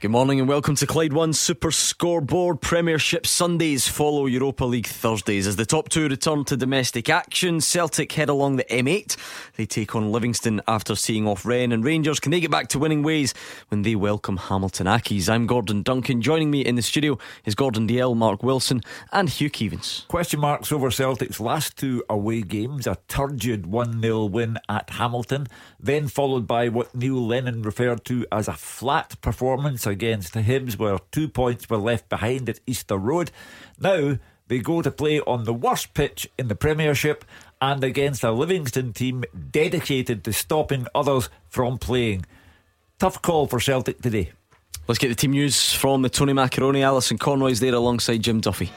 Good morning and welcome to Clyde One Super Scoreboard. Premiership Sundays follow Europa League Thursdays as the top two return to domestic action. Celtic head along the M8. They take on Livingston after seeing off Rennes and Rangers. Can they get back to winning ways when they welcome Hamilton Accies? I'm Gordon Duncan. Joining me in the studio is Gordon Dalziel, Mark Wilson, and Hugh Keevins. Question marks over Celtic's last two away games. A turgid 1 0 win at Hamilton, then followed by what Neil Lennon referred to as a flat performance against the Hibs, where two points were left behind at Easter Road. Now they go to play on the worst pitch in the Premiership and against a Livingston team dedicated to stopping others from playing. Tough call for Celtic today. Let's get the team news from the Tony Macaroni. Alison Conroy's there alongside Jim Duffy.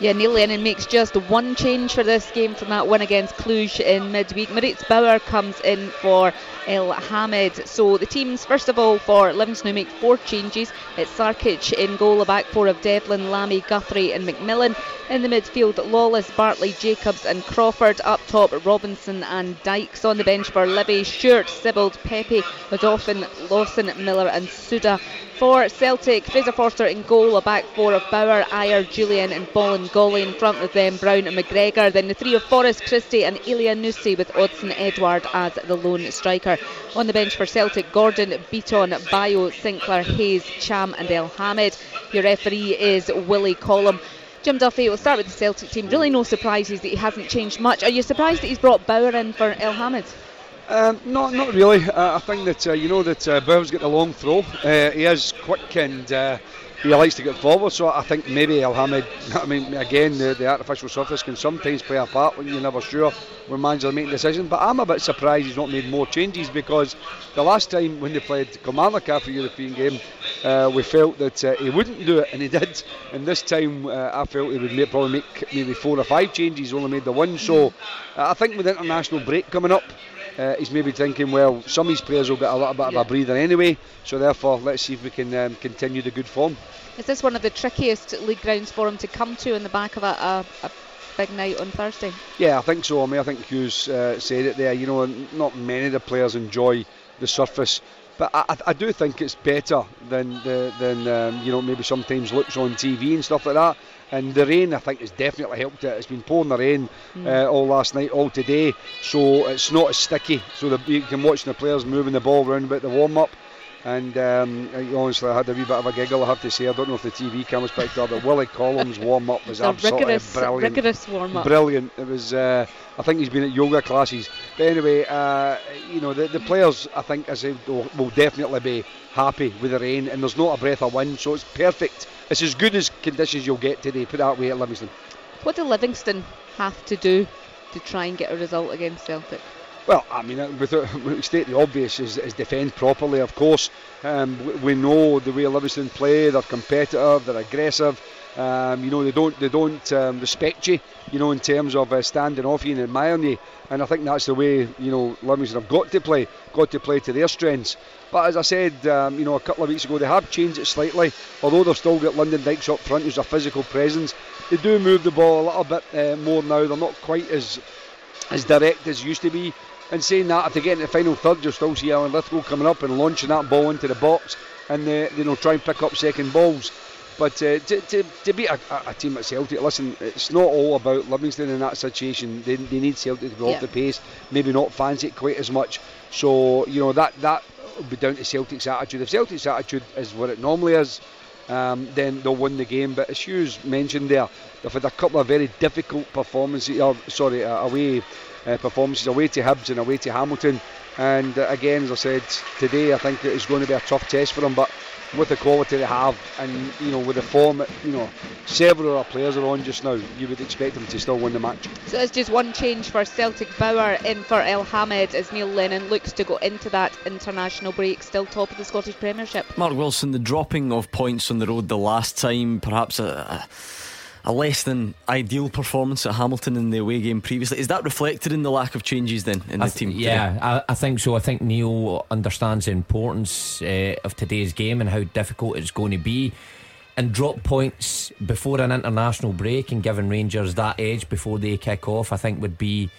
Yeah, Neil Lennon makes just one change for this game from that win against Cluj in midweek. Moritz Bauer comes in for El Hamed. So the teams, first of all, for Livingston who make four changes. It's Sarkic in goal, a back four of Devlin, Lamie, Guthrie, and McMillan. In the midfield, Lawless, Bartley, Jacobs, and Crawford. Up top, Robinson and Dykes. On the bench for Libby, Stewart, Sibbald, Pepe, Odoffin, Lawson, Miller, and Suda. For Celtic, Fraser Forster in goal, a back four of Bauer, Ajer, Jullien and Bolingoli in front of them, Brown and McGregor. Then the three of Forrest, Christie, and Elyounoussi with Odsonne Edouard as the lone striker. On the bench for Celtic, Gordon, Bitton, Bayo, Sinclair, Hayes, Cham, and El Hamed. Your referee is Willie Collum. Jim Duffy, we'll start with the Celtic team. Really, no surprises that he hasn't changed much. Are you surprised that he's brought Bauer in for El Hamed? Um, not, not really. Uh, I think that uh, you know that uh, Bauer's got long throw. Uh, he is quick and uh, he likes to get forward. So I think maybe El Hamed. I mean, again, the, the, artificial surface can sometimes play a part when you're never sure when managers are making decisions. But I'm a bit surprised he's not made more changes because the last time when they played Kilmarnock after European game, uh, we felt that uh, he wouldn't do it, and he did. And this time, uh, I felt he would make, probably make maybe four or five changes. Only made the one. So I think with the international break coming up. Uh, he's maybe thinking, well, some of these players will get a little bit of a breather anyway, so therefore let's see if we can um, continue the good form. Is this one of the trickiest league grounds for him to come to in the back of a, a, a big night on Thursday? Yeah, I think so. I mean, I think Hughes uh, said it there. You know, not many of the players enjoy the surface. But I, I do think it's better than the, than um, you know maybe sometimes looks on TV and stuff like that. And the rain, I think, has definitely helped it. It's been pouring the rain mm. uh, all last night, all today, so it's not as sticky. So the, you can watch the players moving the ball around about the warm up. And um, honestly, I had a wee bit of a giggle, I have to say. I don't know if the TV cameras picked up, but Willie Collum's warm up was absolutely rigorous, brilliant. Rigorous warm up. Brilliant. It was. Uh, I think he's been at yoga classes. But anyway, uh, you know, the, the players, I think, as will, will definitely be happy with the rain, and there's not a breath of wind, so it's perfect. It's as good as conditions you'll get today. Put that way at Livingston. What do Livingston have to do to try and get a result against Celtic? Well, I mean, uh, without state the obvious is, is defend properly. Of course, um, we know the way Livingston play. They're competitive. They're aggressive. Um, you know, they don't they don't um, respect you. You know, in terms of uh, standing off you and admiring you. And I think that's the way you know Livingston have got to play. Got to play to their strengths. But as I said, um, you know, a couple of weeks ago, they have changed it slightly. Although they've still got Lyndon Dykes up front, who's a physical presence. They do move the ball a little bit uh, more now. They're not quite as as direct as used to be. And saying that, if they get in the final third, you'll still see Alan Lithgow coming up and launching that ball into the box and uh, you know try and pick up second balls. But uh, to, to, to beat a, a, team at Celtic, listen, it's not all about Livingston in that situation. They, they need Celtic to go yeah. off the pace, maybe not fancy it quite as much. So you know that that will be down to Celtic's attitude. If Celtic's attitude is what it normally is, um, then they'll win the game. But as Hughes mentioned there, they've had a couple of very difficult performances. Uh, sorry, uh, away uh, performances away to Hibs and away to Hamilton. And uh, again, as I said today, I think it's going to be a tough test for them. But with the quality they have, and you know, with the form, you know, several of our players are on just now. You would expect them to still win the match. So it's just one change for Celtic. Bauer in for El Hamed as Neil Lennon looks to go into that international break, still top of the Scottish Premiership. Mark Wilson, the dropping of points on the road the last time, perhaps a, a less than ideal performance at Hamilton in the away game previously. Is that reflected in the lack of changes then in I the team? Yeah, I, I, think so. I think Neil understands the importance uh, of today's game and how difficult it's going to be. And drop points before an international break and giving Rangers that edge before they kick off, I think would be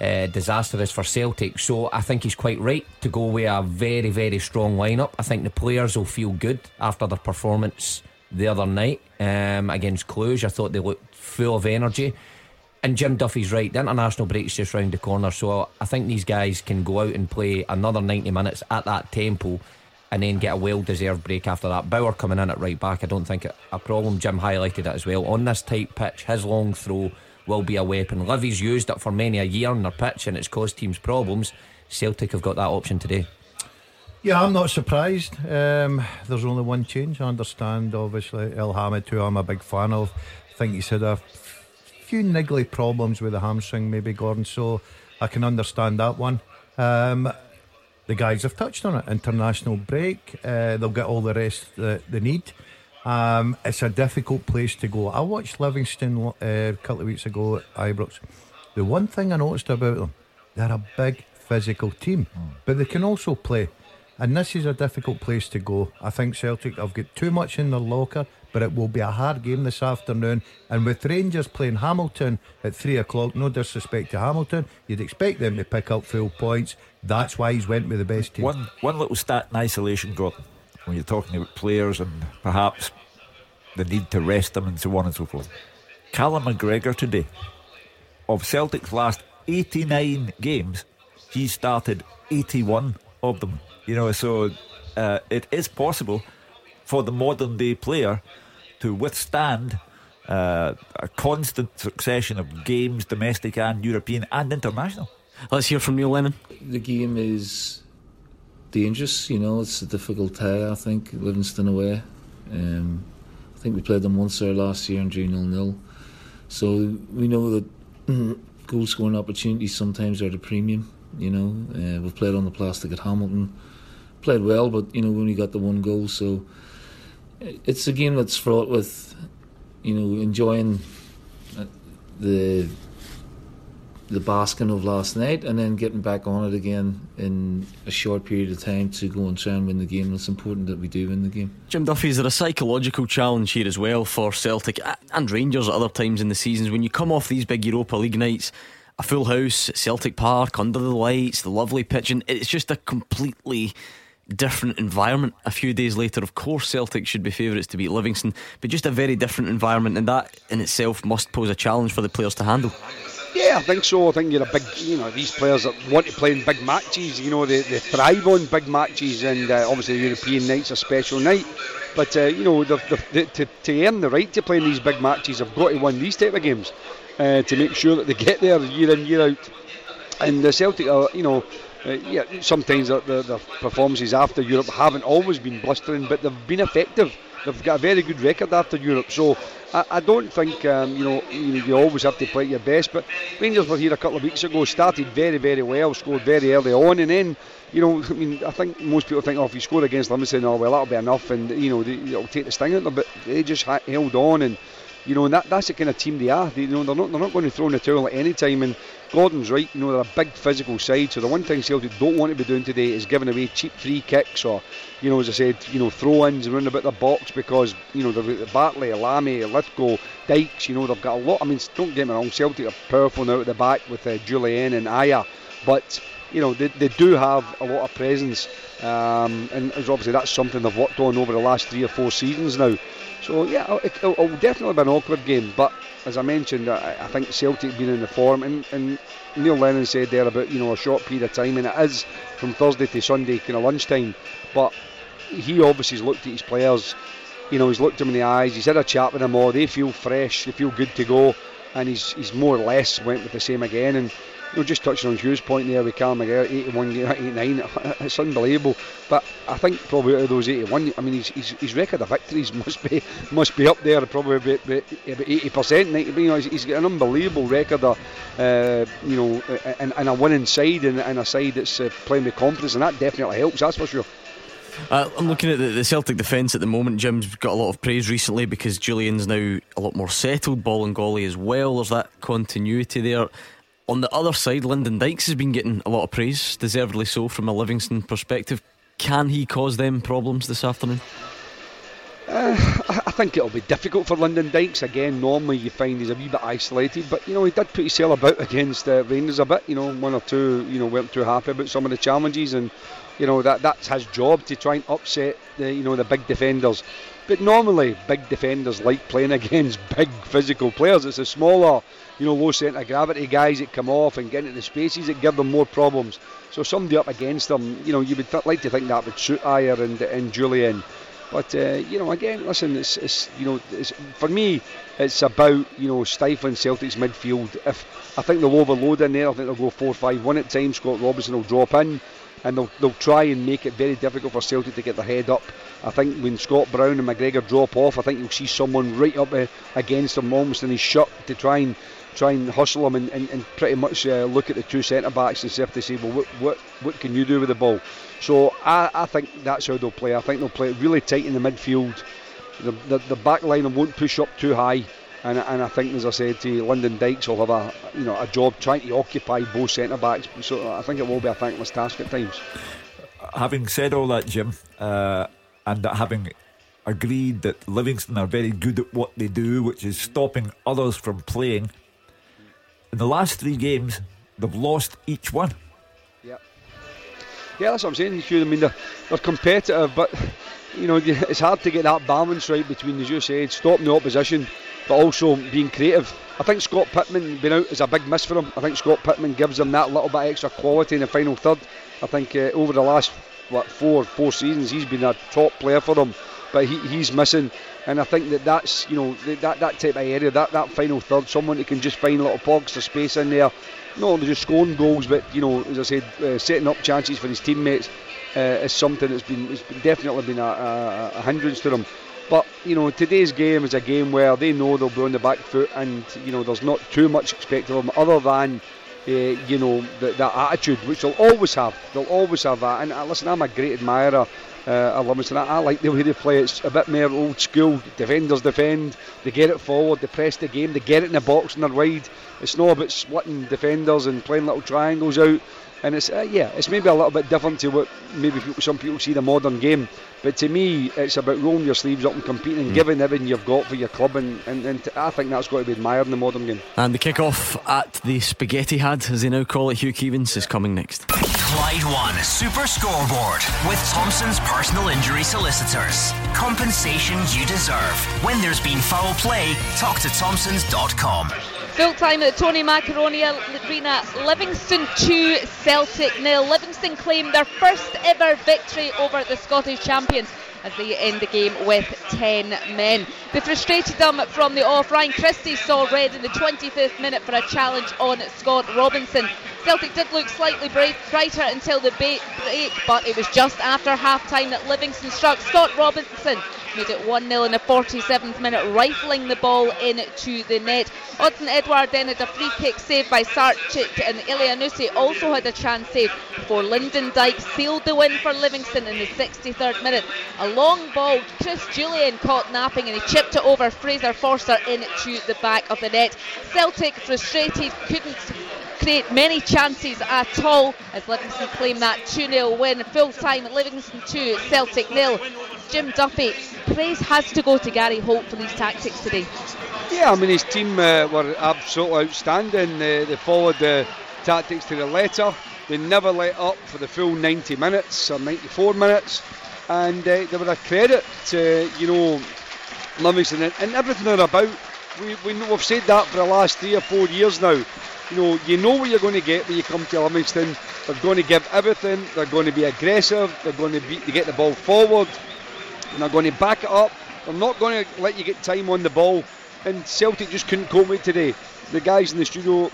uh, disastrous for Celtic. So I think he's quite right to go with a very, very strong lineup. I think the players will feel good after their performance the other night um, against Cluj. I thought they looked full of energy. And Jim Duffy's right. The international break's just round the corner, so I think these guys can go out and play another 90 minutes at that tempo and then get a well deserved break after that. Bauer coming in at right back, I don't think it a problem. Jim highlighted it as well. On this tight pitch, his long throw will be a weapon. Livy's used it for many a year on their pitch and it's caused teams problems. Celtic have got that option today. Yeah, I'm not surprised. Um, there's only one change. I understand, obviously, Elhamed, who I'm a big fan of. I think he's had a few niggly problems with the hamstring, maybe, Gordon, so I can understand that one. Um, the guys have touched on it. International break, uh, they'll get all the rest that they need. Um, it's a difficult place to go. I watched Livingston uh, a couple of weeks ago at Ibrox. The one thing I noticed about them, they're a big physical team, but they can also play. And this is a difficult place to go. I think Celtic have got too much in their locker, but it will be a hard game this afternoon. And with Rangers playing Hamilton at three o'clock, no disrespect to Hamilton, you'd expect them to pick up full points. That's why he's went with the best team. One one little stat in isolation, Gordon when you're talking about players and perhaps the need to rest them and so on and so forth. Callum McGregor today, of Celtic's last 89 games, he started 81 of them. You know, so uh, it is possible for the modern day player to withstand uh, a constant succession of games, domestic and European and international. Let's hear from Neil Lennon. The game is dangerous. You know, it's a difficult tie. I think Livingston away. Um, I think we played them once there last year and drew nil nil. So we know that goal scoring opportunities sometimes are the premium. You know, uh, we've played on the plastic at Hamilton, played well, but you know we only got the one goal. So it's a game that's fraught with, you know, enjoying uh, the the basking of last night and then getting back on it again in a short period of time to go and try and win the game. It's important that we do win the game. Jim Duffy, is there a psychological challenge here as well for Celtic and Rangers at other times in the seasons when you come off these big Europa League nights? A full house, Celtic Park, under the lights, the lovely pitch, and it's just a completely different environment. A few days later, of course, Celtic should be favourites to beat Livingston, but just a very different environment, and that in itself must pose a challenge for the players to handle. Yeah, I think so. I think you're a big, you know, these players that want to play in big matches, you know, they, they thrive on big matches, and uh, obviously the European night's a special night. But, uh, you know, to, to earn the right to play in these big matches, they've got to win these type of games uh, to make sure that they get there year in, year out. And the Celtic are, you know, uh, yeah, sometimes the, the, performances after Europe haven't always been blistering, but they've been effective. They've got a very good record after Europe, so I, I don't think um, you know you, you, always have to play your best. But Rangers were here a couple of weeks ago, started very very well, scored very early on, and then you know I mean I think most people think oh if you score against Livingston, oh well that'll be enough, and you know they, it'll take the sting out of them. But they just held on and you know, and that, that's the kind of team they are. They, you know, they're not they're not going to throw in the towel at any time. And Gordon's right. You know, they're a big physical side. So the one thing Celtic don't want to be doing today is giving away cheap free kicks or, you know, as I said, you know, throw-ins around about the box because you know got Bartley, Lamie, Lithgow, Dykes. You know, they've got a lot. I mean, don't get me wrong, Celtic are powerful now at the back with uh, Jullien and Ajer, but you know, they, they do have a lot of presence, um, and obviously that's something they've worked on over the last three or four seasons now. So yeah, it, it'll, it'll definitely be an awkward game. But as I mentioned, I, I think Celtic being in the form, and, and, Neil Lennon said there about you know a short period of time, and it is from Thursday to Sunday, kind of lunchtime. But he obviously has looked at his players. You know, he's looked them in the eyes. He's had a chat with them all. They feel fresh. They feel good to go, and he's he's more or less went with the same again. And know, just touching on Hugh's point there with Callum McGregor, 81, 89, it's unbelievable. But I think probably out of those 81, I mean, his, his, his record of victories must be must be up there, probably about, about 80%. You know, he's, he's got an unbelievable record of, uh, you know, and, and, a winning side and, and a side that's uh, playing with confidence, and that definitely helps, that's for sure. Uh, I'm looking at the, the Celtic defence at the moment. Jim's got a lot of praise recently because Jullien's now a lot more settled. Bolingoli as well. There's that continuity there. On the other side, Lyndon Dykes has been getting a lot of praise, deservedly so, from a Livingston perspective. Can he cause them problems this afternoon? Uh, I think it'll be difficult for Lyndon Dykes again. Normally, you find he's a wee bit isolated, but you know he did put himself about against uh, Rangers a bit. You know, one or two. You know, weren't too happy about some of the challenges, and you know that that's his job to try and upset the you know the big defenders. But normally, big defenders like playing against big physical players. It's the smaller, you know, low centre gravity guys that come off and get into the spaces that give them more problems. So somebody up against them, you know, you would th- like to think that would suit Ajer and, and Jullien. But uh, you know, again, listen, it's, it's you know, it's, for me, it's about you know stifling Celtic's midfield. If I think they'll overload in there, I think they'll go four-five-one at times. Scott Robinson will drop in, and they'll they'll try and make it very difficult for Celtic to get their head up. I think when Scott Brown and McGregor drop off, I think you'll see someone right up uh, against them, almost in his shot, to try and try and hustle them and, and, and pretty much uh, look at the two centre backs and see if they say, well, what, what what can you do with the ball? So I, I think that's how they'll play. I think they'll play really tight in the midfield. The, the, the back line won't push up too high. And, and I think, as I said to you, Lyndon Dykes will have a you know a job trying to occupy both centre backs. So I think it will be a thankless task at times. Having said all that, Jim, uh, and having agreed that Livingston are very good at what they do, which is stopping others from playing, in the last three games, they've lost each one. Yeah. Yeah, that's what I'm saying. I mean, they're, they're competitive, but you know, it's hard to get that balance right between, as you said, stopping the opposition, but also being creative. I think Scott Pittman being out is a big miss for him. I think Scott Pittman gives them that little bit extra quality in the final third. I think uh, over the last what four four seasons, he's been a top player for them, but he, he's missing. And I think that that's you know that that type of area, that that final third, someone who can just find a little pockets of space in there, not only just scoring goals, but you know, as I said, uh, setting up chances for his teammates uh, is something that's been, definitely been a, a, a hindrance to them. But you know, today's game is a game where they know they'll be on the back foot, and you know, there's not too much expected of them other than. Uh, you know that attitude, which they'll always have. They'll always have that. And uh, listen, I'm a great admirer uh, of Livingston. I, I, like the way they play. It's a bit more old school. Defenders defend. They get it forward. They press the game. They get it in the box and they're wide. It's not about splitting defenders and playing little triangles out and it's uh, yeah, it's maybe a little bit different to what maybe people, some people see the modern game. But to me, it's about rolling your sleeves up and competing and mm. giving everything you've got for your club, and, and, and t- I think that's got to be admired in the modern game. And the kick-off at the Spaghetti Had, as they now call it, Hugh Keevins, is coming next. Clyde One Super Scoreboard with Thompson's personal injury solicitors. Compensation you deserve. When there's been foul play, talk to Thompsons.com. Full time at Tony Macaroni Arena, Livingston 2, Celtic nil. Livingston claim their first ever victory over the Scottish champions as they end the game with 10 men. They frustrated them from the off. Ryan Christie saw red in the 25th minute for a challenge on Scott Robinson. Celtic did look slightly brighter until the break, but it was just after half time that Livingston struck Scott Robinson made it 1 0 in the 47th minute, rifling the ball into the net. Odsonne Edouard then had a free kick saved by Sarkic, and Elyounoussi also had a chance saved before Lyndon Dyke sealed the win for Livingston in the 63rd minute. A long ball, Chris Jullien caught napping and he chipped it over Fraser Forster into the back of the net. Celtic frustrated, couldn't create many chances at all as Livingston claim that 2 0 win. Full time Livingston 2, Celtic nil. Jim Duffy, praise has to go to Gary Holt for these tactics today. Yeah, I mean his team uh, were absolutely outstanding. Uh, they followed the tactics to the letter. They never let up for the full 90 minutes or 94 minutes, and uh, they were a credit to you know Livingston and, and everything they're about. We, we know, we've said that for the last three or four years now. You know, you know what you're going to get when you come to Livingston. They're going to give everything. They're going to be aggressive. They're going to be to get the ball forward and they're going to back it up. They're not going to let you get time on the ball. And Celtic just couldn't cope with today. The guys in the studio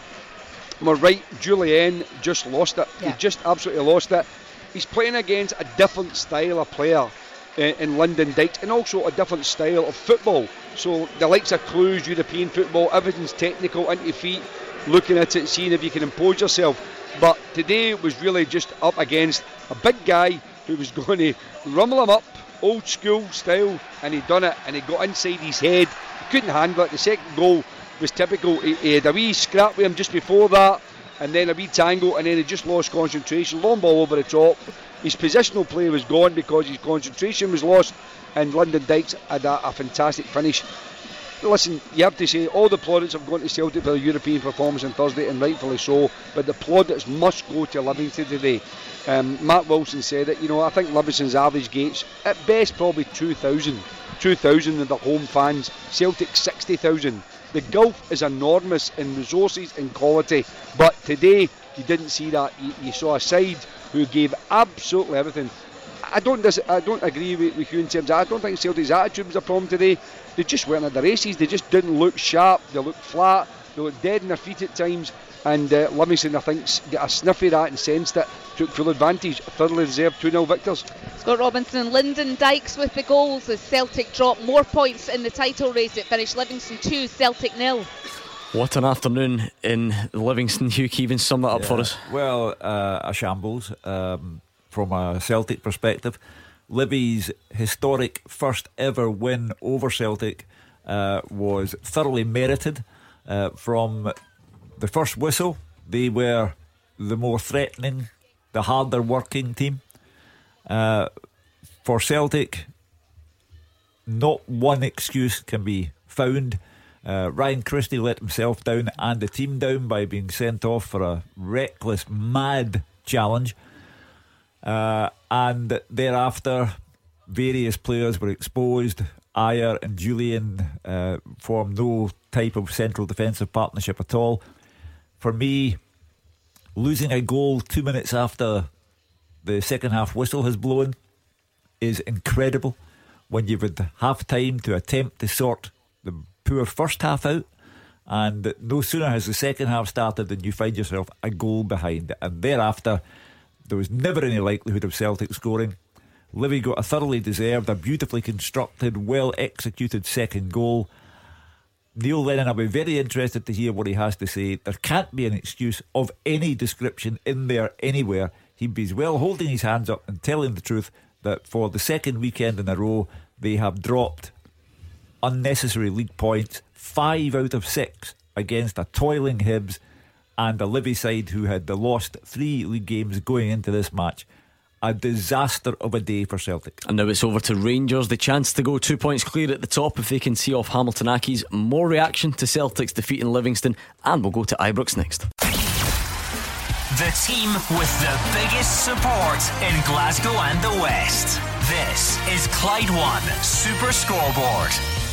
were right. Jullien just lost it. Yeah. He just absolutely lost it. He's playing against a different style of player eh, in, Lyndon Dykes and also a different style of football. So the likes of Cluj, European football, everything's technical, into feet, looking at it, seeing if you can impose yourself. But today was really just up against a big guy who was going to rumble him up, old school style, and he'd done it, and he got inside his head. He couldn't handle it. The second goal was typical. He, he had a wee scrap with him just before that, and then a wee tangle, and then he just lost concentration. Long ball over the top. His positional play was gone because his concentration was lost, and Lyndon Dykes had a, a fantastic finish listen, you have to say all the plaudits have gone to Celtic for the European performance on Thursday, and rightfully so. But the plaudits must go to Livingston today. Um, Matt Wilson said it. You know, I think Livingston's average gates at best probably 2,000, 2,000 in the home fans. Celtic 60,000. The gulf is enormous in resources and quality. But today you didn't see that. You, you saw a side who gave absolutely everything. I don't dis- I don't agree with, with you in terms. Of, I don't think Celtic's attitude was a problem today. They just weren't at the races. They just didn't look sharp. They looked flat. They looked dead in their feet at times. And uh, Livingston, I think, got a sniff of that and sensed it. Took full advantage. Thoroughly deserved 2 0 victors. Scott Robinson and Lyndon Dykes with the goals as Celtic drop more points in the title race. It finished Livingston 2, Celtic nil. What an afternoon in Livingston. Hugh Keevins, sum that up Yeah. for us. Well, uh, a shambles um, from a Celtic perspective. Livy's historic first ever win over Celtic uh, was thoroughly merited uh, from the first whistle. They were the more threatening, the harder working team. Uh, for Celtic, not one excuse can be found. Uh, Ryan Christie let himself down and the team down by being sent off for a reckless, mad challenge. Uh, and thereafter, various players were exposed. Ajer and Jullien uh, formed no type of central defensive partnership at all. For me, losing a goal two minutes after the second half whistle has blown is incredible when you've had half time to attempt to sort the poor first half out. And no sooner has the second half started than you find yourself a goal behind. And thereafter, there was never any likelihood of Celtic scoring. Livy got a thoroughly deserved, a beautifully constructed, well executed second goal. Neil Lennon, I'll be very interested to hear what he has to say. There can't be an excuse of any description in there anywhere. He'd be as well holding his hands up and telling the truth that for the second weekend in a row, they have dropped unnecessary league points, five out of six against a toiling Hibs and a Livy side who had the lost three league games going into this match. A disaster of a day for Celtic. And now it's over to Rangers. The chance to go two points clear at the top if they can see off Hamilton Accies. More reaction to Celtic's defeat in Livingston. And we'll go to Ibrox next. The team with the biggest support in Glasgow and the West. This is Clyde One Super Scoreboard.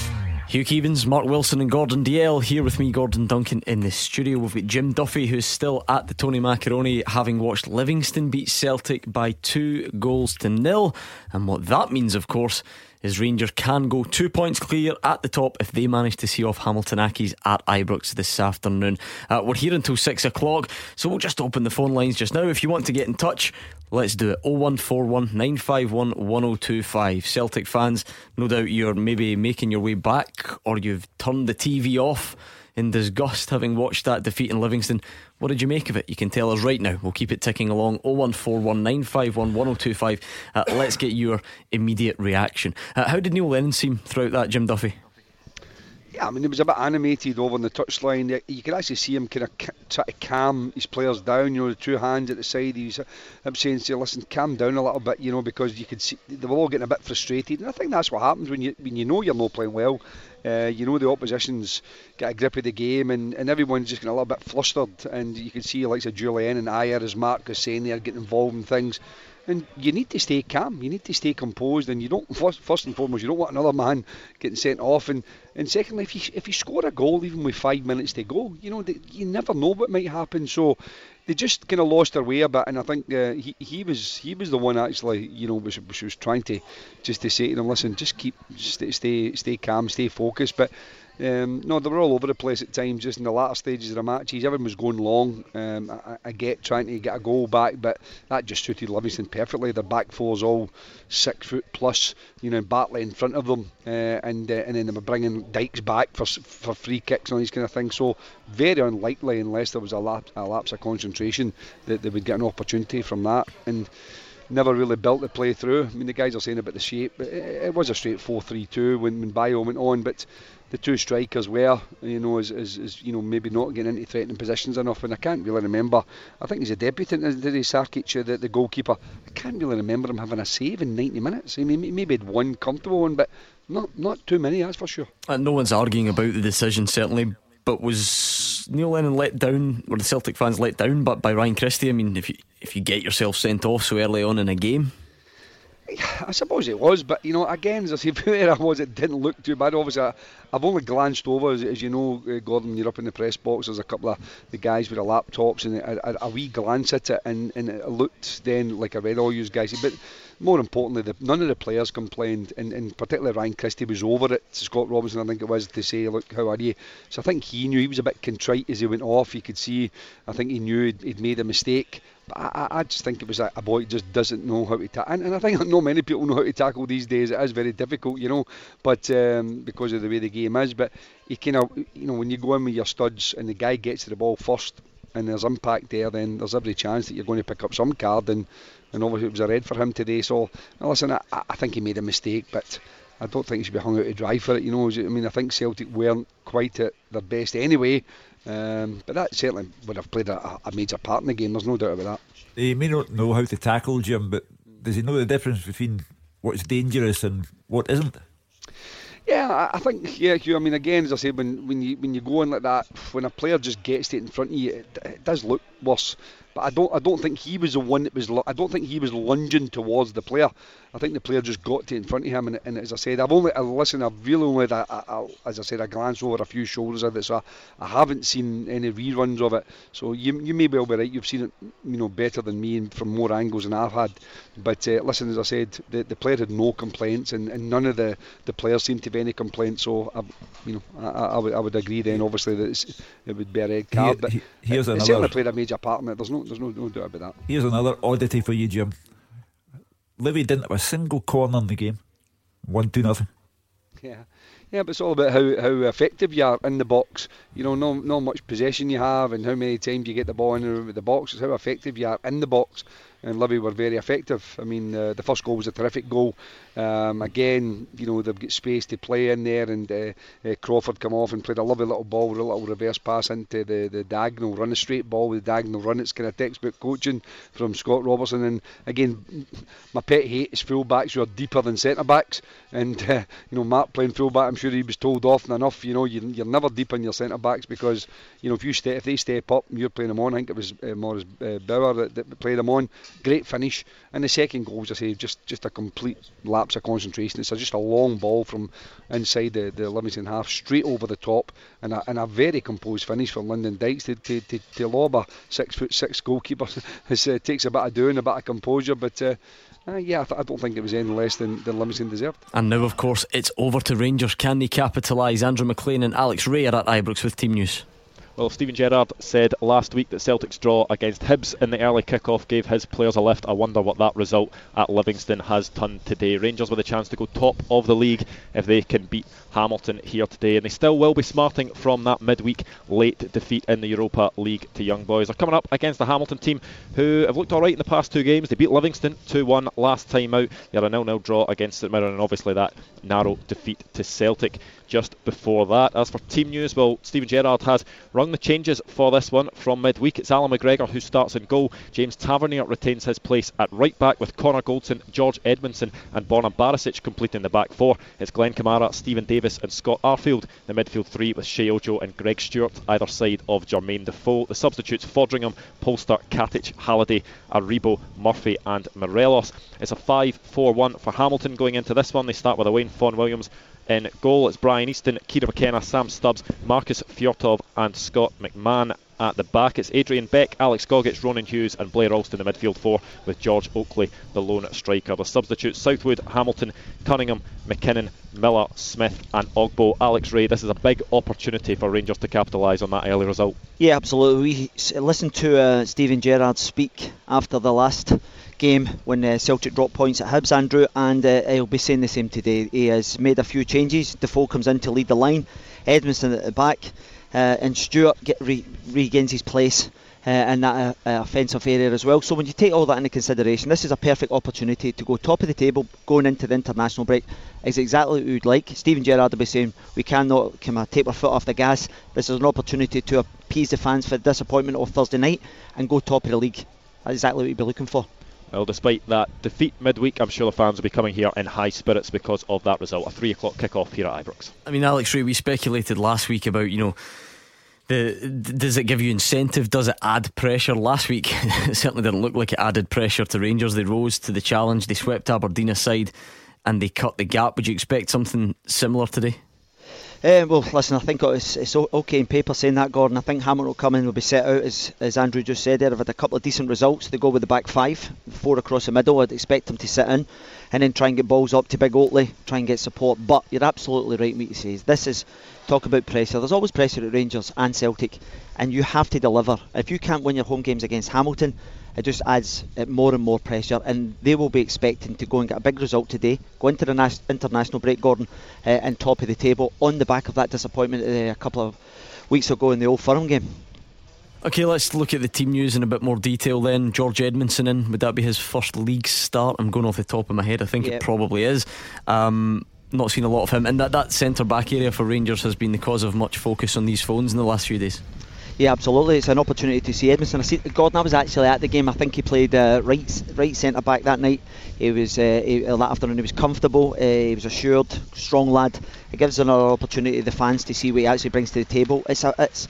Hugh Keevins, Mark Wilson, and Gordon Dalziel here with me, Gordon Duncan, in the studio. We've got Jim Duffy, who's still at the Tony Macaroni, having watched Livingston beat Celtic by two goals to nil. And what that means, of course, is Rangers can go two points clear at the top if they manage to see off Hamilton Accies at Ibrox this afternoon. Uh, we're here until six o'clock, so we'll just open the phone lines just now. If you want to get in touch, let's do it. 0141 951 1025. Celtic fans, no doubt you're maybe making your way back or you've turned the TV off in disgust having watched that defeat in Livingston. What did you make of it? You can tell us right now. We'll keep it ticking along. 0141 951 1025. Uh, let's get your immediate reaction. Uh, how did Neil Lennon seem throughout that, Jim Duffy? Yeah, I mean, he was a bit animated over on the touchline. You- could actually see him kind of try to calm his players down. You know, the two hands at the side. He was uh, saying, "Say, listen, calm down a little bit." You know, because you could see they were all getting a bit frustrated, and I think that's what happens when you when you know you're not playing well. Uh, you know the opposition's got a grip of the game, and, and everyone's just getting a little bit flustered. And you can see like a Jullien and Ajer, as Mark was saying, they're getting involved in things. And you need to stay calm. You need to stay composed, and you don't first, first and foremost you don't want another man getting sent off. And, and secondly, if you if you score a goal even with five minutes to go, you know you never know what might happen. So they just kind of lost their way a bit. And I think uh, he he was he was the one actually you know was, was, was trying to just to say to them, listen, just keep stay stay, stay calm, stay focused. But um, no, they were all over the place at times, just in the latter stages of the matches. Everyone was going long. Um, I, I get trying to get a goal back, but that just suited Livingston perfectly. Their back four is all six foot plus, you know, Bartley in front of them, uh, and uh, and then they were bringing Dykes back for for free kicks and all these kind of things. So very unlikely, unless there was a lapse, a lapse of concentration, that they would get an opportunity from that. And never really built the play through. I mean, the guys are saying about the shape, but it, it was a straight 4-3-2 when, when Bayo went on, but the two strikers were, you know, is, you know maybe not getting into threatening positions enough. And I can't really remember. I think he's a debutant, did he, Sarkic, uh, the, the goalkeeper? I can't really remember him having a save in 90 minutes. I mean, maybe had one comfortable one, but not not too many, that's for sure. And no one's arguing about the decision, certainly. But was Neil Lennon let down, or the Celtic fans let down, but by Ryan Christie? I mean, if you if you get yourself sent off so early on in a game, I suppose it was, but you know, again, as I say, where I was, it didn't look too bad. Obviously, I, have only glanced over, as, as, you know, uh, Gordon. You're up in the press box. There's a couple of the guys with the laptops, and a, a, a wee glance at it, and, and, it looked then like I read all you guys. But more importantly, the, none of the players complained, and, and particularly Ryan Christie was over it. Scott Robinson, I think it was, to say, "Look, how are you?" So I think he knew he was a bit contrite as he went off. You could see, I think he knew he'd, he'd made a mistake. But I, I, just think it was a, a boy just doesn't know how to tackle, and, and, I think not many people know how to tackle these days. It is very difficult, you know, but um, because of the way the game is. But you kind of, you know, when you go in with your studs and the guy gets to the ball first, and there's impact there, then there's every chance that you're going to pick up some card, and and obviously it was a red for him today. So listen, I, I think he made a mistake, but. I don't think he should be hung out to dry for it. You know, I mean, I think Celtic weren't quite at their best anyway, um, but that certainly would have played a, a, major part in the game. There's no doubt about that. He may not know how to tackle Jim, but does he know the difference between what's dangerous and what isn't? Yeah, I think yeah. I mean, again, as I said, when when you when you go in like that, when a player just gets it in front of you, it, it does look worse. But I don't I don't think he was the one that was I don't think he was lunging towards the player. I think the player just got to in front of him, and, and as I said, I've only I listen, I've really only had a, a, a, as I said, I glanced over a few shoulders of it, so I, I, haven't seen any reruns of it. So you you may well be right. You've seen it, you know, better than me and from more angles than I've had. But uh, listen, as I said, the, the player had no complaints, and, and none of the, the players seemed to have any complaints. So I, you know, I, I, would I would agree then, obviously, that it would be a red card. Here, but here's it, another, it certainly played a major part in it. There's no there's no, no doubt about that. Here's another oddity for you, Jim. Livy didn't have a single corner in the game. One, two, nothing. Yeah. Yeah, but it's all about how, how effective you are in the box. You know, no, not much possession you have and how many times you get the ball in the box. It's how effective you are in the box and Livy were very effective. I mean, uh, the first goal was a terrific goal. Um, again, you know, they've got space to play in there, and uh, uh, Crawford come off and played a lovely little ball with a little reverse pass into the, the diagonal run, a straight ball with the diagonal run. It's kind of textbook coaching from Scott Robertson. And again, my pet hate is fullbacks who are deeper than centre backs. And uh, you know, Mark playing fullback, I'm sure he was told often enough. You know, you, are never deep in your centre backs because you know if you step, if they step up, and you're playing them on. I think it was uh, Moritz uh, Bauer that, that played them on great finish. And the second goal, as I say, just just a complete lapse of concentration. It's just a long ball from inside the, the Livingston half, straight over the top, and a, and a very composed finish from Lyndon Dykes to, to, to, to lob a six foot six goalkeeper. it uh, takes a bit of doing, a bit of composure, but. Uh, uh, yeah, I, th- I, don't think it was any less than, than Livingston deserved. And now, of course, it's over to Rangers. Can they capitalise? Andrew McLean and Alex Rae are at Ibrox with Team News. Well, Steven Gerrard said last week that Celtic's draw against Hibs in the early kick-off gave his players a lift. I wonder what that result at Livingston has done today. Rangers with a chance to go top of the league if they can beat Hamilton here today, and they still will be smarting from that midweek late defeat in the Europa League to Young Boys. They're coming up against the Hamilton team who have looked alright in the past two games. They beat Livingston 2-1 last time out. They had a 0-0 draw against St Mirren, and obviously that narrow defeat to Celtic just before that. As for team news, well, Steven Gerrard has rung the changes for this one from midweek. It's Allan McGregor who starts in goal. James Tavernier retains his place at right back with Connor Goldson, George Edmundson, and Borna Barisic completing the back four. It's Glenn Kamara, Steven Davis, and Scott Arfield. The midfield three with Sheyi Ojo and Greg Stewart either side of Jermaine Defoe. The substitutes Foderingham, Polster, Katic, Halliday, Aribo, Murphy, and Morelos. It's a 5 4 1 for Hamilton going into this one. They start with Owain Fon Williams, in goal, it's Brian Easton, Kieran McKenna, Sam Stubbs, Markus Fjørtoft, and Scott McMann at the back. It's Adrian Beck, Alex Gogic, Ronan Hughes, and Blair Alston in the midfield four, with George Oakley, the lone striker. The substitutes Southwood, Hamilton, Cunningham, McKinnon, Miller, Smith, and Ogbo. Alex Rae, this is a big opportunity for Rangers to capitalise on that early result. Yeah, absolutely. We listened to uh, Steven Gerrard speak after the last game when uh, Celtic dropped points at Hibs, Andrew, and uh, he'll be saying the same today. He has made a few changes. Defoe comes in to lead the line, Edmundson at the back, uh, and Stewart get, re- regains his place uh, in that uh, uh, offensive area as well. So when you take all that into consideration, this is a perfect opportunity to go top of the table going into the international break. Is exactly what we'd like. Steven Gerrard will be saying we cannot of take our foot off the gas. This is an opportunity to appease the fans for the disappointment of Thursday night and go top of the league. That's exactly what we'd be looking for. Well, despite that defeat midweek, I'm sure the fans will be coming here in high spirits because of that result. A three o'clock kick-off here at Ibrox. I mean, Alex Rae, we speculated last week about you know the, does it give you incentive? Does it add pressure? Last week, it certainly didn't look like it added pressure to Rangers. They rose to the challenge, they swept Aberdeen aside, and they cut the gap. Would you expect something similar today? Uh, well, listen, I think it's, it's okay in paper saying that, Gordon. I think Hamilton will come in, will be set out, as, as Andrew just said there. They've had a couple of decent results. They go with the back five, four across the middle. I'd expect them to sit in and then try and get balls up to Big Oakley, try and get support. But you're absolutely right, me to say. This is talk about pressure. There's always pressure at Rangers and Celtic, and you have to deliver. If you can't win your home games against Hamilton, it just adds uh, more and more pressure, and they will be expecting to go and get a big result today, go into the nas- international break, Gordon, uh, and top of the table on the back of that disappointment uh, a couple of weeks ago in the Old Firm game. Okay, let's look at the team news in a bit more detail then. George Edmundson in, would that be his first league start? I'm going off the top of my head, I think yep. it probably is. Um, not seen a lot of him, and that, that centre back area for Rangers has been the cause of much focus on these phones in the last few days. Yeah, absolutely. It's an opportunity to see Edmundson. I see Gordon. I was actually at the game. I think he played uh, right right centre back that night. He was uh, he, that afternoon. He was comfortable. Uh, he was assured, strong lad. It gives another opportunity to the fans to see what he actually brings to the table. It's a, it's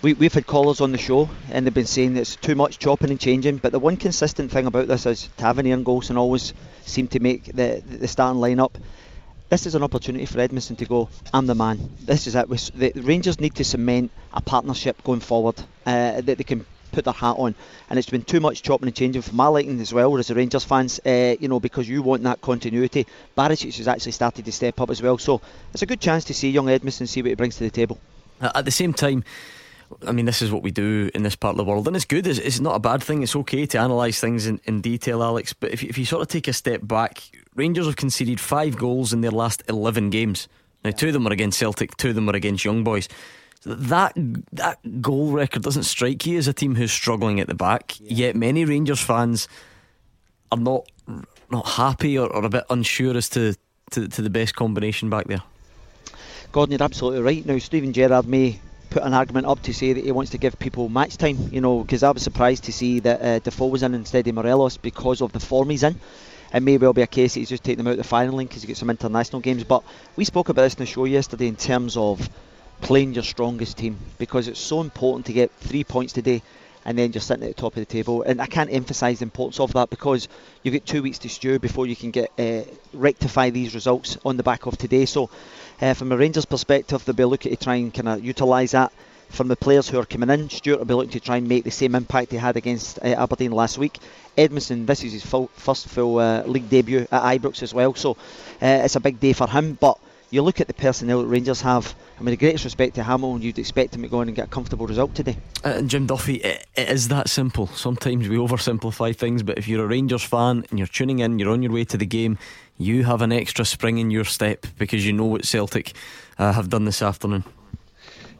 we, we've had callers on the show and they've been saying it's too much chopping and changing. But the one consistent thing about this is Tavernier and Goldson always seem to make the the starting lineup this is an opportunity for Edmundson to go, I'm the man. This is it. The Rangers need to cement a partnership going forward uh, that they can put their hat on. And it's been too much chopping and changing for my liking as well, as the Rangers fans, uh, you know, because you want that continuity. Barisic has actually started to step up as well. So it's a good chance to see young Edmundson see what he brings to the table. At the same time, I mean, this is what we do in this part of the world, and it's good. It's, it's not a bad thing. It's okay to analyse things in, in detail, Alex. But if, if you sort of take a step back, Rangers have conceded five goals in their last 11 games. Now, two of them are against Celtic, two of them are against Young Boys. That that goal record doesn't strike you as a team who's struggling at the back. Yeah. Yet many Rangers fans are not not happy or, or a bit unsure as to, to, to the best combination back there. Gordon, you're absolutely right. Now, Steven Gerrard may put an argument up to say that he wants to give people match time, you know, because I was surprised to see that uh, Defoe was in instead of Morelos because of the form he's in. It may well be a case that he's just taking them out the final link because he got some international games. But we spoke about this in the show yesterday in terms of playing your strongest team because it's so important to get three points today and then just sitting at the top of the table. And I can't emphasise the importance of that because you've got two weeks to stew before you can get uh, rectify these results on the back of today. So uh, from a Rangers perspective, they'll be looking to try and kind of utilise that. From the players who are coming in, Stewart will be looking to try and make the same impact he had against uh, Aberdeen last week. Edmundson, this is his full, first full uh, league debut at Ibrox as well, so uh, it's a big day for him. But you look at the personnel that Rangers have, I mean, the greatest respect to Hamilton, you'd expect him to go in and get a comfortable result today. Uh, Jim Duffy, it, it is that simple. Sometimes we oversimplify things, but if you're a Rangers fan and you're tuning in, you're on your way to the game, you have an extra spring in your step because you know what Celtic uh, have done this afternoon.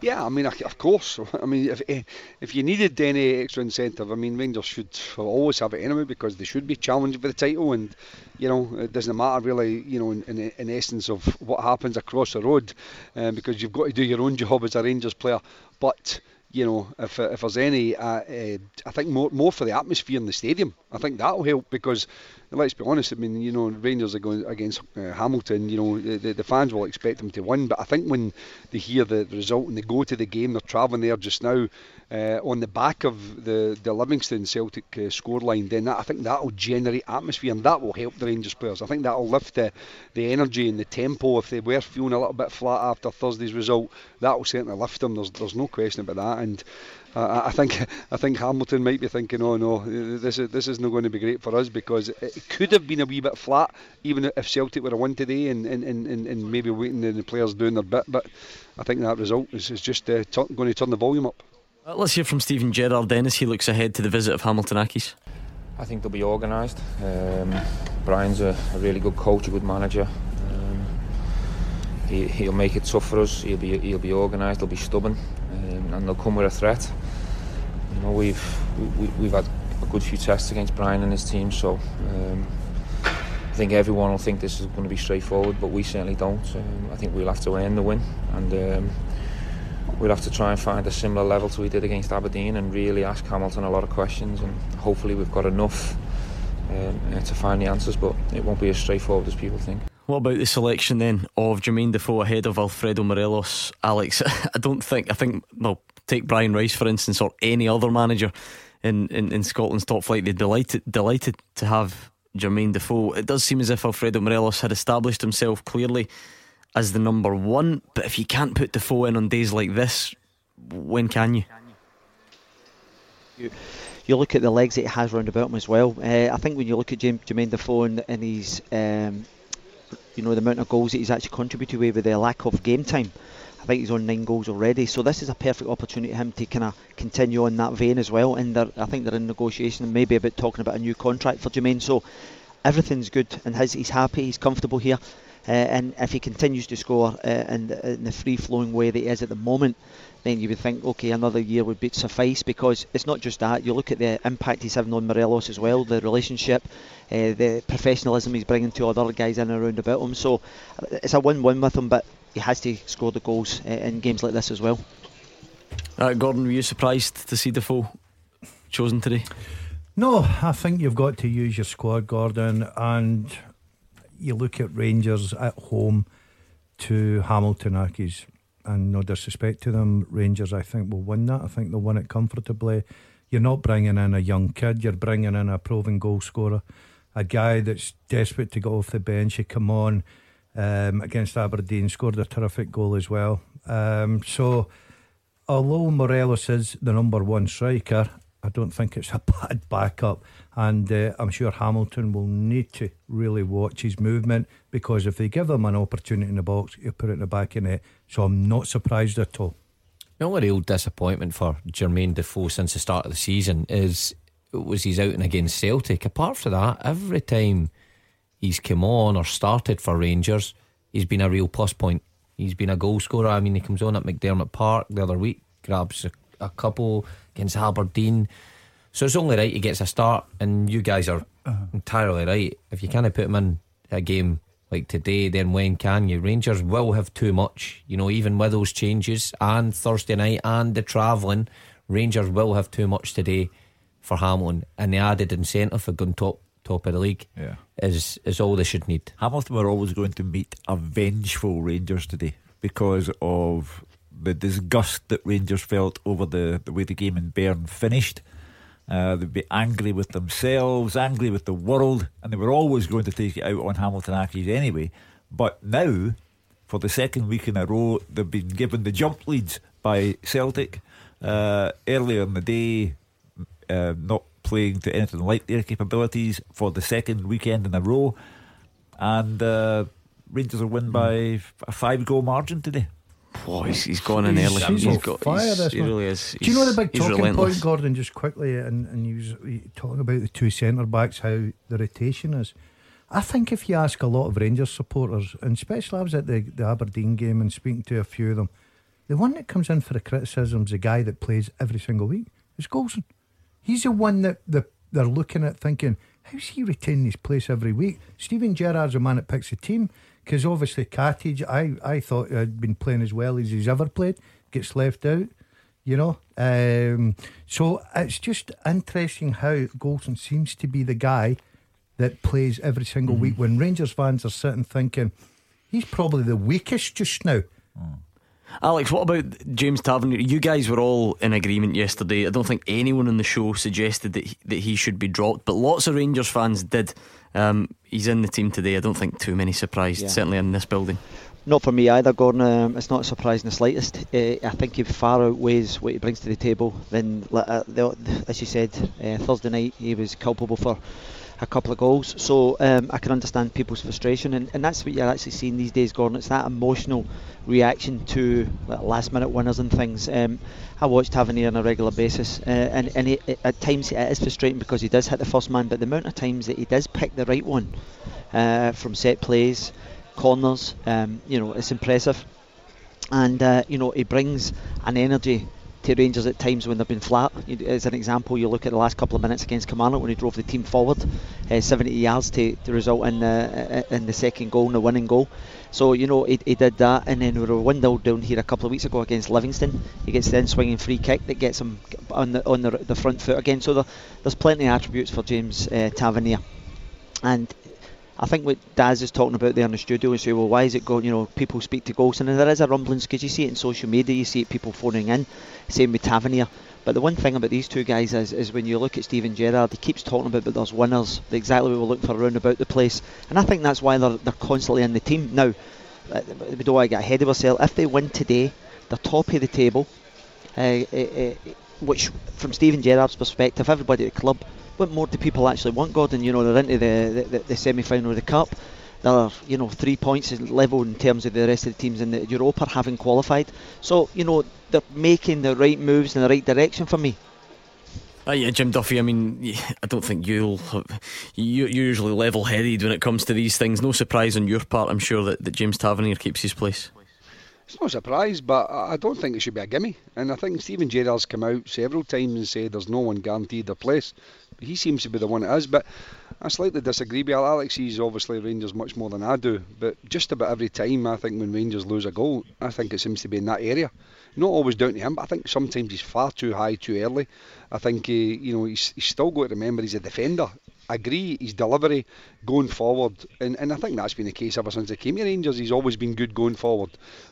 Yeah, I mean, of course. I mean, if eh, if you needed any extra incentive, I mean, Rangers should always have it anyway because they should be challenging for the title, and you know, it doesn't matter really, you know, in, in, in essence of what happens across the road, um, because you've got to do your own job as a Rangers player. But you know, if, if there's any, uh, uh, I think more more for the atmosphere in the stadium. I think that'll help because let's be honest. I mean, you know, Rangers are going against uh, Hamilton. You know, the, the fans will expect them to win, but I think when they hear the, result and they go to the game, they're travelling there just now uh, on the back of the the Livingston Celtic uh, scoreline. Then that, I think that will generate atmosphere and that will help the Rangers players. I think that will lift the the energy and the tempo. If they were feeling a little bit flat after Thursday's result, that will certainly lift them. There's there's no question about that. And uh, I think I think Hamilton might be thinking, oh no, this is this is not going to be great for us because it could have been a wee bit flat, even if Celtic were a win today and, and, and, and maybe waiting and the players doing their bit. But I think that result is, is just uh, t- going to turn the volume up. Let's hear from Steven Gerrard as he looks ahead to the visit of Hamilton Accies. I think they'll be organised. Um, Brian's a, a, really good coach, a good manager. Um, he, will make it tough for us. He'll be he'll be organised. They'll be stubborn, um, and they'll come with a threat. you know we've we, we've had a good few tests against Brian and his team, so um, I think everyone will think this is going to be straightforward, but we certainly don't. Um, I think we'll have to earn the win, and we'll have to try and find a similar level to we did against Aberdeen, and really ask Hamilton a lot of questions, and hopefully we've got enough um, to find the answers, but it won't be as straightforward as people think. What about the selection then of Jermaine Defoe ahead of Alfredo Morelos? Alex, I don't think, I think, well, take Brian Rice for instance, or any other manager in, in, in Scotland's top flight, they're delighted, delighted to have Jermaine Defoe. It does seem as if Alfredo Morelos had established himself clearly as the number one, but if you can't put Defoe in on days like this, when can you? You, look at the legs that he has round about him as well. Uh, I think when you look at James, Jermaine Defoe and, and his um, you know the amount of goals that he's actually contributed with, with the lack of game time. I think he's on nine goals already, so this is a perfect opportunity for him to kind of continue on that vein as well. And I think they're in negotiation and maybe about talking about a new contract for Jermaine. So everything's good, and his, he's happy, he's comfortable here. Uh, and if he continues to score uh, in, the, in the free flowing way that he is at the moment, then you would think, okay, another year would be suffice because it's not just that. You look at the impact he's having on Morelos as well, the relationship, uh, the professionalism he's bringing to other guys in and around about him. So it's a win-win with him, but he has to score the goals uh, in games like this as well. Uh, Gordon, were you surprised to see the Defoe chosen today? No, I think you've got to use your squad, Gordon, and you look at Rangers at home to Hamilton Accies and no disrespect to them, Rangers I think will win that. I think they'll win it comfortably. You're not bringing in a young kid, you're bringing in a proven goal scorer, a guy that's desperate to get off the bench. He come on um, against Aberdeen, scored a terrific goal as well. Um, so, although Morelos is the number one striker, I don't think it's a bad backup. And uh, I'm sure Hamilton will need to really watch his movement because if they give him an opportunity in the box, he'll put it in the back of net. So I'm not surprised at all. The only real disappointment for Jermaine Defoe since the start of the season is was he's out and against Celtic. Apart from that, every time he's come on or started for Rangers, he's been a real plus point. He's been a goal scorer. I mean, he comes on at McDiarmid Park the other week, grabs a, a couple against Aberdeen. So it's only right he gets a start, and you guys are uh-huh. entirely right. If you can't put him in a game like today, then when can you? Rangers will have too much, you know, even with those changes and Thursday night and the travelling, Rangers will have too much today for Hamilton, and the added incentive for going top top of the league yeah. is is all they should need. Hamilton were always going to meet a vengeful Rangers today because of the disgust that Rangers felt over the, the way the game in Bern finished. Uh, they'd be angry with themselves, angry with the world, and they were always going to take it out on Hamilton Accies anyway. But now, for the second week in a row, they've been given the jump leads by Celtic. Uh, earlier in the day, uh, not playing to anything like their capabilities for the second weekend in a row. And uh, Rangers will win by a five goal margin today. Oh, he's, he's gone in early. He's, he's got, fire, he's, he really is. Do you know the big talking relentless. point, Gordon? Just quickly, and, and he was talking about the two centre backs, how the rotation is. I think if you ask a lot of Rangers supporters, and especially I was at the, the Aberdeen game and speaking to a few of them, the one that comes in for the criticism is the guy that plays every single week. It's Goldson. He's the one that the, they're looking at thinking, how's he retaining his place every week? Steven Gerrard's the man that picks the team because obviously Katic, I, I thought had been playing as well as he's ever played, gets left out, you know. Um, so it's just interesting how Goldson seems to be the guy that plays every single mm-hmm. week when Rangers fans are sitting thinking he's probably the weakest just now. Mm. Alex, what about James Tavernier? You guys were all in agreement yesterday. I don't think anyone on the show suggested that he, that he should be dropped, but lots of Rangers fans did. Um, he's in the team today. I don't think too many surprised, yeah. certainly in this building. Not for me either, Gordon. Um, it's not surprising in the slightest. Uh, I think he far outweighs what he brings to the table. Then, uh, the, as you said, uh, Thursday night he was culpable for a couple of goals. So um, I can understand people's frustration, and, and that's what you're actually seeing these days, Gordon. It's that emotional reaction to like, last minute winners and things. Um, I watch Tavernier on a regular basis, uh, and, and at times it is frustrating because he does hit the first man, but the amount of times that he does pick the right one uh, from set plays, corners, um, you know, it's impressive. And uh, you know, he brings an energy to Rangers at times when they've been flat. As an example, you look at the last couple of minutes against Kilmarnock when he drove the team forward, uh, 70 yards to, to result in uh, in the second goal and the winning goal. So you know he, he did that, and then we were windowed down here a couple of weeks ago against Livingston. He gets the in swinging free kick that gets him on the on the, the front foot again. So there, there's plenty of attributes for James uh, Tavernier, and I think what Daz is talking about there in the studio and say, well, why is it going? You know, people speak to Goldson, and there is a rumblings because you see it in social media, you see it people phoning in, same with Tavernier. But the one thing about these two guys is, is when you look at Steven Gerrard, he keeps talking about that there's winners, exactly what we're looking for around about the place, and I think that's why they're, they're constantly in the team now. Uh, we don't want to get ahead of ourselves. If they win today, they're top of the table, uh, uh, uh which, from Steven Gerrard's perspective, everybody at the club what more do people actually want, Gordon? You know, they're into the, the, the semi final of the Cup. They're, you know, three points level in terms of the rest of the teams in the Europa having qualified. So, you know, they're making the right moves in the right direction for me. Uh, yeah, Jim Duffy. I mean, I don't think you'll. You, are usually level-headed when it comes to these things. No surprise on your part, I'm sure that, that James Tavernier keeps his place. It's no surprise, but I don't think it should be a gimme. And I think Steven Gerrard's come out several times and said there's no one guaranteed their place. He seems to be the one it is, but I slightly disagree with Alex. He's obviously Rangers much more than I do, but just about every time I think when Rangers lose a goal, I think it seems to be in that area. Not always down to him, but I think sometimes he's far too high too early. I think he, you know he's, he's still got to remember he's a defender agree his delivery going forward, and, and I think that's been the case ever since he came to Rangers. He's always been good going forward,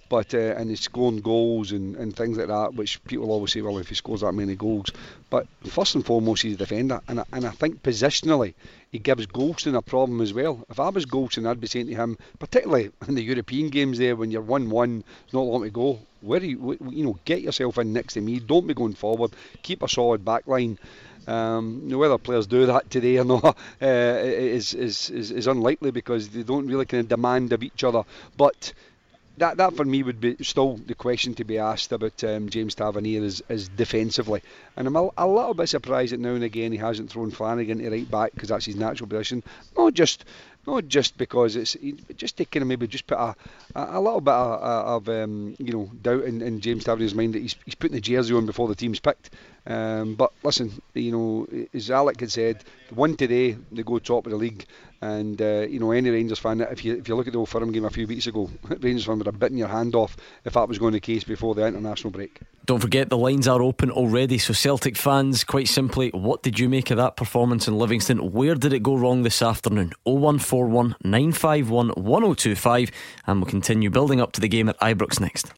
but uh, and he's scoring goals and, and things like that, which people always say, well, if he scores that many goals, but first and foremost, he's a defender, and I, and I think positionally he gives Goldson a problem as well. If I was Goldson, I'd be saying to him, particularly in the European games there when you're one-one, there's not long to go. Where you, you know, get yourself in next to me. Don't be going forward. Keep a solid back line. Um, whether players do that today or not uh, is, is, is, is unlikely because they don't really kind of demand of each other. But that that for me would be still the question to be asked about um, James Tavernier is, is defensively, and I'm a, a, little bit surprised that now and again he hasn't thrown Flanagan to right back because that's his natural position. Not just not just because it's just to kind of maybe just put a, a, a little bit of, of um, you know doubt in, in James Tavernier's mind that he's, he's putting the jersey on before the team's picked. Um, but listen, you know, as Alec had said, one today they go top of the league, and uh, you know any Rangers fan, if you if you look at the Old Firm game a few weeks ago, Rangers fan would have bitten your hand off if that was going to the case before the international break. Don't forget the lines are open already. So Celtic fans, quite simply, what did you make of that performance in Livingston? Where did it go wrong this afternoon? 0141 951 1025, and we'll continue building up to the game at Ibrox next.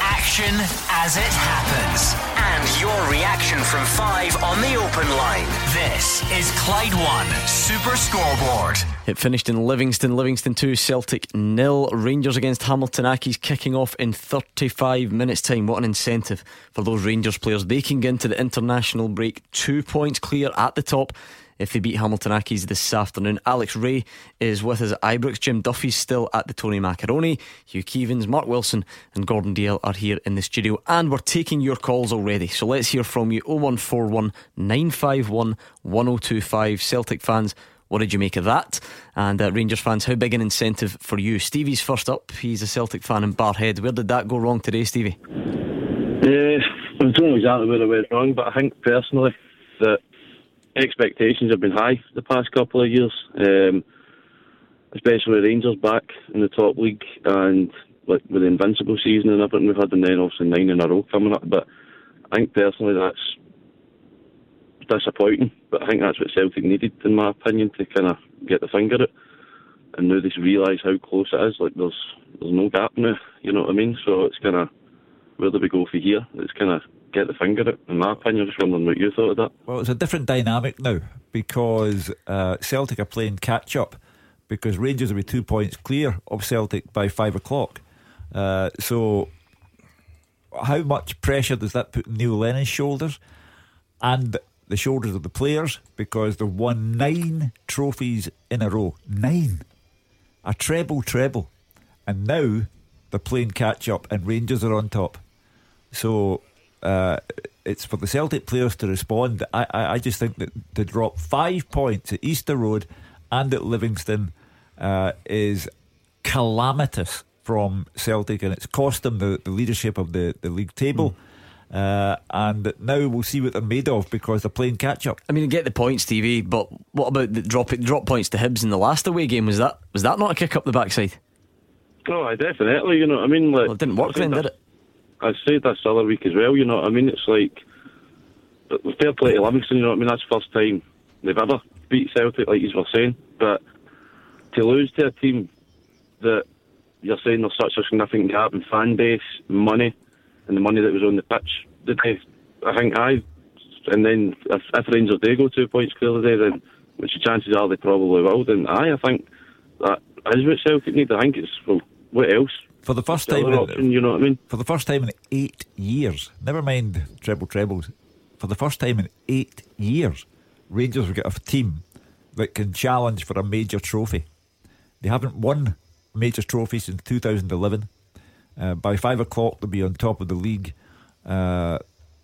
Action as it happens and your reaction from five on the open line. This is Clyde One Super Scoreboard. It finished in Livingston. Livingston 2, Celtic nil. Rangers against Hamilton Accies kicking off in 35 minutes' time. What an incentive for those Rangers players. They can get into the international break two points clear at the top if they beat Hamilton Accies this afternoon. Alex Rae is with us at Ibrox. Jim Duffy's still at the Tony Macaroni. Hugh Keevins, Mark Wilson, and Gordon Dalziel are here in the studio. And we're taking your calls already. So let's hear from you 0141 951 1025. Celtic fans, what did you make of that? And uh, Rangers fans, how big an incentive for you? Stevie's first up. He's a Celtic fan in Barrhead. Where did that go wrong today, Stevie? Uh, I don't know exactly where it went wrong, but I think personally that expectations have been high the past couple of years, um, especially with Rangers back in the top league and like with the invincible season and everything we've had, and then obviously nine in a row coming up. But I think personally that's disappointing. But I think that's what Celtic needed, in my opinion, to kind of get the finger it. And now they realise how close it is. Like there's there's no gap now. You know what I mean? So it's kind of where do we go for here? It's kind of get the finger out. In my opinion, just wondering what you thought of that. Well, it's a different dynamic now because uh, Celtic are playing catch up because Rangers will be two points clear of Celtic by five o'clock. Uh, so, how much pressure does that put Neil Lennon's shoulders and the shoulders of the players? Because they've won nine trophies in a row. Nine. A treble, treble. And now they're playing catch up and Rangers are on top. So uh, it's for the Celtic players to respond. I, I, I, just think that to drop five points at Easter Road and at Livingston uh, is calamitous from Celtic, and it's cost them the, the leadership of the, the league table. Uh, and now we'll see what they're made of because they're playing catch up. I mean, I get the points, TV, but what about the drop drop points to Hibs in the last away game? Was that was that not a kick up the backside? No, I definitely. You know, what I mean, like Well, it didn't work then, did it? I said this the other week as well. You know, what I mean, it's like fair play to Livingston. You know, what I mean, that's first time they've ever beat Celtic, like you were saying. But to lose to a team that you're saying there's such a significant gap in fan base, money, and the money that was on the pitch? I think I. And then if, if Rangers do go two points clear today, then which the chances are they probably will. Then I, I think that is what Celtic need. I think it's well, what else? For the first time, in, option, you know what I mean? for the first time in eight years, never mind treble trebles, for the first time in eight years, Rangers have got a team that can challenge for a major trophy. They haven't won a major trophy since 2011. Uh, by five o'clock, they'll be on top of the league. Uh,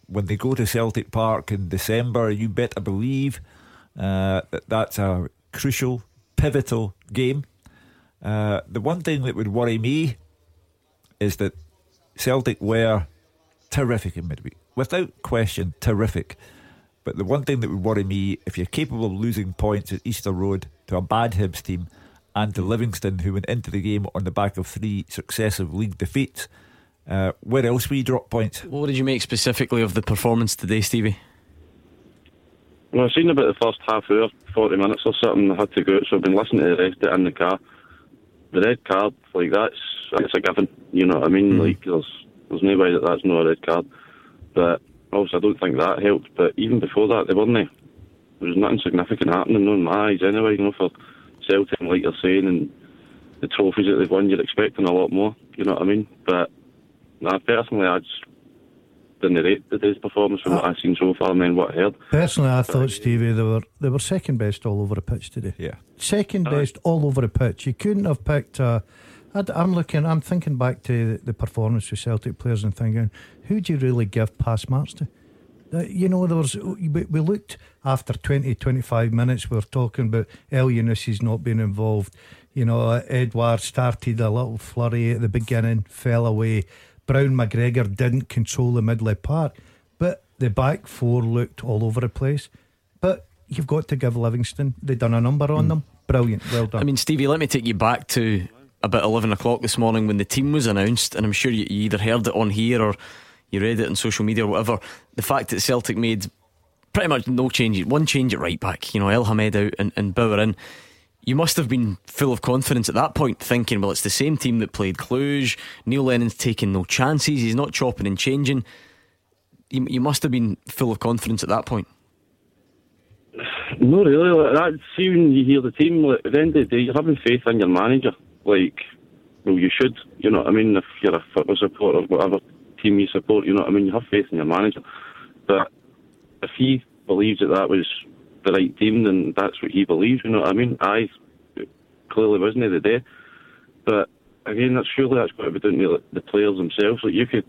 when they go to Celtic Park in December, you better believe uh, that that's a crucial, pivotal game. Uh, the one thing that would worry me is that Celtic were terrific in midweek, without question, terrific. But the one thing that would worry me, if you're capable of losing points at Easter Road to a bad Hibs team and to Livingston, who went into the game on the back of three successive league defeats, uh, where else we drop points? What did you make specifically of the performance today, Stevie? Well, I've seen about the first half hour, 40 minutes or something. I had to go out, so I've been listening to the rest of it in the car. The red card, like, that's, that's a given. You know what I mean? Hmm. Like, there's, there's no way that that's not a red card. But obviously, I don't think that helped. But even before that, they weren't. There was nothing significant happening in my eyes anyway, you know, for Celtic, like you're saying, and the trophies that they've won, you're expecting a lot more. You know what I mean? But nah, personally, I just didn't rate today's performance from what I've seen so far and then what I heard. Personally, I thought Stevie they were they were second best all over the pitch today. Yeah. Second best all over the pitch. You couldn't have picked. i I'm looking. I'm thinking back to the performance of Celtic players and thinking, who do you really give pass marks to? Uh, You know, there was we, we looked after 20, 25 minutes. We were talking about Elyounoussi's not being involved. You know, uh, Edouard started a little flurry at the beginning, fell away. Brown McGregor didn't control the middle part, but the back four looked all over the place. But you've got to give Livingston. they've done a number on hmm. them. Brilliant. Well done. I mean, Stevie, let me take you back to about 11 o'clock this morning when the team was announced, and I'm sure you, either heard it on here or you read it on social media or whatever. The fact that Celtic made pretty much no changes, one change at right back, you know, El Hamed out and, and Bauer in. You must have been full of confidence at that point, thinking, well, it's the same team that played Cluj. Neil Lennon's taking no chances. He's not chopping and changing. You, you must have been full of confidence at that point. No, really. Like that, see, when you hear the team, like, at the end of the day, you're having faith in your manager. Like, well, you should. You know what I mean? If you're a football supporter, whatever team you support, you know what I mean? You have faith in your manager. But if he believes that that was the right team, then that's what he believes. You know what I mean? I clearly wasn't the day. But again, that's surely that's got to be down to the players themselves. Like you could.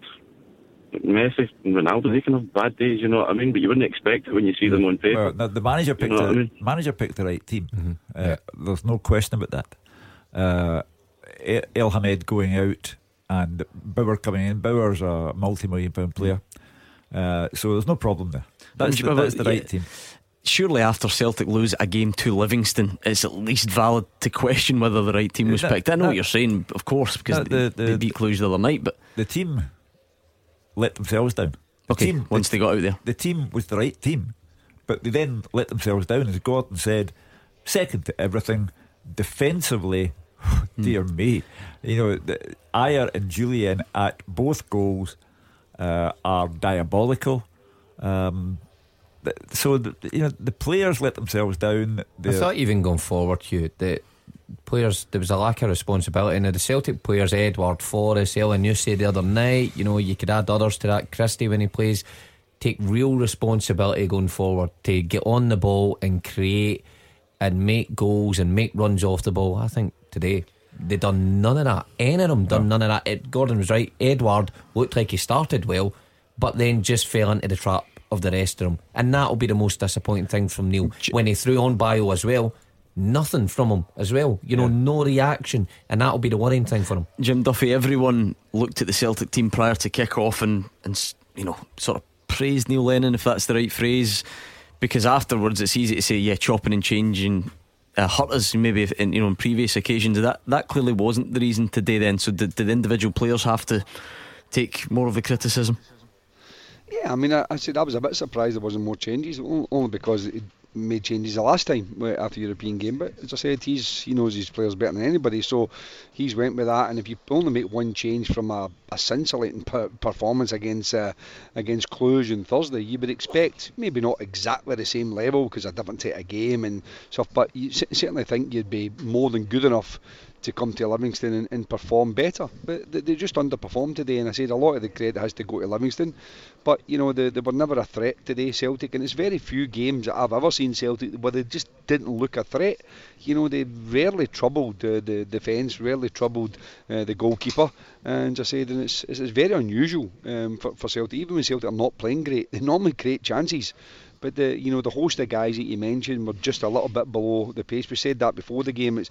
Messi and Ronaldo, they can have bad days, you know what I mean? But you wouldn't expect it when you see them on paper. Well, the, the manager picked know the I mean? manager picked the right team. Uh, There's no question about that. Uh, El Hamed going out and Bauer coming in. Bauer's a multi-million pound player, uh, so there's no problem there. That's, the, that's the right Yeah. team. Surely, after Celtic lose a game to Livingston, it's at least valid to question whether the right team was That- picked. I know that- what you're saying, of course, because they, the- they the- beat Cluj the other night. But The team let themselves down. The okay, team, once they got out there, the team was the right team, but they then let themselves down, as Gordon said, second to everything. Defensively, dear me, you know, the, Ajer and Jullien at both goals uh, are diabolical. Um, so the, you know the players let themselves down. I thought even going forward, Hugh, the players there was a lack of responsibility. Now the Celtic players, Edouard Forrest, Elyounoussi the other night. You know, you could add others to that. Christie when he plays, take real responsibility going forward to get on the ball and create and make goals and make runs off the ball. I think today they done none of that. Any of them done none of that. Ed, Gordon was right. Edouard looked like he started well, but then just fell into the trap of the rest of them, and that'll be the most disappointing thing from Neil when he threw on Bayo as well. Nothing from him as well. You know, no reaction, and that'll be the worrying thing for him. Jim Duffy, everyone looked at the Celtic team prior to kick off and, and you know, sort of praised Neil Lennon, if that's the right phrase, because afterwards it's easy to say, yeah, chopping and changing uh, hurt us maybe if, in, you know, in previous occasions. That that clearly wasn't the reason today then. So did, did individual players have to take more of the criticism? Yeah, I mean, I, I said I was a bit surprised there wasn't more changes, only because he made changes the last time uh, after European game. But as I said, he's he knows his players better than anybody, so he's went with that. And if you only make one change from a, a scintillating per- performance against uh, against Cluj on Thursday, you would expect maybe not exactly the same level because a different type of game and stuff. But you certainly think you'd be more than good enough to come to Livingston and, and, perform better. But they just underperformed today, and I said a lot of the credit has to go to Livingston. But you know they, they were never a threat today, Celtic, and it's very few games that I've ever seen Celtic where they just didn't look a threat. You know they rarely troubled the, the defence, rarely troubled uh, the goalkeeper, and I said, and it's, it's, it's very unusual um, for, for Celtic. Even when Celtic are not playing great, they normally create chances. But the you know the host of guys that you mentioned were just a little bit below the pace. We said that before the game. It's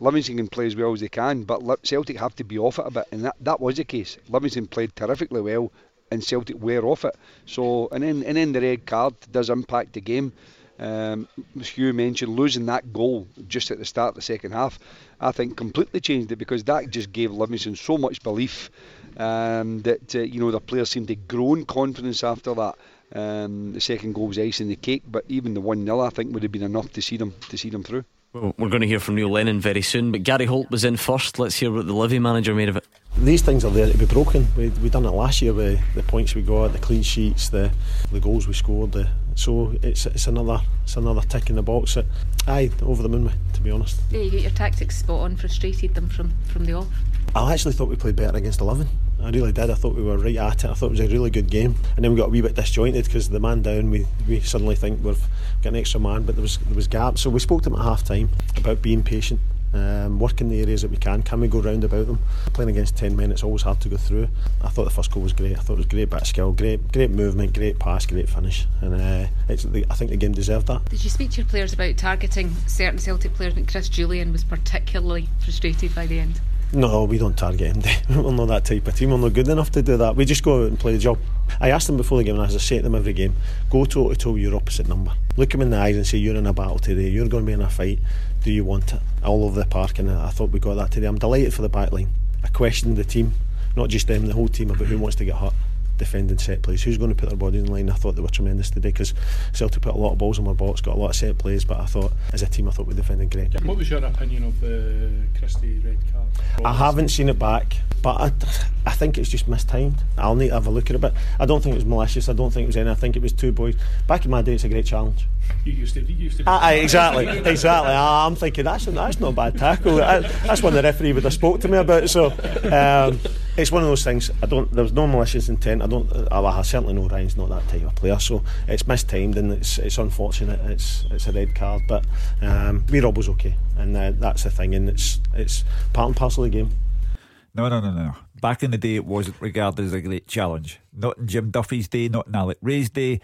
Livingston can play as well as they can, but Celtic have to be off it a bit, and that, that was the case. Livingston played terrifically well, and Celtic were off it. So and then and then the red card does impact the game. Um, as Hugh mentioned, losing that goal just at the start of the second half, I think completely changed it because that just gave Livingston so much belief um, that uh, you know the players seemed to grow in confidence after that. Um, the second goal was icing the cake, but even the one 0 I think would have been enough to see them to see them through. Well, we're going to hear from Neil Lennon very soon, but Gary Holt was in first. Let's hear what the Livy manager made of it. These things are there to be broken. We we done it last year with the points we got, the clean sheets, the the goals we scored. The, so it's it's another it's another tick in the box. That, aye, over the moon with, to be honest. Yeah, you get your tactics spot on. Frustrated them from from the off. I actually thought we played better against 11. I really did. I thought we were right at it. I thought it was a really good game. And then we got a wee bit disjointed because the man down, we, we suddenly think we've got an extra man, but there was there was gaps. So we spoke to him at half time about being patient um, working the areas that we can. Can we go round about them? Playing against 10 men, it's always hard to go through. I thought the first goal was great. I thought it was great bit of skill, great great movement, great pass, great finish. And uh, I think the game deserved that. Did you speak to your players about targeting certain Celtic players? Think Chris Jullien was particularly frustrated by the end. No, we don't target him. we're not that type of team. We're not good enough to do that. We just go out and play the job. I asked them before the game, and as I say to them every game, go toe to toe with your opposite number. Look them in the eyes and say, You're in a battle today. You're going to be in a fight. Do you want it? All over the park, and I thought we got that today. I'm delighted for the back line. I questioned the team, not just them, the whole team, about who wants to get hurt defending set plays. Who's going to put their body in line? I thought they were tremendous today because Celtic put a lot of balls in our box, got a lot of set plays, but I thought as a team, I thought we defended great. What was your opinion of the Christie red card? I haven't seen it back, but I, I think it's just mistimed. I'll need to have a look at it, but I don't think it was malicious. I don't think it was any. I think it was two boys. Back in my day, it's a great challenge. You used to, you used to. Aye, ah, ah, exactly, exactly. Ah, I'm thinking that's that's not a bad tackle. that's one the referee would have spoke to me about. So um, it's one of those things. I don't. There's no malicious intent. I don't. I, I certainly know Ryan's not that type of player. So it's mistimed and it's it's unfortunate. It's it's a red card, but um, we Rob was okay, and uh, that's the thing. And it's it's part and parcel of the game. No, no, no, no. Back in the day, it wasn't regarded as a great challenge. Not in Jim Duffy's day, not in Alec Rae's day,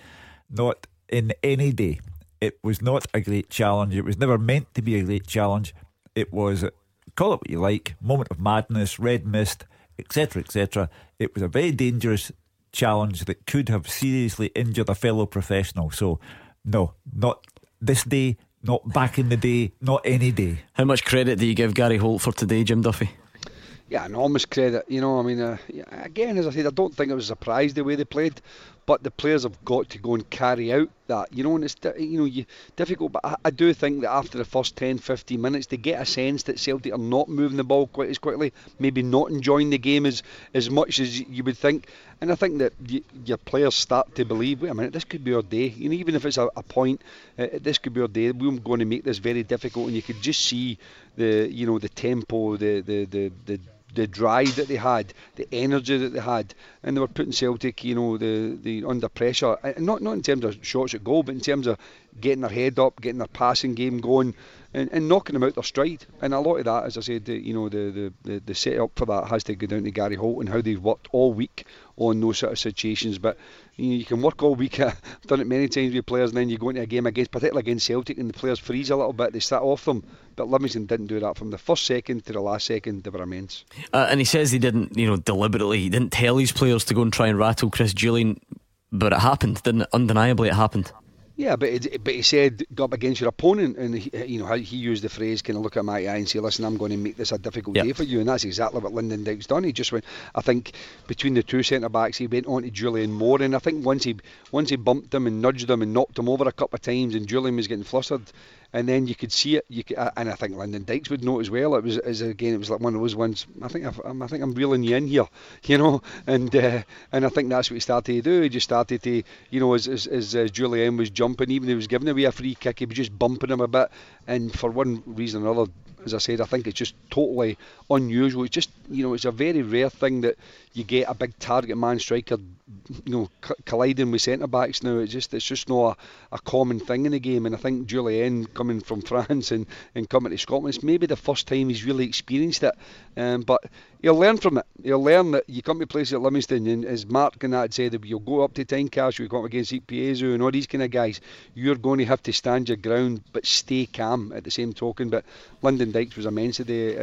not in any day. It was not a great challenge. It was never meant to be a great challenge. It was, call it what you like, moment of madness, red mist, etc., etc. It was a very dangerous challenge that could have seriously injured a fellow professional. So, no, not this day, not back in the day, not any day. How much credit do you give Gary Holt for today, Jim Duffy? yeah, enormous credit. You know, I mean, uh, again, as I said, I don't think it was a surprise the way they played, but the players have got to go and carry out that. You know, and it's you know you, difficult, but I, I, do think that after the first 10, 15 minutes, they get a sense that Celtic are not moving the ball quite as quickly, maybe not enjoying the game as as much as you would think. And I think that you, your players start to believe, wait a minute, this could be our day. You know, even if it's a, a point, uh, this could be our day. We're going to make this very difficult, and you could just see the you know the tempo, the the the, the the drive that they had, the energy that they had, and they were putting Celtic, you know, the, the under pressure. Uh, not not in terms of shots at goal, but in terms of getting their head up, getting their passing game going, and, and knocking them out their stride. And a lot of that, as I said, the, you know, the, the, the, the setup for that has to go down to Gary Holt and how they've worked all week on those sort of situations. But you, know, you can work all week. I've done it many times with players, and then you go into a game against, particularly against Celtic, and the players freeze a little bit. They start off them, but Livingston didn't do that from the first second to the last second. They were immense. Uh, and he says he didn't, you know, deliberately. He didn't tell his players to go and try and rattle Chris Jullien, but it happened, didn't it? Undeniably, it happened. Yeah, but it, but he said go up against your opponent, and he, you know he used the phrase, "Kind of look at my eye and say, listen, I'm going to make this a difficult yep. day for you," and that's exactly what Lyndon Dykes done. He just went. I think between the two centre backs, he went on to Jullien more, and I think once he once he bumped him and nudged him and knocked him over a couple of times, and Jullien was getting flustered, and then you could see it. You could, and I think Lyndon Dykes would know as well. It was as again, it was like one of those ones. I think I've, i think I'm reeling you in here, you know, and uh, and I think that's what he started to do. He just started to, you know, as as, as uh, Jullien was jumping, even he was giving away a free kick, he was just bumping him a bit, and for one reason or another, as I said, I think it's just totally unusual. It's just, you know, it's a very rare thing that you get a big target man striker, you know, colliding with centre backs now. It's just, it's just not a, a, common thing in the game. And I think Jullien coming from France and, and coming to Scotland, it's maybe the first time he's really experienced it. Um, but he'll learn from it. He'll learn that you come to places at Livingston, and as Mark and that said, you'll go up to Tynecastle, you up against Ikpeazu and all these kind of guys, you're going to have to stand your ground but stay calm at the same token. But Lyndon Dykes was immense today,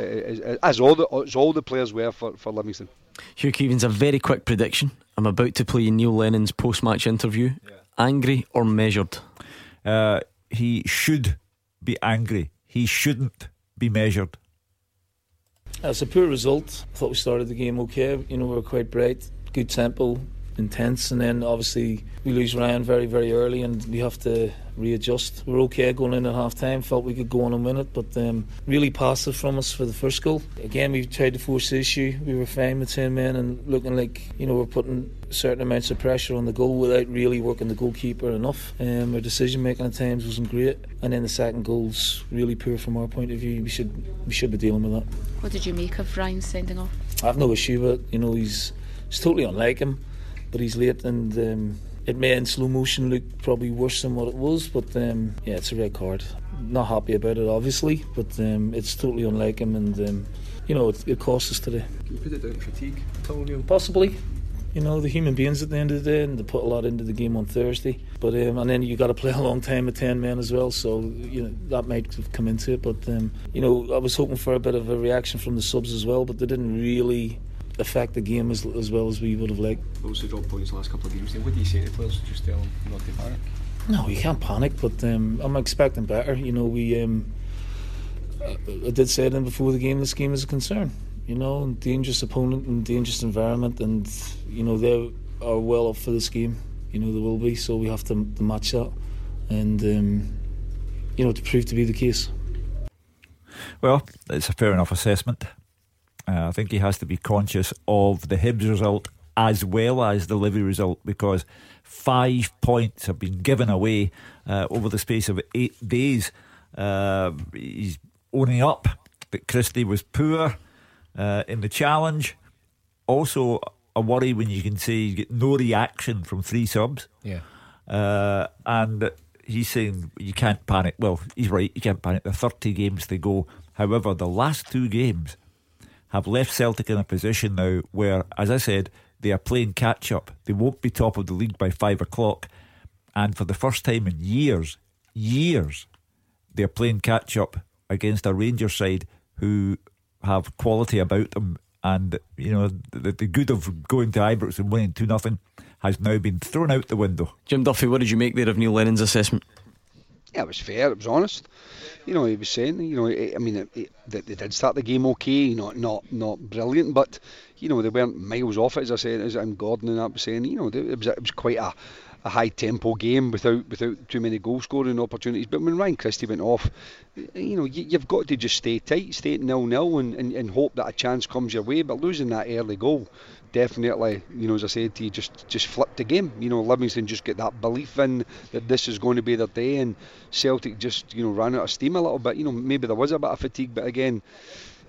uh, as all the as all the players were for, for Livingston. Hugh Keevins, a very quick prediction. I'm about to play Neil Lennon's post match interview. Yeah. Angry or measured? Uh, he should be angry. He shouldn't be measured. It's a poor result. I thought we started the game okay. You know, we were quite bright, good tempo, intense, and then obviously we lose Ryan very, very early, and we have to readjust. We are okay going in at half time, felt we could go on and win it, but um, really passive from us for the first goal. Again, we tried to force the issue. We were fine with 10 men and looking like, you know, we're putting certain amounts of pressure on the goal without really working the goalkeeper enough. Um, our decision making at times wasn't great, and then the second goal's really poor from our point of view. We should we should be dealing with that. What did you make of Ryan sending off? I have no issue with it. You know, he's it's totally unlike him, but he's late and. Um, it may in slow motion look probably worse than what it was, but um, yeah, it's a red card. Not happy about it, obviously, but um, it's totally unlike him, and um, you know it, it cost us today. Can you put it down to fatigue, Possibly. You know, the human beings at the end of the day, and they put a lot into the game on Thursday. But um, and then you got to play a long time with ten men as well, so you know that might have come into it. But um, you know, I was hoping for a bit of a reaction from the subs as well, but they didn't really affect the game as, as well as we would have liked. Also dropped points last couple of games. What do you say to players? Just tell them not to panic. No, you can't panic, but um, I'm expecting better. You know, we. Um, I did say them before the game. This game is a concern. You know, dangerous opponent and dangerous environment, and you know they are well up for this game. You know they will be, so we have to, to match that, and um, you know to prove to be the case. Well, it's a fair enough assessment. Uh, I think he has to be conscious of the Hibs result as well as the Livy result because five points have been given away uh, over the space of eight days. Uh, he's owning up that Christie was poor uh, in the challenge. Also, a worry when you can say you get no reaction from three subs. Yeah. Uh, and he's saying you can't panic. Well, he's right, you can't panic. There are 30 games to go. However, the last two games have left Celtic in a position now where, as I said, they are playing catch up. They won't be top of the league by five o'clock. And for the first time in years, years, they're playing catch up against a Rangers side who have quality about them. And, you know, the, the good of going to Ibrox and winning 2 nothing has now been thrown out the window. Jim Duffy, what did you make there of Neil Lennon's assessment? Yeah, it was fair. It was honest you know, he was saying, you know, eh, I mean, eh, eh, it, it, they did start the game okay, know, not not brilliant, but you know, they weren't miles off it, as I said, as I'm Gordon and that was saying, you know, it was it was quite a a high tempo game without without too many goal scoring opportunities. But when Ryan Christie went off, you know you, have got to just stay tight, stay at nil nil, and, and, and hope that a chance comes your way. But losing that early goal, definitely, you know, as I said to you, just just flipped the game. You know, Livingston just get that belief in that this is going to be their day, and Celtic just you know ran out of steam a little bit. You know, maybe there was a bit of fatigue, but again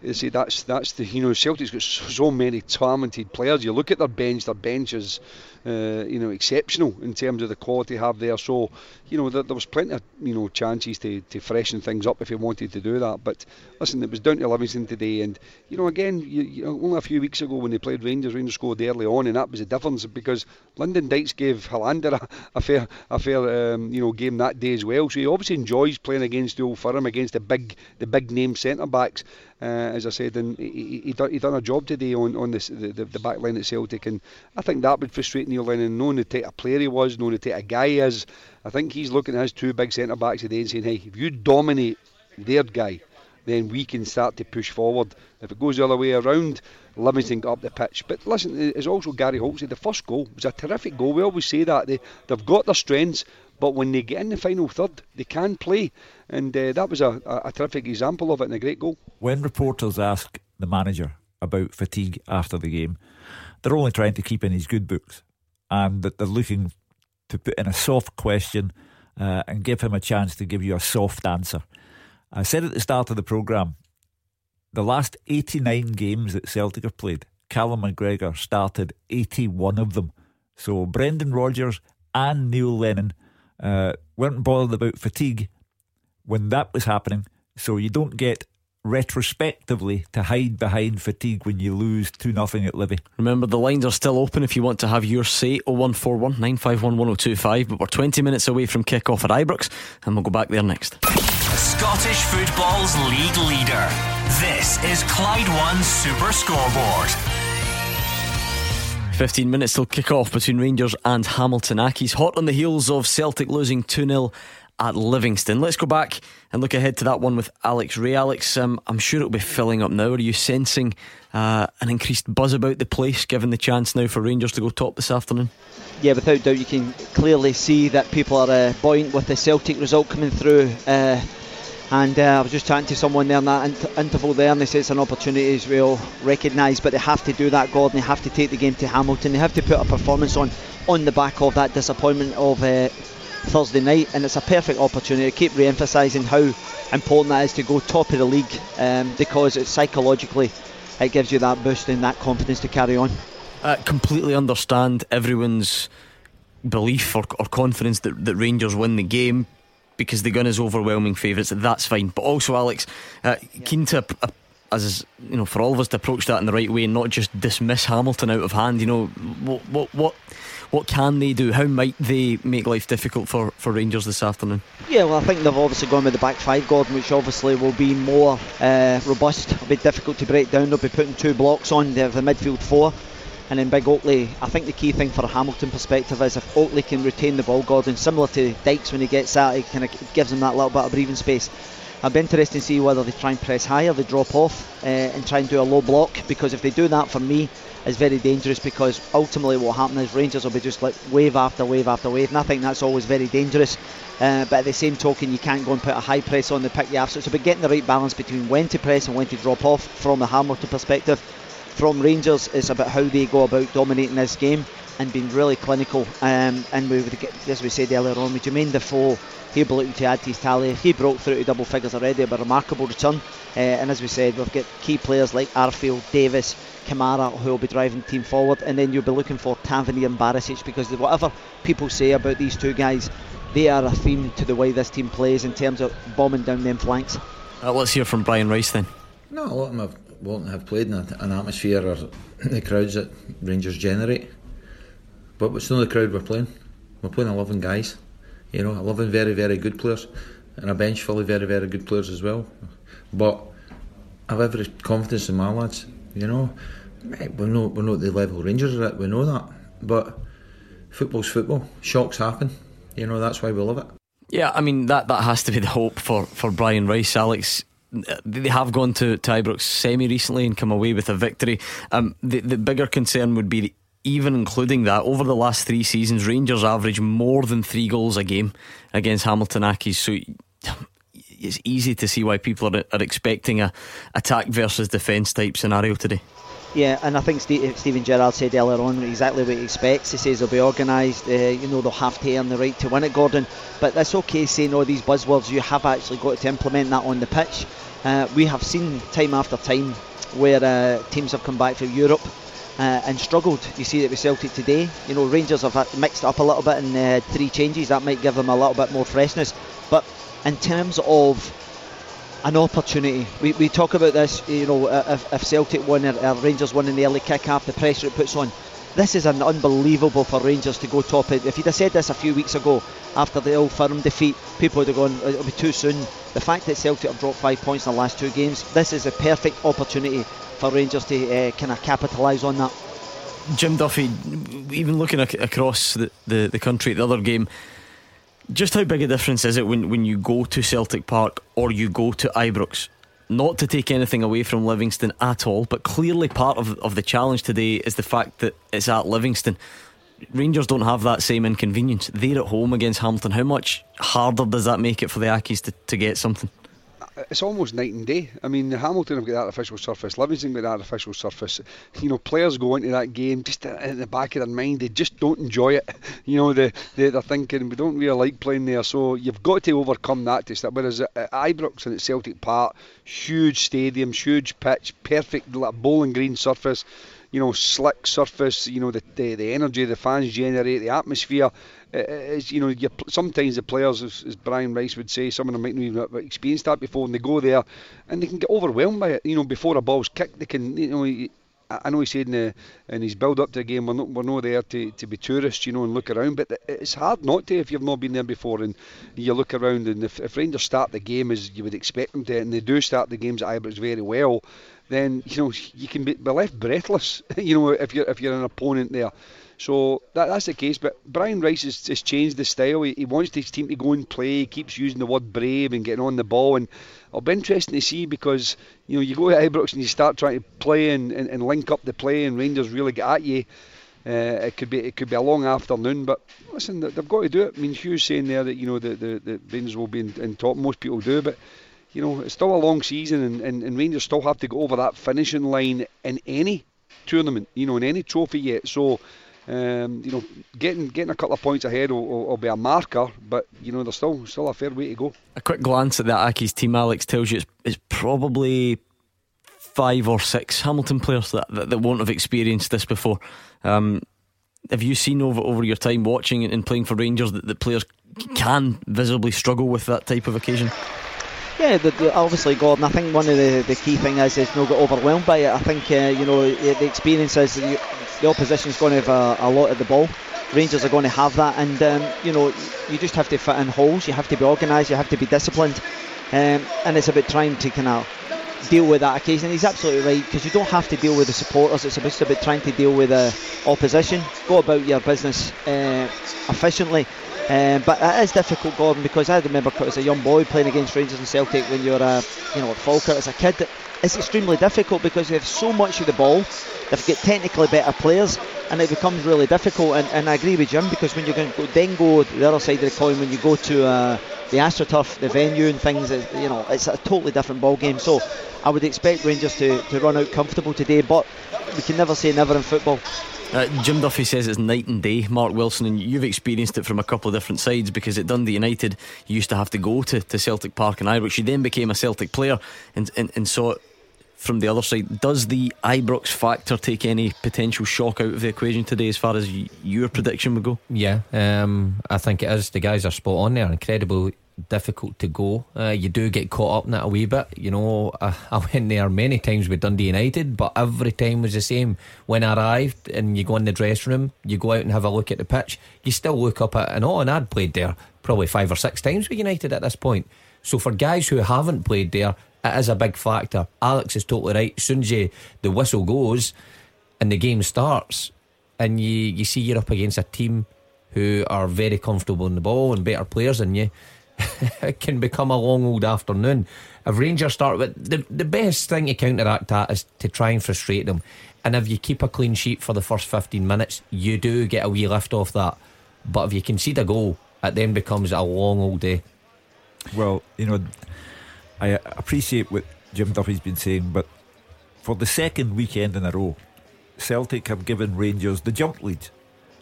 you see, that's that's the you know Celtic's got so many talented players. You look at their bench; their bench is uh, you know exceptional in terms of the quality they have there. So you know there, there, was plenty of you know chances to, to freshen things up if he wanted to do that. But listen, it was down to Livingston today, and you know again, you, you only a few weeks ago when they played Rangers, Rangers scored early on, and that was the difference because Lyndon Dykes gave Helander a, a fair a fair um, you know game that day as well. So he obviously enjoys playing against the old firm, against the big the big name centre backs. Uh, as I said, and he, he, done, he done a job today on, on this, the, the, back line at Celtic, and I think that would frustrate Neil Lennon, knowing the type of player he was, knowing the type of guy he is. I think he's looking at his two big centre backs today and saying, hey, if you dominate their guy, then we can start to push forward. If it goes the other way around, Livingston got up the pitch. But listen, as also Gary Holt said, the first goal was a terrific goal. We always say that. They, they've got their strengths, but when they get in the final third, they can play. And uh, that was a, a, a terrific example of it and a great goal. When reporters ask the manager about fatigue after the game, they're only trying to keep in his good books. And that they're looking to put in a soft question uh, and give him a chance to give you a soft answer. I said at the start of the programme, the last 89 games that Celtic have played, Callum McGregor started 81 of them. So Brendan Rodgers and Neil Lennon uh, weren't bothered about fatigue when that was happening. So you don't get retrospectively to hide behind fatigue when you lose 2 0 at Livy. Remember, the lines are still open if you want to have your say 0141 951 1025. But we're 20 minutes away from kick-off at Ibrox, and we'll go back there next. Scottish football's league leader. This is Clyde One Super Scoreboard. 15 minutes till kick off between Rangers and Hamilton Accies. Hot on the heels of Celtic losing 2 0 at Livingston. Let's go back and look ahead to that one with Alex Rae. Alex, um, I'm sure it'll be filling up now. Are you sensing uh, an increased buzz about the place, given the chance now for Rangers to go top this afternoon? Yeah, without doubt, you can clearly see that people are uh, buoyant with the Celtic result coming through. Uh, and uh, I was just chatting to someone there in that int- interval there, and they say it's an opportunity all recognise, but they have to do that, Gordon. They have to take the game to Hamilton. They have to put a performance on on the back of that disappointment of uh, Thursday night, and it's a perfect opportunity to keep re-emphasising how important that is to go top of the league um, because it's psychologically it gives you that boost and that confidence to carry on. I completely understand everyone's belief or, or confidence that, that Rangers win the game because the gun is overwhelming favourites. That's fine, but also Alex, uh, keen to. Uh, as you know, for all of us to approach that in the right way and not just dismiss Hamilton out of hand. You know, what what what what can they do? How might they make life difficult for, for Rangers this afternoon? Yeah, well, I think they've obviously gone with the back five, Gordon, which obviously will be more uh, robust. a bit difficult to break down. They'll be putting two blocks on. They have the midfield four. And then Big Oakley, I think the key thing for a Hamilton perspective is if Oakley can retain the ball, Gordon, similar to Dykes when he gets out, it kind of gives him that little bit of breathing space. I'd be interested to see whether they try and press higher, they drop off uh, and try and do a low block because if they do that for me, it's very dangerous because ultimately what happens is Rangers will be just like wave after wave after wave, and I think that's always very dangerous. Uh, but at the same token, you can't go and put a high press on the pick you have. So it's about getting the right balance between when to press and when to drop off from a Hamilton perspective from Rangers is about how they go about dominating this game and being really clinical. Um, and we would get, as we said earlier on, with Jermaine Defoe, he'll be looking to add to his tally. He broke through to double figures already, but a remarkable return. Uh, and as we said, we've got key players like Arfield, Davis, Kamara who will be driving the team forward, and then you'll be looking for Tavernier and Barisic because whatever people say about these two guys, they are a theme to the way this team plays in terms of bombing down them flanks. Uh, let's hear from Brian Rice then. No, a lot of them have won't have played in an atmosphere or the crowds that Rangers generate. But it's not the crowd we're playing. We're playing 11 guys, you know, 11 very, very good players, and a bench full of very, very good players as well. But I have every confidence in my lads, you know. We're not, we're not the level Rangers are at, we know that. But football's football. Shocks happen, you know, that's why we love it. Yeah, I mean, that, that has to be the hope for, for Brian Rice, Alex they have gone to, to Ibrox semi recently and come away with a victory. Um, the, the bigger concern would be even including that, over the last three seasons, Rangers average more than three goals a game against Hamilton Accies. So it's easy to see why people are, are expecting a attack versus defence type scenario today. Yeah, and I think Steve, Steven Gerrard said earlier on exactly what he expects. He says they'll be organised, uh, you know, they'll have to earn the right to win it, Gordon. But that's okay saying all these buzzwords, you have actually got to implement that on the pitch. Uh, we have seen time after time where uh, teams have come back from Europe uh, and struggled. You see it with Celtic today. You know, Rangers have mixed up a little bit in uh, three changes. That might give them a little bit more freshness. But in terms of an opportunity, we, we talk about this. You know, if, if Celtic win or, or Rangers win in the early kick-off, the pressure it puts on. This is an unbelievable for Rangers to go top. it. If you'd have said this a few weeks ago after the Old Firm defeat, people would have gone, it'll be too soon. The fact that Celtic have dropped five points in the last two games, this is a perfect opportunity for Rangers to uh, kind of capitalise on that. Jim Duffy, even looking ac- across the, the, the country the other game, just how big a difference is it when, when you go to Celtic Park or you go to Ibrox? Not to take anything away from Livingston at all, but clearly part of, of the challenge today is the fact that it's at Livingston. Rangers don't have that same inconvenience. They're at home against Hamilton. How much harder does that make it for the Accies to, to get something? It's almost night and day. I mean, Hamilton have got that artificial surface, Livingston got that artificial surface. You know, players go into that game just in the back of their mind, they just don't enjoy it. You know, they, they they're thinking we don't really like playing there, so you've got to overcome that to start. Whereas at Ibrox and at Celtic Park, huge stadium, huge pitch, perfect bowling green surface you know, slick surface, you know, the, the, the energy the fans generate, the atmosphere. Is, you know, sometimes the players, as, as, Brian Rice would say, some of them might not even have experienced that before, and they go there and they can get overwhelmed by it. You know, before a ball's kicked, they can, you know, I know he said in, the, in his build up to the game, we're not, we're not there to, to be tourists, you know, and look around. But it's hard not to if you've not been there before and you look around. And if, if Rangers start the game as you would expect them to, and they do start the games at Ibrox very well, then you know you can be, be left breathless. you know if you're if you're an opponent there. So that, that's the case. But Brian Rice has, has changed the style. He, he, wants his team to go and play. He keeps using the word brave and getting on the ball. And it'll be interesting to see because you know you go to Ibrox and you start trying to play and, and, and link up the play, and Rangers really get at you. Uh, it could be it could be a long afternoon, but listen, they've got to do it. I mean, Hugh's saying there that you know the the, the Rangers will be in, in top. Most people do, but you know, it's still a long season, and, and, and Rangers still have to go over that finishing line in any tournament, you know, in any trophy yet. So, um, you know, getting getting a couple of points ahead will, will, will, be a marker, but you know, there's still still a fair way to go. A quick glance at that Accies team, Alex tells you it's, it's probably five or six Hamilton players that, that, that won't have experienced this before. Um, have you seen over over your time watching and playing for Rangers that the players can visibly struggle with that type of occasion? Yeah, the, the, obviously, Gordon. I think one of the, the key thing is is not get overwhelmed by it. I think uh, you know the experience is the, the opposition is going to have a, a, lot of the ball. Rangers are going to have that, and um, you know you just have to fit in holes. You have to be organised. You have to be disciplined, um, and it's about trying to kind of deal with that occasion. He's absolutely right because you don't have to deal with the supporters. It's about, about trying to deal with the opposition. Go about your business uh, efficiently. Um, but it is difficult, Gordon, because I remember as a young boy playing against Rangers and Celtic when you're, a, you know, at Falkirk as a kid. It's extremely difficult because they have so much of the ball. They've got technically better players, and it becomes really difficult. And, and I agree with Jim because when you can go, then go the other side of the coin, when you go to uh, the AstroTurf, the venue and things, you know, it's a totally different ball game. So I would expect Rangers to, to run out comfortable today, but we can never say never in football. Uh, Jim Duffy says it's night and day, Mark Wilson, and you've experienced it from a couple of different sides because at Dundee United you used to have to go to, to Celtic Park and Ibrox. You then became a Celtic player and, and, and saw it from the other side. Does the Ibrox factor take any potential shock out of the equation today as far as your prediction would go? Yeah, um, I think it is. The guys are spot on there. Incredible difficult to go. Uh, you do get caught up in that a wee bit. You know, I, I, went there many times with Dundee United, but every time was the same. When I arrived and you go in the dressing room, you go out and have a look at the pitch, you still look up at and oh, and I'd played there probably five or six times with United at this point. So for guys who haven't played there, it is a big factor. Alex is totally right. As soon as you, the whistle goes and the game starts, and you, you see you're up against a team who are very comfortable in the ball and better players than you it can become a long old afternoon. If Rangers start with the the best thing to counteract that is to try and frustrate them. And if you keep a clean sheet for the first 15 minutes, you do get a wee lift off that. But if you concede a goal, it then becomes a long old day. Well, you know, I appreciate what Jim Duffy's been saying, but for the second weekend in a row, Celtic have given Rangers the jump lead.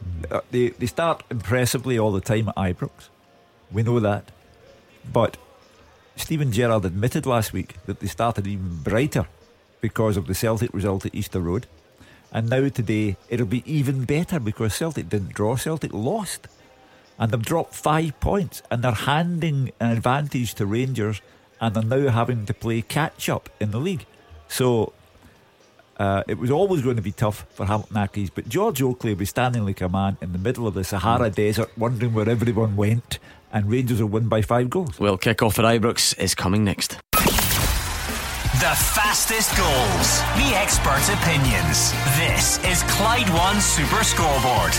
Mm. Uh, they, they start impressively all the time at Ibrox. We know that. But Steven Gerrard admitted last week that they started even brighter because of the Celtic result at Easter Road. And now today it'll be even better because Celtic didn't draw, Celtic lost. And they've dropped five points and they're handing an advantage to Rangers and they're now having to play catch up in the league. So uh, it was always going to be tough for Hamilton Accies, but George Oakley will be standing like a man in the middle of the Sahara Desert, wondering where everyone went, and Rangers will win by five goals. Well, kick off at Ibrox is coming next. The fastest goals, the expert opinions. This is Clyde One Super Scoreboard.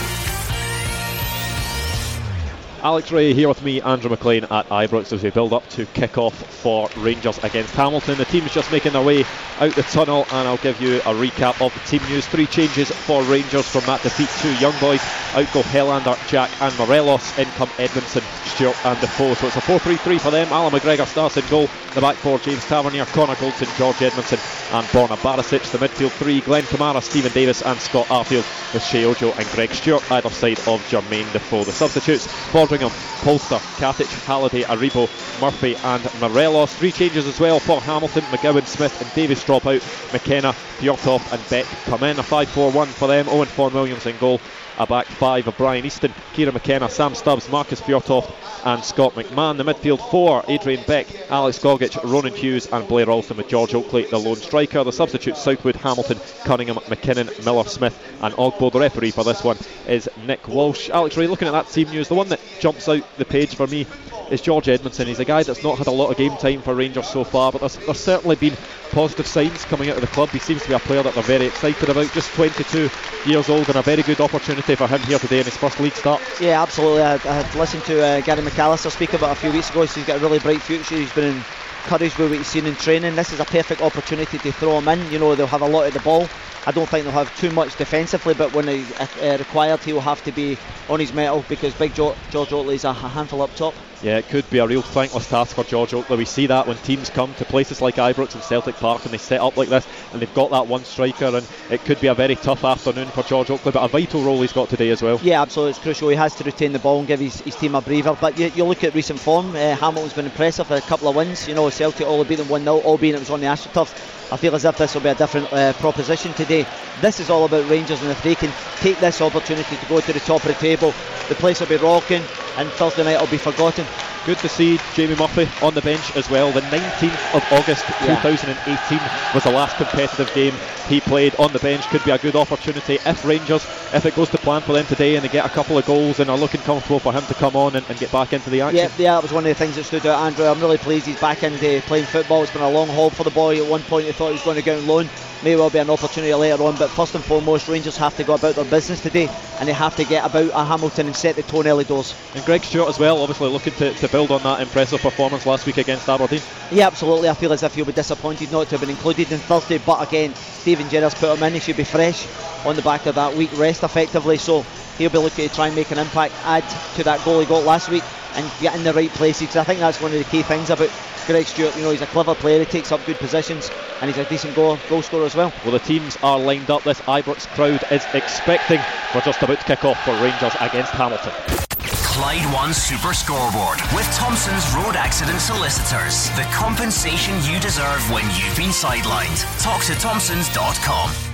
Alex Rae here with me, Andrew McLean at Ibrox as we build up to kick off for Rangers against Hamilton. The team's just making their way out the tunnel, and I'll give you a recap of the team news. Three changes for Rangers from that defeat. Two young boys out go Helander, Jack, and Morelos. In come Edmundson, Stewart, and Defoe. So it's a 4 3 3 for them. Alan McGregor starts in goal. The back four James Tavernier, Connor Goldson, George Edmundson, and Borna Barisic. The midfield three Glenn Kamara, Stephen Davis, and Scott Arfield with Sheyi Ojo and Greg Stewart either side of Jermaine Defoe. The substitutes Foderingham, Polster, Katic, Halliday, Aribo, Murphy, and Morelos. Three changes as well for Hamilton, McGowan, Smith, and Davis drop out. McKenna, Fjørtoft, and Beck come in. A 5 4 1 for them. Owain Fon Williams in goal a back five of Brian Easton, Kieran McKenna, Sam Stubbs, Markus Fjørtoft, and Scott McMann. The midfield four Adrian Beck, Alex Gogic, Ronan Hughes, and Blair Alston with George Oakley, the lone striker. The substitutes Southwood, Hamilton, Cunningham, McKinnon, Miller, Smith, and Ogbo. The referee for this one is Nick Walsh. Alex Rae, looking at that team news, the one that jumps out the page for me is George Edmundson. He's a guy that's not had a lot of game time for Rangers so far, but there's, there's certainly been positive signs coming out of the club. He seems to be a player that they're very excited about. Just 22 years old and a very good opportunity for him here today in his first league start. Yeah, absolutely. I, I listened to uh, Gary McAllister speak about a few weeks ago. So He's got a really bright future. He's been in encouraged by what he's seen in training. This is a perfect opportunity to throw him in. You know, they'll have a lot of the ball. I don't think they'll have too much defensively, but when he's uh, required, he will have to be on his mettle because Big George, George Oakley is a handful up top. Yeah, it could be a real thankless task for George Oakley. We see that when teams come to places like Ibrox and Celtic Park and they set up like this and they've got that one striker, and it could be a very tough afternoon for George Oakley, but a vital role he's got today as well. Yeah, absolutely. It's crucial. He has to retain the ball and give his, his team a breather. But you, you look at recent form, uh, Hamilton's been impressive, a couple of wins. You know, Celtic all beat them 1 0, albeit it was on the AstroTurf. I feel as if this will be a different uh, proposition today. This is all about Rangers, and if they can take this opportunity to go to the top of the table, the place will be rocking, and Thursday night will be forgotten. Good to see Jamie Murphy on the bench as well. The 19th of August Yeah. 2018 was the last competitive game he played on the bench. Could be a good opportunity if Rangers, if it goes to plan for them today and they get a couple of goals and are looking comfortable for him to come on and, and get back into the action. Yeah, yeah, that was one of the things that stood out. Andrew, I'm really pleased he's back into playing football. It's been a long haul for the boy. At one point, he thought he was going to go on loan. May well be an opportunity later on, but first and foremost, Rangers have to go about their business today, and they have to get about a Hamilton and set the tone early doors. And Greg Stewart as well, obviously looking to, to build on that impressive performance last week against Aberdeen. Yeah, absolutely. I feel as if he'll be disappointed not to have been included in Thursday, but again, Steven Gerrard's put him in. He should be fresh on the back of that week rest, effectively. So he'll be looking to try and make an impact, add to that goal he got last week, and get in the right places. I think that's one of the key things about Greg Stewart. You know, he's a clever player. He takes up good positions, and he's a decent goal goal scorer as well. Well, the teams are lined up. This Ibrox crowd is expecting. We're just about to kick off for Rangers against Hamilton. Clyde One Super Scoreboard with Thompson's Road Accident Solicitors. The compensation you deserve when you've been sidelined. Talk to Thompsons.com.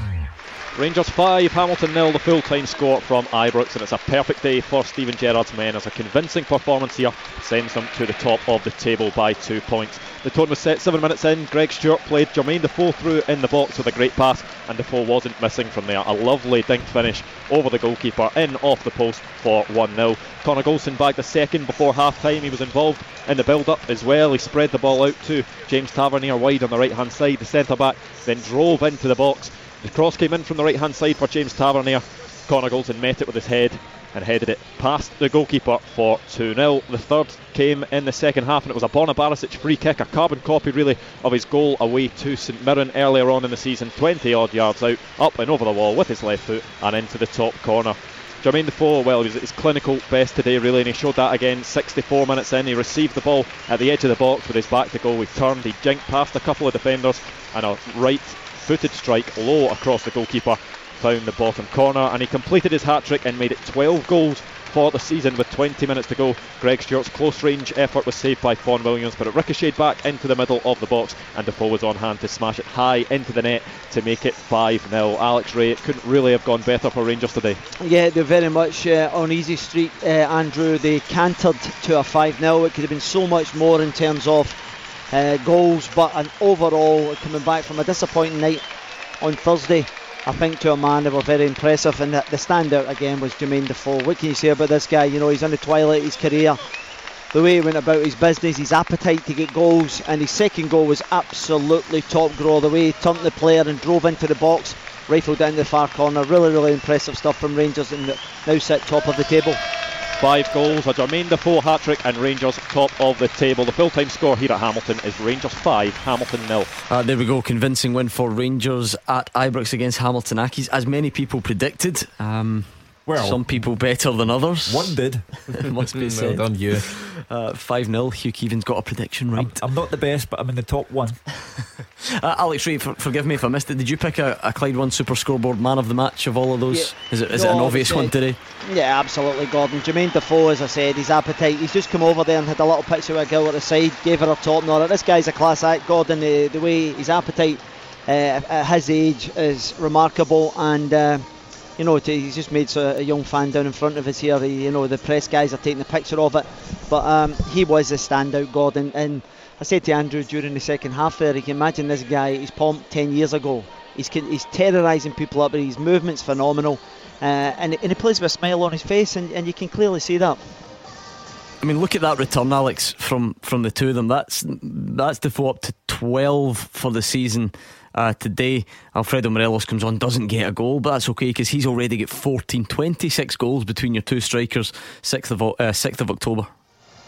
Rangers 5, Hamilton nil, the full time score from Ibrox, and it's a perfect day for Steven Gerrard's men as a convincing performance here sends them to the top of the table by two points. The tone was set seven minutes in. Greg Stewart played Jermaine Defoe through in the box with a great pass, and Defoe wasn't missing from there. A lovely dink finish over the goalkeeper, in off the post for 1 0. Connor Goldson bagged the second before half time. He was involved in the build up as well. He spread the ball out to James Tavernier wide on the right hand side. The centre back then drove into the box. The cross came in from the right hand side for James Tavernier. Connor Goldson met it with his head and headed it past the goalkeeper for 2 0. The third came in the second half and it was a Borna Barisic free kick, a carbon copy really of his goal away to St Mirren earlier on in the season. 20 odd yards out, up and over the wall with his left foot and into the top corner. Jermaine Defoe, well, he was at his clinical best today, really, and he showed that again 64 minutes in. He received the ball at the edge of the box with his back to goal. He turned, he jinked past a couple of defenders, and a right footed strike low across the goalkeeper found the bottom corner, and he completed his hat trick and made it 12 goals for the season with 20 minutes to go. Greg Stewart's close range effort was saved by Fon Williams, but it ricocheted back into the middle of the box, and Defoe was on hand to smash it high into the net to make it 5 0. Alex Rae, it couldn't really have gone better for Rangers today. Yeah, they're very much uh, on easy street, uh, Andrew. They cantered to a 5 0. It could have been so much more in terms of uh, goals, but an overall coming back from a disappointing night on Thursday. I think to a man they were very impressive, and the, standout again was Jermaine Defoe. What can you say about this guy? You know, he's on the twilight of his career. The way he went about his business, his appetite to get goals, and his second goal was absolutely top draw. The way he turned the player and drove into the box, rifled down the far corner. Really, really impressive stuff from Rangers, and now sit top of the table. Five goals, a Jermaine Defoe hat trick, and Rangers top of the table. The full time score here at Hamilton is Rangers 5, Hamilton nil. Uh, there we go, convincing win for Rangers at Ibrox against Hamilton Accies, as many people predicted. Um, well, some people better than others. One did. must be said. Well done, you. Uh, 5 0. Hugh Keevins got a prediction right. I'm, I'm, not the best, but I'm in the top one. uh, Alex Rae, for, forgive me if I missed it. Did you pick a, a, Clyde One super scoreboard man of the match of all of those? Yeah. Is, it, is no, it an obvious one today? Yeah, absolutely, Gordon. Jermaine Defoe, as I said, his appetite. He's just come over there and had a little picture with a girl at the side, gave her a top nod. This guy's a class act, Gordon. The, the way his appetite uh, at his age is remarkable and. You know, he's just made a young fan down in front of us here. He, you know, the press guys are taking a picture of it, but um, he was a standout, Gordon. And I said to Andrew during the second half there, you can imagine this guy, he's pumped 10 years ago. He's, he's terrorising people up, but his movement's phenomenal. Uh, and, and he plays with a smile on his face, and, and you can clearly see that. I mean, look at that return, Alex, from, from the two of them. That's that's Defoe up to 12 for the season. Uh, today, Alfredo Morelos comes on, doesn't get a goal, but that's okay because he's already got 14, 26 goals between your two strikers, 6th of, uh, 6th of October.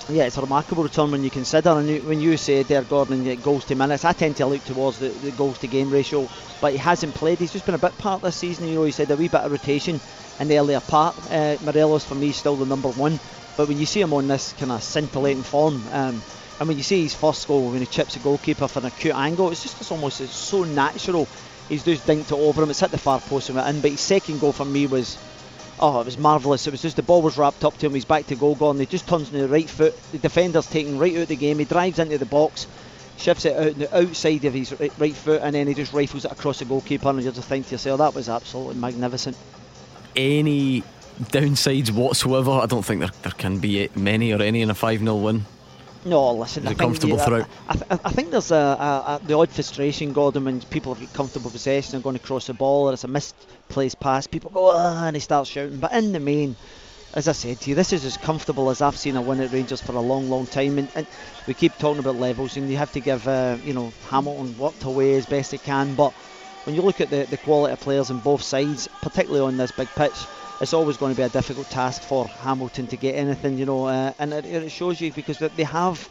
Yeah, it's a remarkable return when you consider, and when you say there, Gordon, you goals to minutes, I tend to look towards the, the, goals to game ratio, but he hasn't played. He's just been a bit part this season. You know, he said a wee bit of rotation in the earlier part. Uh, Morelos for me is still the number one, but when you see him on this kind of scintillating form, um, and mean, you see his first goal when he chips the goalkeeper for an acute angle, it's just it's almost it's so natural. He's just dinked it over him. It's hit the far post and went in. But his second goal for me was, oh, it was marvellous. It was just the ball was wrapped up to him. He's back to goal gone. He just turns on the right foot. The defender's taken right out of the game. He drives into the box, shifts it out the outside of his right foot, and then he just rifles it across the goalkeeper. And you just think to yourself, that was absolutely magnificent. Any downsides whatsoever? I don't think there, there can be many or any in a 5 0 win. No, listen. Is I comfortable think, throughout? I, I, I, think there's a, a, a, the odd frustration, Gordon, when people have comfortable possession and going to cross the ball, or it's a misplaced pass. People go, ah, and they start shouting. But in the main, as I said to you, this is as comfortable as I've seen a win at Rangers for a long, long time. And, and we keep talking about levels, and you have to give, uh, you know, Hamilton worked away as best he can. But when you look at the, the quality of players on both sides, particularly on this big pitch, it's always going to be a difficult task for Hamilton to get anything, you know, uh, and it, it, shows you because they have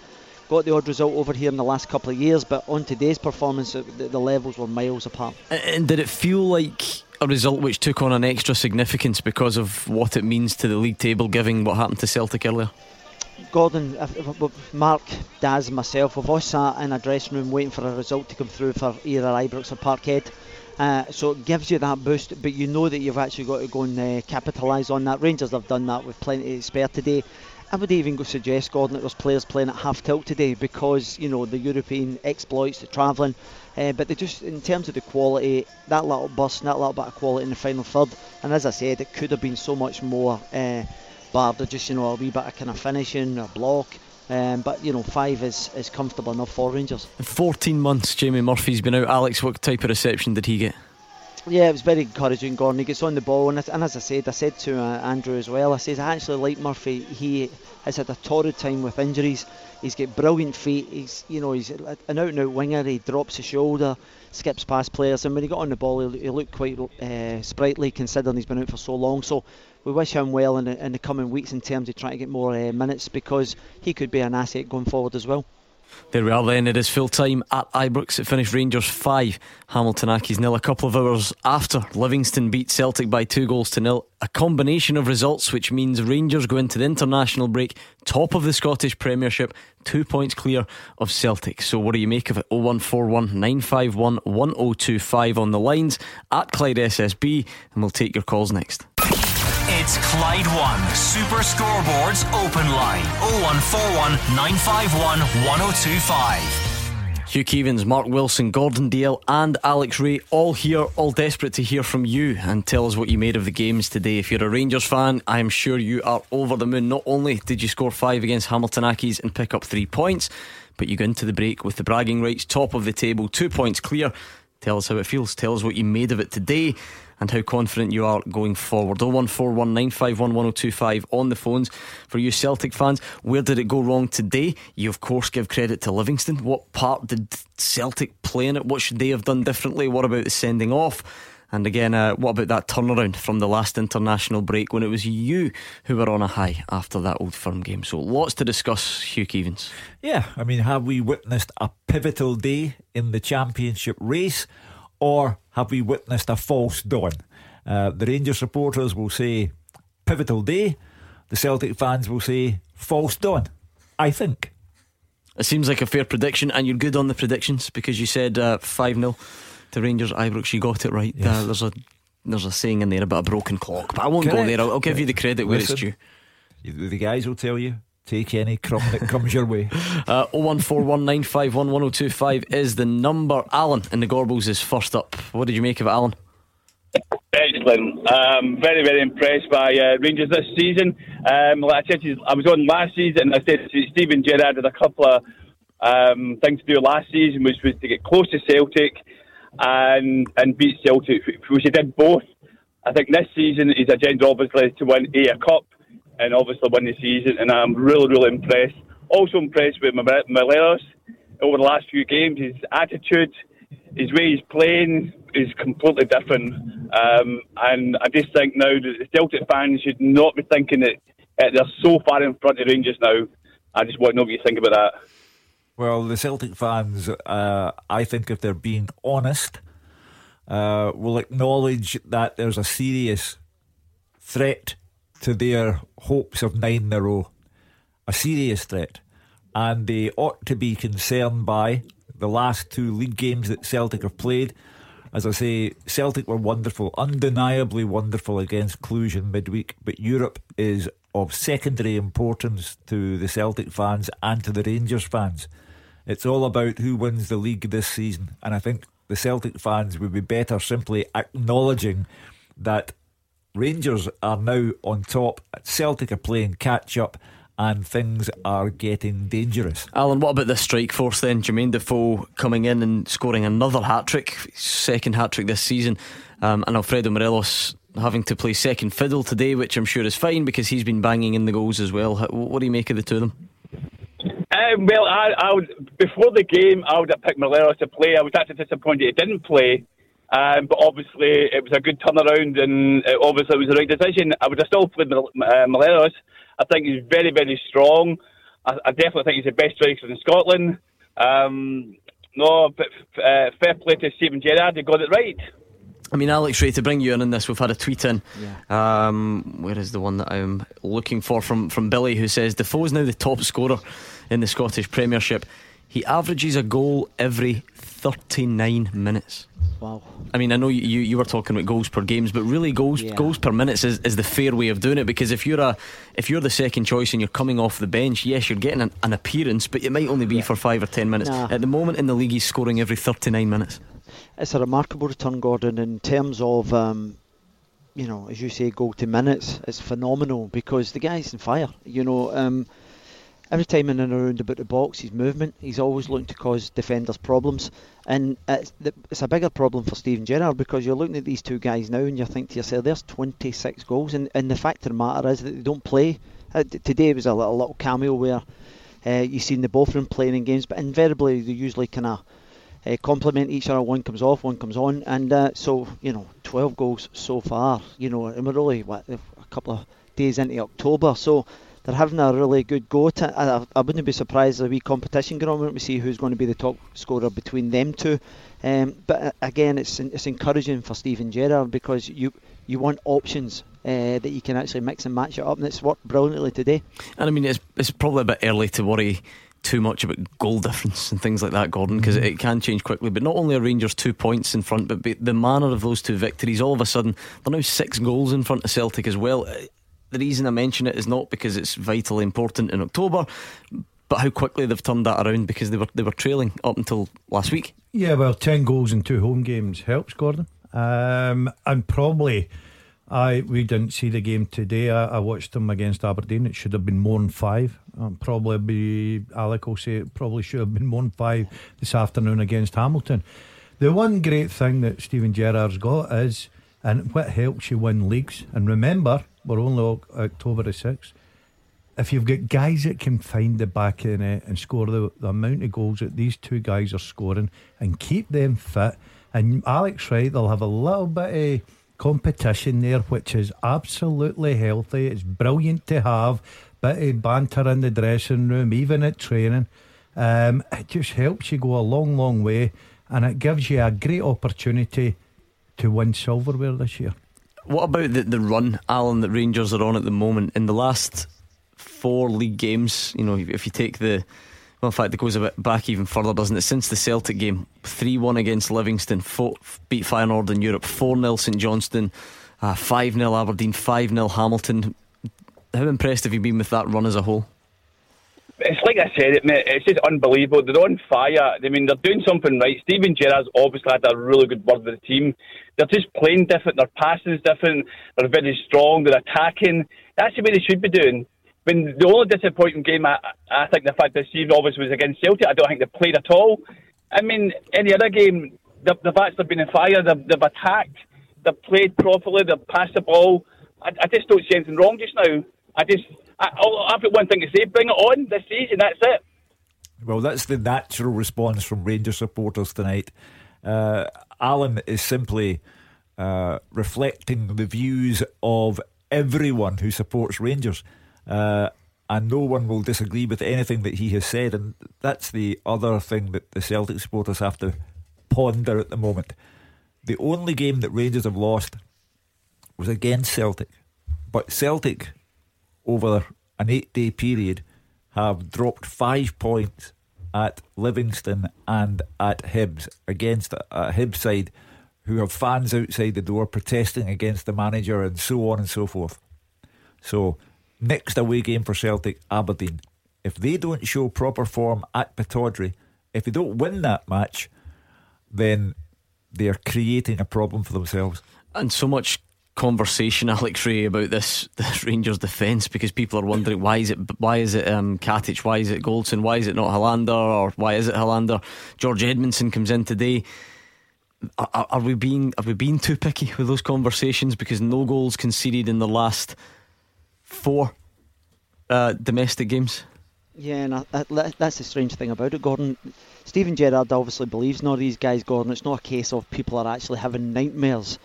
got the odd result over here in the last couple of years, but on today's performance, the, the levels were miles apart. And did it feel like a result which took on an extra significance because of what it means to the league table, given what happened to Celtic earlier? Gordon, Mark, Daz, and myself, we've all sat in a dressing room waiting for a result to come through for either Ibrox or Parkhead. Uh, so it gives you that boost, but you know that you've actually got to go and uh, capitalise on that. Rangers have done that with plenty to spare today. I would even go suggest, Gordon, that there's players playing at half tilt today because, you know, the European exploits, the travelling. Uh, but they just, in terms of the quality, that little burst that little bit of quality in the final third. And as I said, it could have been so much more, uh, barred just, you know, a wee bit of kind of finishing, a block. Um, but you know, five is, is comfortable enough for Rangers. 14 months Jamie Murphy's been out. Alex, what type of reception did he get? Yeah, it was very encouraging. Gordon, he gets on the ball, and, and as I said, I said to uh, Andrew as well. I said I actually like Murphy. He has had a torrid time with injuries. He's got brilliant feet. He's you know he's an out and out winger. He drops his shoulder, skips past players, and when he got on the ball, he, he looked quite uh, sprightly considering he's been out for so long. So we wish him well in the, in the coming weeks in terms of trying to get more uh, minutes because he could be an asset going forward as well. There we are then. It is full time at Ibrox. It finished Rangers 5, Hamilton Accies nil. A couple of hours after Livingston beat Celtic by two goals to nil. A combination of results which means Rangers go into the international break top of the Scottish Premiership, two points clear of Celtic. So what do you make of it? 0141 951 1025 on the lines at Clyde SSB, and we'll take your calls next. It's Clyde One Super Scoreboards Open Line 0141 951 1025. Hugh Keevins, Mark Wilson, Gordon Dalziel, and Alex Rae, all here, all desperate to hear from you and tell us what you made of the games today. If you're a Rangers fan, I am sure you are over the moon. Not only did you score five against Hamilton Accies and pick up three points, but you go into the break with the bragging rights, top of the table, two points clear. Tell us how it feels. Tell us what you made of it today and how confident you are going forward. 01419511025 on the phones for you Celtic fans. Where did it go wrong today? You, of course, give credit to Livingston. What part did Celtic play in it? What should they have done differently? What about the sending off? And again, uh, what about that turnaround from the last international break when it was you who were on a high after that old firm game? So lots to discuss, Hugh Keevins. Yeah, I mean, have we witnessed a pivotal day in the championship race? Or have we witnessed a false dawn? Uh, the Rangers supporters will say pivotal day, the Celtic fans will say false dawn. I think. It seems like a fair prediction, and you're good on the predictions because you said uh, 5 uh, 0 to Rangers Ibrox. You got it right. Yes. Uh, there's a there's a saying in there about a broken clock, but I won't Correct. go there. I'll, I'll give you the credit where Listen, it's due. The guys will tell you Take any crumb that comes your way. Uh, 01419511025 is the number. Alan in the Gorbals is first up. What did you make of it, Alan? Excellent. Um, very, very impressed by uh, Rangers this season. Um, like I said, I was on last season, and I said Steven Gerrard had a couple of um, things to do last season, which was to get close to Celtic and and beat Celtic, which he did both. I think this season his agenda obviously to win a, a cup and obviously win the season. And I'm really, really impressed. Also impressed with Morelos over the last few games. His attitude, his way he's playing is completely different. Um, and I just think now that the Celtic fans should not be thinking that they're so far in front of Rangers now. I just want to know what you think about that. Well, the Celtic fans, uh, I think if they're being honest, uh, will acknowledge that there's a serious threat to their hopes of nine in a row. A serious threat. And they ought to be concerned by the last two league games that Celtic have played. As I say, Celtic were wonderful, undeniably wonderful against Cluj in midweek, but Europe is of secondary importance to the Celtic fans and to the Rangers fans. It's all about who wins the league this season, and I think the Celtic fans would be better simply acknowledging that Rangers are now on top. Celtic are playing catch up and things are getting dangerous. Alan, what about the strike force then? Jermaine Defoe coming in and scoring another hat trick, second hat trick this season, um, and Alfredo Morelos having to play second fiddle today, which I'm sure is fine because he's been banging in the goals as well. What do you make of the two of them? Um, well, I, I would before the game, I would have picked Morelos to play. I was actually disappointed he didn't play. Um, but obviously, it was a good turnaround, and it obviously it was the right decision. I would have still played uh, Morelos. I think he's very, very strong. I, I, definitely think he's the best striker in Scotland. Um, no, but uh, fair play to Steven Gerrard. He got it right. I mean, Alex Rae, to bring you in on this, we've had a tweet in. Yeah. Um, where is the one that I'm looking for from, from Billy, who says Defoe is now the top scorer in the Scottish Premiership. He averages a goal every 39 minutes. Wow. I mean, I know you, you were talking about goals per games, but really goals yeah. goals per minutes is, is the fair way of doing it because if you're a if you're the second choice and you're coming off the bench, yes, you're getting an, an appearance, but it might only be yeah. for five or ten minutes. Nah. At the moment in the league, he's scoring every 39 minutes. It's a remarkable return, Gordon, in terms of. Um, you know, as you say, goal to minutes, it's phenomenal because the guy's in fire. You know, um, every time in and around about the box, his movement, he's always looking to cause defenders problems. And it's, it's a bigger problem for Steven Gerrard because you're looking at these two guys now and you think to yourself, there's 26 goals. And, and the fact of the matter is that they don't play. Uh, today was a little, little cameo where uh, you've seen the both of them playing in games, but invariably they usually kind of uh, complement each other. One comes off, one comes on. And uh, so, you know, 12 goals so far, you know, and we're only, what, a couple of days into October. So they're having a really good go. To, I, I wouldn't be surprised if a wee competition going on. We see who's going to be the top scorer between them two. Um, but uh, again, it's it's encouraging for Steven Gerrard because you you want options uh, that you can actually mix and match it up, and it's worked brilliantly today. And I mean, it's it's probably a bit early to worry too much about goal difference and things like that, Gordon, because mm-hmm. it can change quickly. But not only are Rangers two points in front, but the manner of those two victories, all of a sudden, they're now six goals in front of Celtic as well. The reason I mention it is not because it's vitally important in October, but how quickly they've turned that around because they were they were trailing up until last week. Yeah, well, ten goals in two home games helps, Gordon, um, and probably I we didn't see the game today. I, I, watched them against Aberdeen. It should have been more than five. Um, probably be Alec will say it probably should have been more than five this afternoon against Hamilton. The one great thing that Steven Gerrard's got is, and what helps you win leagues. And remember, we're only October the sixth. If you've got guys that can find the back of the net and score the, the amount of goals that these two guys are scoring and keep them fit, and Alex right, they'll have a little bit of competition there, which is absolutely healthy. It's brilliant to have. Bit of banter in the dressing room, even at training. Um, it just helps you go a long, long way, and it gives you a great opportunity to win silverware this year. What about the, the run, Alan, that Rangers are on at the moment? In the last four league games, you know, if you take the well, in fact, it goes a bit back even further, doesn't it? Since the Celtic game, 3 1 against Livingston, four, beat Feyenoord in Europe, 4 0 St Johnstone, 5 uh, 0 Aberdeen, 5 0 Hamilton. How impressed have you been with that run as a whole? It's like I said, it, mate, it's just unbelievable. They're on fire. I mean, they're doing something right. Steven Gerrard's obviously had a really good word with the team. They're just playing different. Their passing is different. They're very strong. They're attacking. That's the way they should be doing. I mean, the only disappointing game I, I think the fact this season obviously was against Celtic. I don't think they played at all. I mean, any other game, they've, they've actually been on fire. They've, they've attacked. They've played properly. They've passed the ball. I, I just don't see anything wrong just now. I just, I, I've got one thing to say: bring it on this season. That's it. Well, that's the natural response from Rangers supporters tonight. Uh, Alan is simply uh, reflecting the views of everyone who supports Rangers. Uh, and no one will disagree with anything that he has said. And that's the other thing that the Celtic supporters have to ponder at the moment. The only game that Rangers have lost was against Celtic. But Celtic, over an eight day period, have dropped five points at Livingston and at Hibs against a, a Hibs side who have fans outside the door protesting against the manager and so on and so forth. So Next away game for Celtic, Aberdeen. If they don't show proper form at Pittodrie, if they don't win that match, then they're creating a problem for themselves. And so much conversation, Alex Rae, about this, this Rangers defence because people are wondering why is it why is it um, Katic, why is it Goldson, why is it not Helander, or why is it Helander? George Edmundson comes in today. Are, are we being are we being too picky with those conversations because no goals conceded in the last four uh, domestic games. Yeah, and I, that's the strange thing about it, Gordon. Steven Gerrard obviously believes in these guys, Gordon. It's not a case of people are actually having nightmares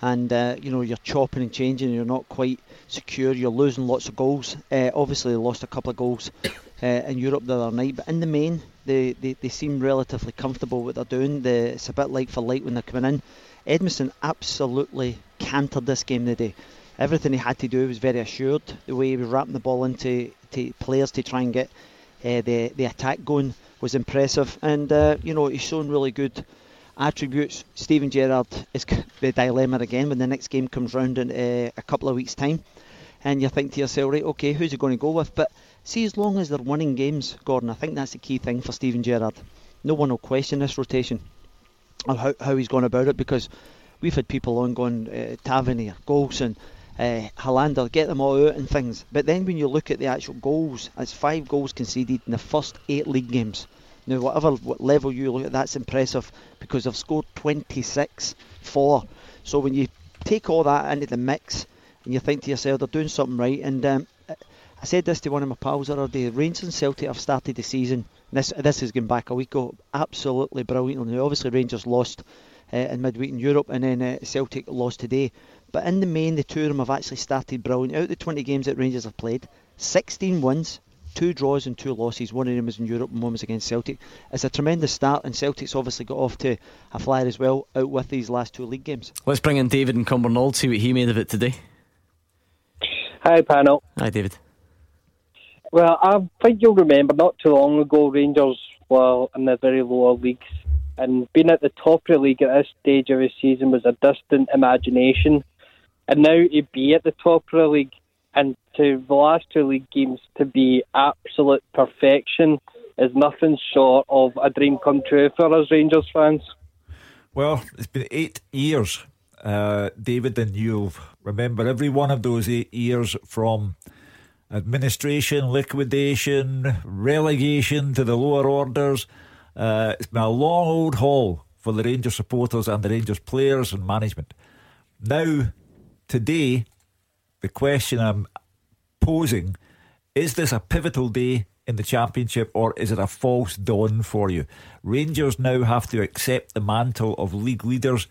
and uh, you know you're chopping and changing. You're not quite secure. You're losing lots of goals. Uh, obviously, lost a couple of goals uh, in Europe the other night, but in the main, they, they, they seem relatively comfortable with what they're doing. It's a bit like for light when they're coming in. Edmundson absolutely cantered this game today everything he had to do was very assured. The way he was wrapping the ball into to players to try and get uh, the the attack going was impressive, and uh, you know he's shown really good attributes. Steven Gerrard is the dilemma again when the next game comes round in uh, a couple of weeks' time, and you think to yourself, right, okay, who's he going to go with? But see, as long as they're winning games, Gordon, I think that's the key thing for Steven Gerrard. No one will question this rotation or how, how he's gone about it because we've had people on going uh, Tavernier, Goldson, uh, Helander, get them all out and things. But then when you look at the actual goals, it's five goals conceded in the first eight league games. Now, whatever level you look at, that's impressive because they've scored 26 4. So when you take all that into the mix and you think to yourself, they're doing something right. And um, I said this to one of my pals the other day Rangers and Celtic have started the season. This this is going back a week ago, absolutely brilliant. Obviously, Rangers lost uh, in midweek in Europe, and then uh, Celtic lost today. But in the main, the two of them have actually started brilliant. Out of the 20 games that Rangers have played, 16 wins, two draws and two losses. One of them was in Europe and one was against Celtic. It's a tremendous start, and Celtic's obviously got off to a flyer as well out with these last two league games. Let's bring in David and Cumbernauld, see what he made of it today. Hi, panel. Hi, David. Well, I think you'll remember not too long ago, Rangers were in the very lower leagues, and being at the top of the league at this stage of the season was a distant imagination. And now to be at the top of the league and to the last two league games to be absolute perfection is nothing short of a dream come true for us Rangers fans. Well, it's been eight years, uh, David, and you'll remember every one of those eight years from administration, liquidation, relegation to the lower orders. Uh, it's been a long old haul for the Rangers supporters and the Rangers players and management. Now, today, the question I'm posing is this a pivotal day in the championship or is it a false dawn for you? Rangers now have to accept the mantle of league leaders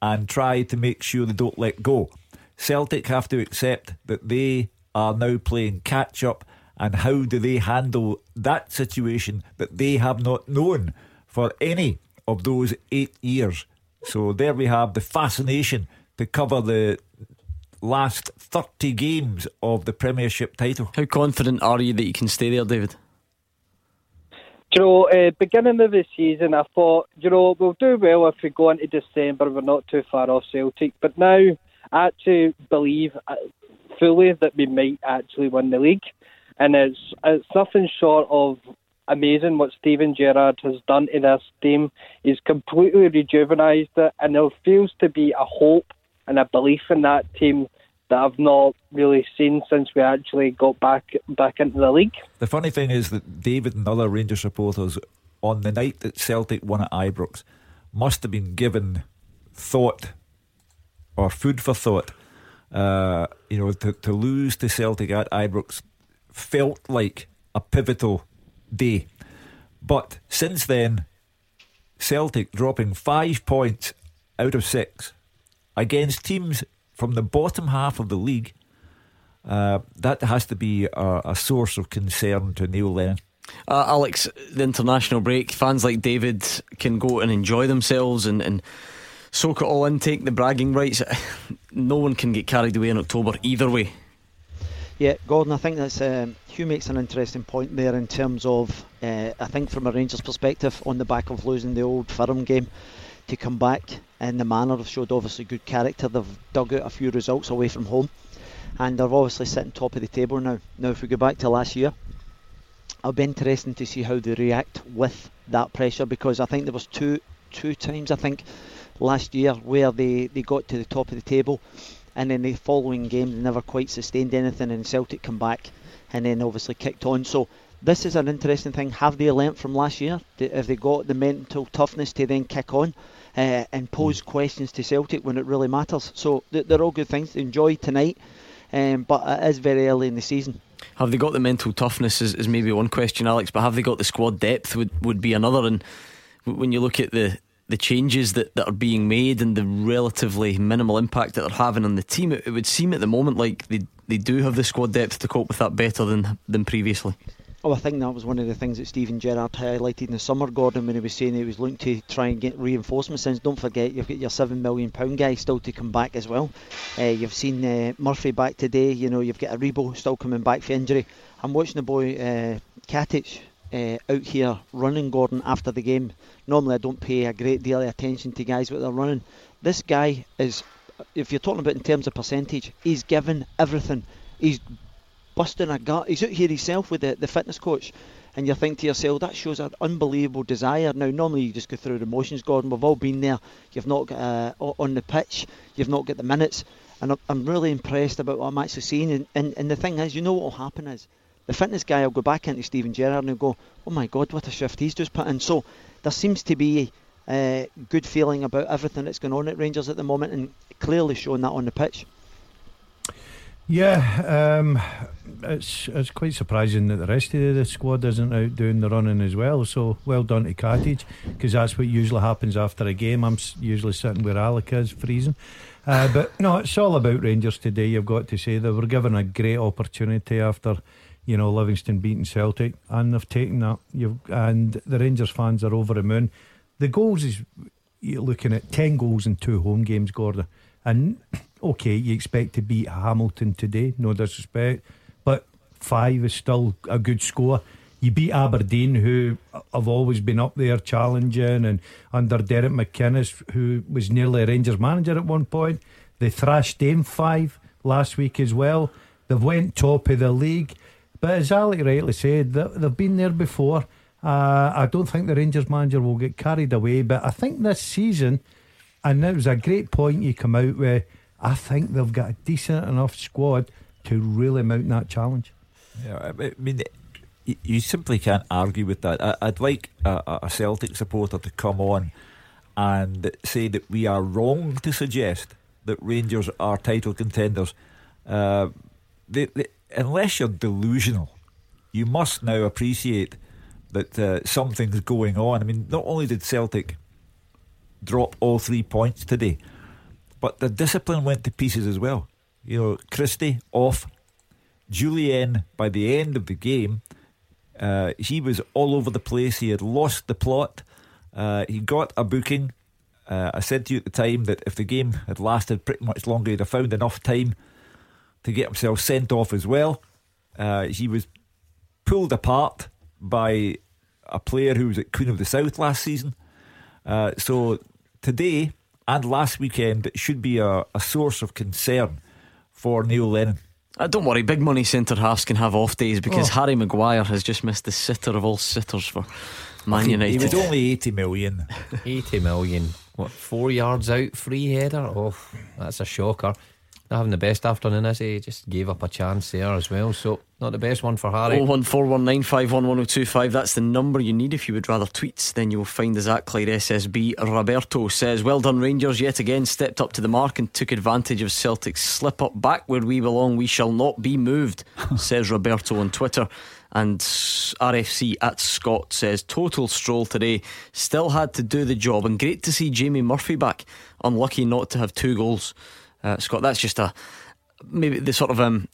and try to make sure they don't let go. Celtic have to accept that they are now playing catch up and how do they handle that situation that they have not known for any of those eight years? So there we have the fascination to cover the last 30 games of the Premiership title. How confident are you that you can stay there, David? you know, uh, beginning of the season, I thought, you know, we'll do well if we go into December. We're not too far off Celtic. But now, I actually believe uh, fully that we might actually win the league. And it's, it's nothing short of amazing what Steven Gerrard has done to this team. He's completely rejuvenised it, and there feels to be a hope and a belief in that team that I've not really seen since we actually got back back into the league. The funny thing is that David and other Rangers supporters on the night that Celtic won at Ibrox must have been given thought or food for thought. Uh, you know, to, to lose to Celtic at Ibrox felt like a pivotal day. But since then, Celtic dropping five points out of six against teams from the bottom half of the league, uh, that has to be a, a, source of concern to Neil Lennon. Uh, Alex, the international break, fans like David can go and enjoy themselves and, and soak it all in, take the bragging rights. no one can get carried away in October either way. Yeah, Gordon, I think that's um, Hugh makes an interesting point there in terms of, uh, I think from a Rangers perspective, on the back of losing the old Firm game, to come back in the manner They've showed obviously good character. They've dug out a few results away from home, and they're obviously sitting top of the table now. Now, if we go back to last year, it'll be interesting to see how they react with that pressure because I think there was two two times I think last year where they, they got to the top of the table and then the following game they never quite sustained anything and Celtic come back and then obviously kicked on. So this is an interesting thing. Have they learnt from last year? Have they got the mental toughness to then kick on? Uh, and pose questions to Celtic when it really matters. So they're all good things to enjoy tonight, um, but it is very early in the season. Have they got the mental toughness? Is, is maybe one question, Alex. But have they got the squad depth? Would would be another. And when you look at the the changes that, that are being made and the relatively minimal impact that they're having on the team, it, it would seem at the moment like they they do have the squad depth to cope with that better than than previously. Oh, I think that was one of the things that Steven Gerrard highlighted in the summer, Gordon, when he was saying he was looking to try and get reinforcements. Since don't forget, you've got your seven million pound guy still to come back as well. Uh, you've seen uh, Murphy back today. You know you've got Aribo still coming back for injury. I'm watching the boy uh, Katic uh, out here running Gordon after the game. Normally, I don't pay a great deal of attention to guys what they're running. This guy is, if you're talking about in terms of percentage, he's given everything. He's busting a gut. He's out here himself with the, the fitness coach, and you think to yourself, that shows an unbelievable desire. Now, normally you just go through the motions, Gordon. We've all been there. You've not got uh, on the pitch, you've not got the minutes, and I'm really impressed about what I'm actually seeing. And, and, and the thing is, you know what will happen is the fitness guy will go back into Steven Gerrard and go, oh my God, what a shift he's just put in. So there seems to be a good feeling about everything that's going on at Rangers at the moment, and clearly showing that on the pitch. Yeah, um, it's it's quite surprising that the rest of the squad isn't out doing the running as well. So well done to Katic because that's what usually happens after a game. I'm usually sitting where Alec is freezing. Uh, but no, it's all about Rangers today. You've got to say they were given a great opportunity after you know, Livingston beating Celtic, and they've taken that. You've, and the Rangers fans are over the moon. The goals is you're looking at ten goals in two home games, Gordon. And okay, you expect to beat Hamilton today, no disrespect, but five is still a good score. You beat Aberdeen, who have always been up there challenging, and under Derek McInnes, who was nearly a Rangers manager at one point. They thrashed them five last week as well. They've went top of the league. But as Ali rightly said, they've been there before. Uh, I don't think the Rangers manager will get carried away, but I think this season, and it was a great point you come out with, I think they've got a decent enough squad to really mount that challenge. Yeah, I mean, you simply can't argue with that. I'd like a, Celtic supporter to come on and say that we are wrong to suggest that Rangers are title contenders. Uh, they, they, unless you're delusional, you must now appreciate that uh, something's going on. I mean, not only did Celtic drop all three points today, but the discipline went to pieces as well. You know, Christie off, Jullien by the end of the game, uh, he was all over the place. He had lost the plot. Uh, he got a booking. Uh, I said to you at the time that if the game had lasted pretty much longer, he'd have found enough time to get himself sent off as well. Uh, he was pulled apart by a player who was at Queen of the South last season. Uh, so today and last weekend it should be a, a source of concern for Neil Lennon. Uh, don't worry, big money centre halves can have off days because oh. Harry Maguire has just missed the sitter of all sitters for Man United. He was only 80 million. 80 million. What, four yards out, free header? Oh, that's a shocker not having the best afternoon, as he just gave up a chance there as well. So not the best one for Harry. Oh one four one nine five one one zero oh two five. That's the number you need if you would rather tweets. Then you will find the Zach Clyde SSB. Roberto says, "Well done, Rangers. Yet again stepped up to the mark and took advantage of Celtic's slip up back where we belong. We shall not be moved," says Roberto on Twitter. And RFC at Scott says, total stroll today. Still had to do the job. And great to see Jamie Murphy back. Unlucky not to have two goals uh, Scott. That's just a maybe the sort of um,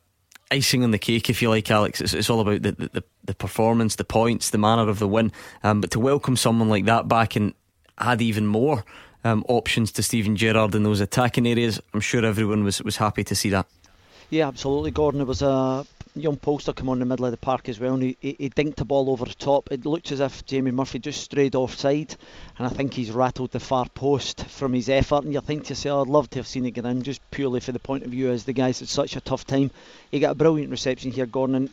icing on the cake, if you like, Alex. It's, it's all about the, the, the, performance, the points, the manner of the win. Um, but to welcome someone like that back and add even more um, options to Steven Gerrard in those attacking areas, I'm sure everyone was, was happy to see that. Yeah, absolutely, Gordon. It was a young Polster come on the middle of the park as well, and he, he, dinked the ball over the top. It looked as if Jamie Murphy just strayed offside, and I think he's rattled the far post from his effort. And you think to yourself, I'd love to have seen it get in, just purely for the point of view as the guy's had such a tough time. He got a brilliant reception here, Gordon. And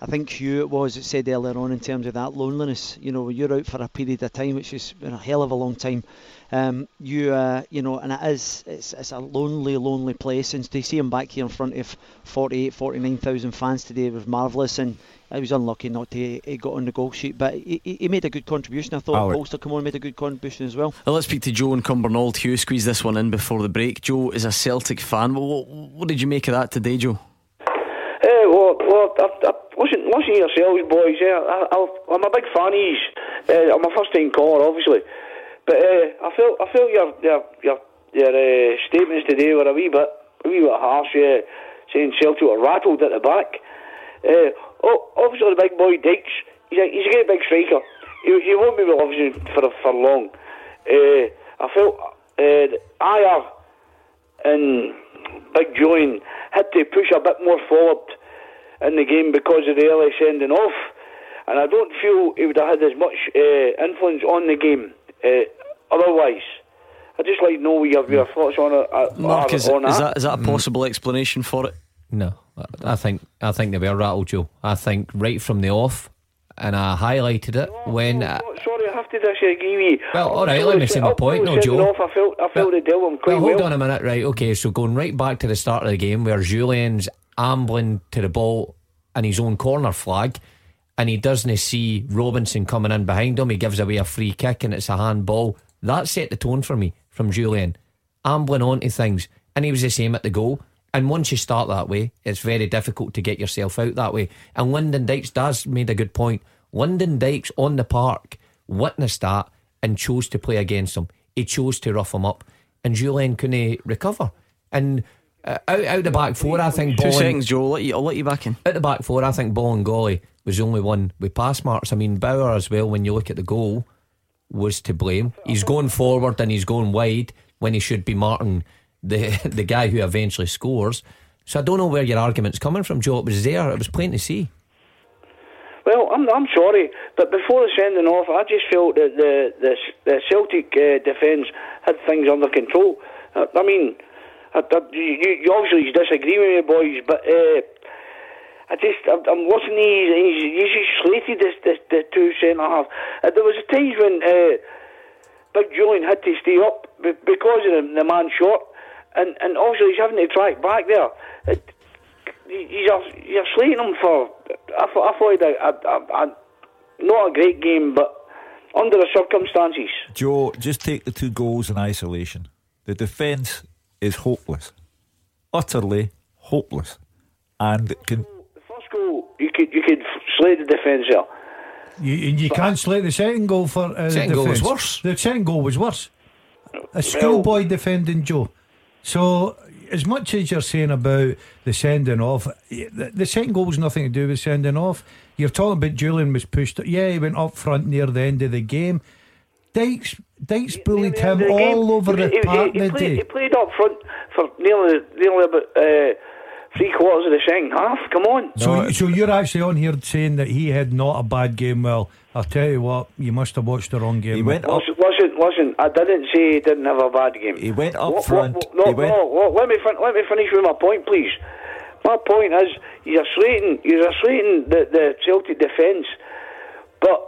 I think Hugh it was it said earlier on in terms of that loneliness. You know, you're out for a period of time, which is a hell of a long time. Um, you uh, you know, and it is it's, it's a lonely, lonely place. And to see him back here in front of 48, 49,000 fans today was marvellous. And I was unlucky not to he got on the goal sheet, but he, he made a good contribution. I thought Howard. Polster come on made a good contribution as well. well. Let's speak to Joe and Cumbernauld. Hugh squeeze this one in before the break. Joe is a Celtic fan. What, what did you make of that today, Joe? Hey, well, well I, I, listen, listen to yourselves, boys. Yeah, I, am a big fan of these. Uh, I'm a first time caller, obviously, but uh, I felt I felt your your your, your uh, statements today were a wee bit a wee bit harsh. Yeah, saying Celtic were rattled at the back. Uh, oh, obviously the big boy Dykes, he's a, he's a great big striker. He, he won't be with obviously for for long. Uh, I felt uh, Ajer and Big Jullien had to push a bit more forward in the game because of the early sending off. And I don't feel he would have had as much uh, influence on the game uh, otherwise. I'd just like to know your, your thoughts on it. Uh, Mark, is, on is, that, is that a mm. possible mm. explanation for it? No, I think I think they were rattled, Joe. I think right from the off, and I highlighted it no, when. No, no, sorry, I have to disagree with you. Well, all right, let me say my point, no, Joe. Off, I felt I felt well, they dealt with him quite well. Hold well. on a minute, right? Okay, so going right back to the start of the game where Jullien's ambling to the ball in his own corner flag and he doesn't see Robinson coming in behind him. He gives away a free kick and it's a handball. That set the tone for me from Jullien. Ambling onto things. And he was the same at the goal. And once you start that way, it's very difficult to get yourself out that way. And Lyndon Dykes does made a good point. Lyndon Dykes on the park witnessed that and chose to play against him. He chose to rough him up, and Jullien couldn't recover. And uh, out out the back four, I think. Two Ball seconds, Joe. I'll let you, I'll let you back in. At the back four, I think Bolingoli was the only one with pass marks. I mean, Bauer as well, when you look at the goal, was to blame. He's going forward and he's going wide when he should be marking the the guy who eventually scores. So I don't know where your argument's coming from, Joe. It was there. It was plain to see. Well, I'm, I'm sorry, but before the sending off, I just felt that the the, the Celtic uh, defence had things under control. I, I mean, I, I, you, you obviously disagree with me, boys, but uh, I just I'm, I'm listening. He's, he's, he's just slated this, this the two centre half. Uh, there was a times when uh, Big Jullien had to stay up be- because of the, man short, and and obviously he's having to track back there. You're, you're slating him for. I thought, I thought a, a, a, not a great game, but under the circumstances. Joe, just take the two goals in isolation. The defence is hopeless, utterly hopeless, and can could you could slay the defence there. You, you can't slay the second goal for uh, Second the goal was worse. The second goal was worse. A schoolboy defending Joe. So, as much as you're saying about the sending off, the, the second goal was nothing to do with sending off. You're talking about Jullien was pushed. Yeah, he went up front near the end of the game. Dykes, Dykes bullied him The game- all over he, the he- park he, the played, he played up front for nearly nearly about uh, three quarters of the second half. Come on. So, so you're actually on here saying that he had not a bad game. Well, I'll tell you what, you must have watched the wrong game. He went up. Listen, listen, listen, I didn't say he didn't have a bad game. He went up What- front. what- no, went, no, let me fin- let me finish with my point, please. My point is, you're slating, you're slating the, the Celtic defence, but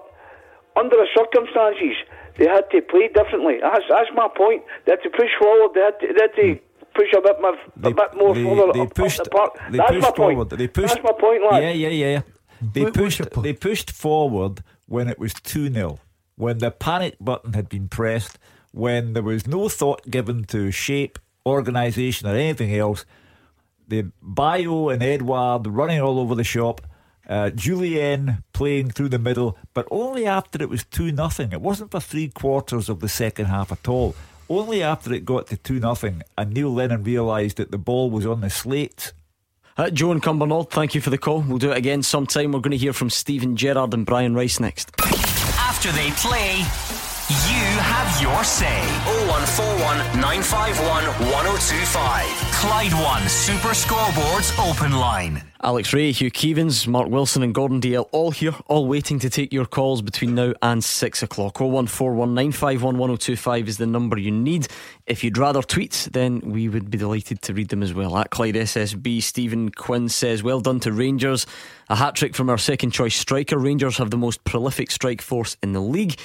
under the circumstances, they had to play differently. That's, that's my point. They had to push forward. They had to, they had to push a bit more, a bit more they, further they pushed. up the park. They That's pushed my point. forward. They pushed. That's my point, lad. Yeah, yeah, yeah. They What- what's pushed. They pushed forward when it was two 0 when the panic button had been pressed, when there was no thought given to shape, organisation, or anything else. The Bayo and Edouard running all over the shop. Uh, Jullien playing through the middle, but only after it was 2 nothing. It wasn't for three quarters of the second half at all. Only after it got to 2 nothing, and Neil Lennon realised that the ball was on the slate. Uh, Joe and Cumbernauld, thank you for the call. We'll do it again sometime. We're going to hear from Steven Gerrard and Brian Rice next. After they play, you have your say. 0141 951 1025. Clyde One Super Scoreboards Open Line. Alex Rae, Hugh Keevins, Mark Wilson, and Gordon Dalziel all here, all waiting to take your calls between now and six o'clock. 01419511025 is the number you need. If you'd rather tweet, then we would be delighted to read them as well. At Clyde SSB, Stephen Quinn says, Well done to Rangers. A hat trick from our second choice striker. Rangers have the most prolific strike force in the league.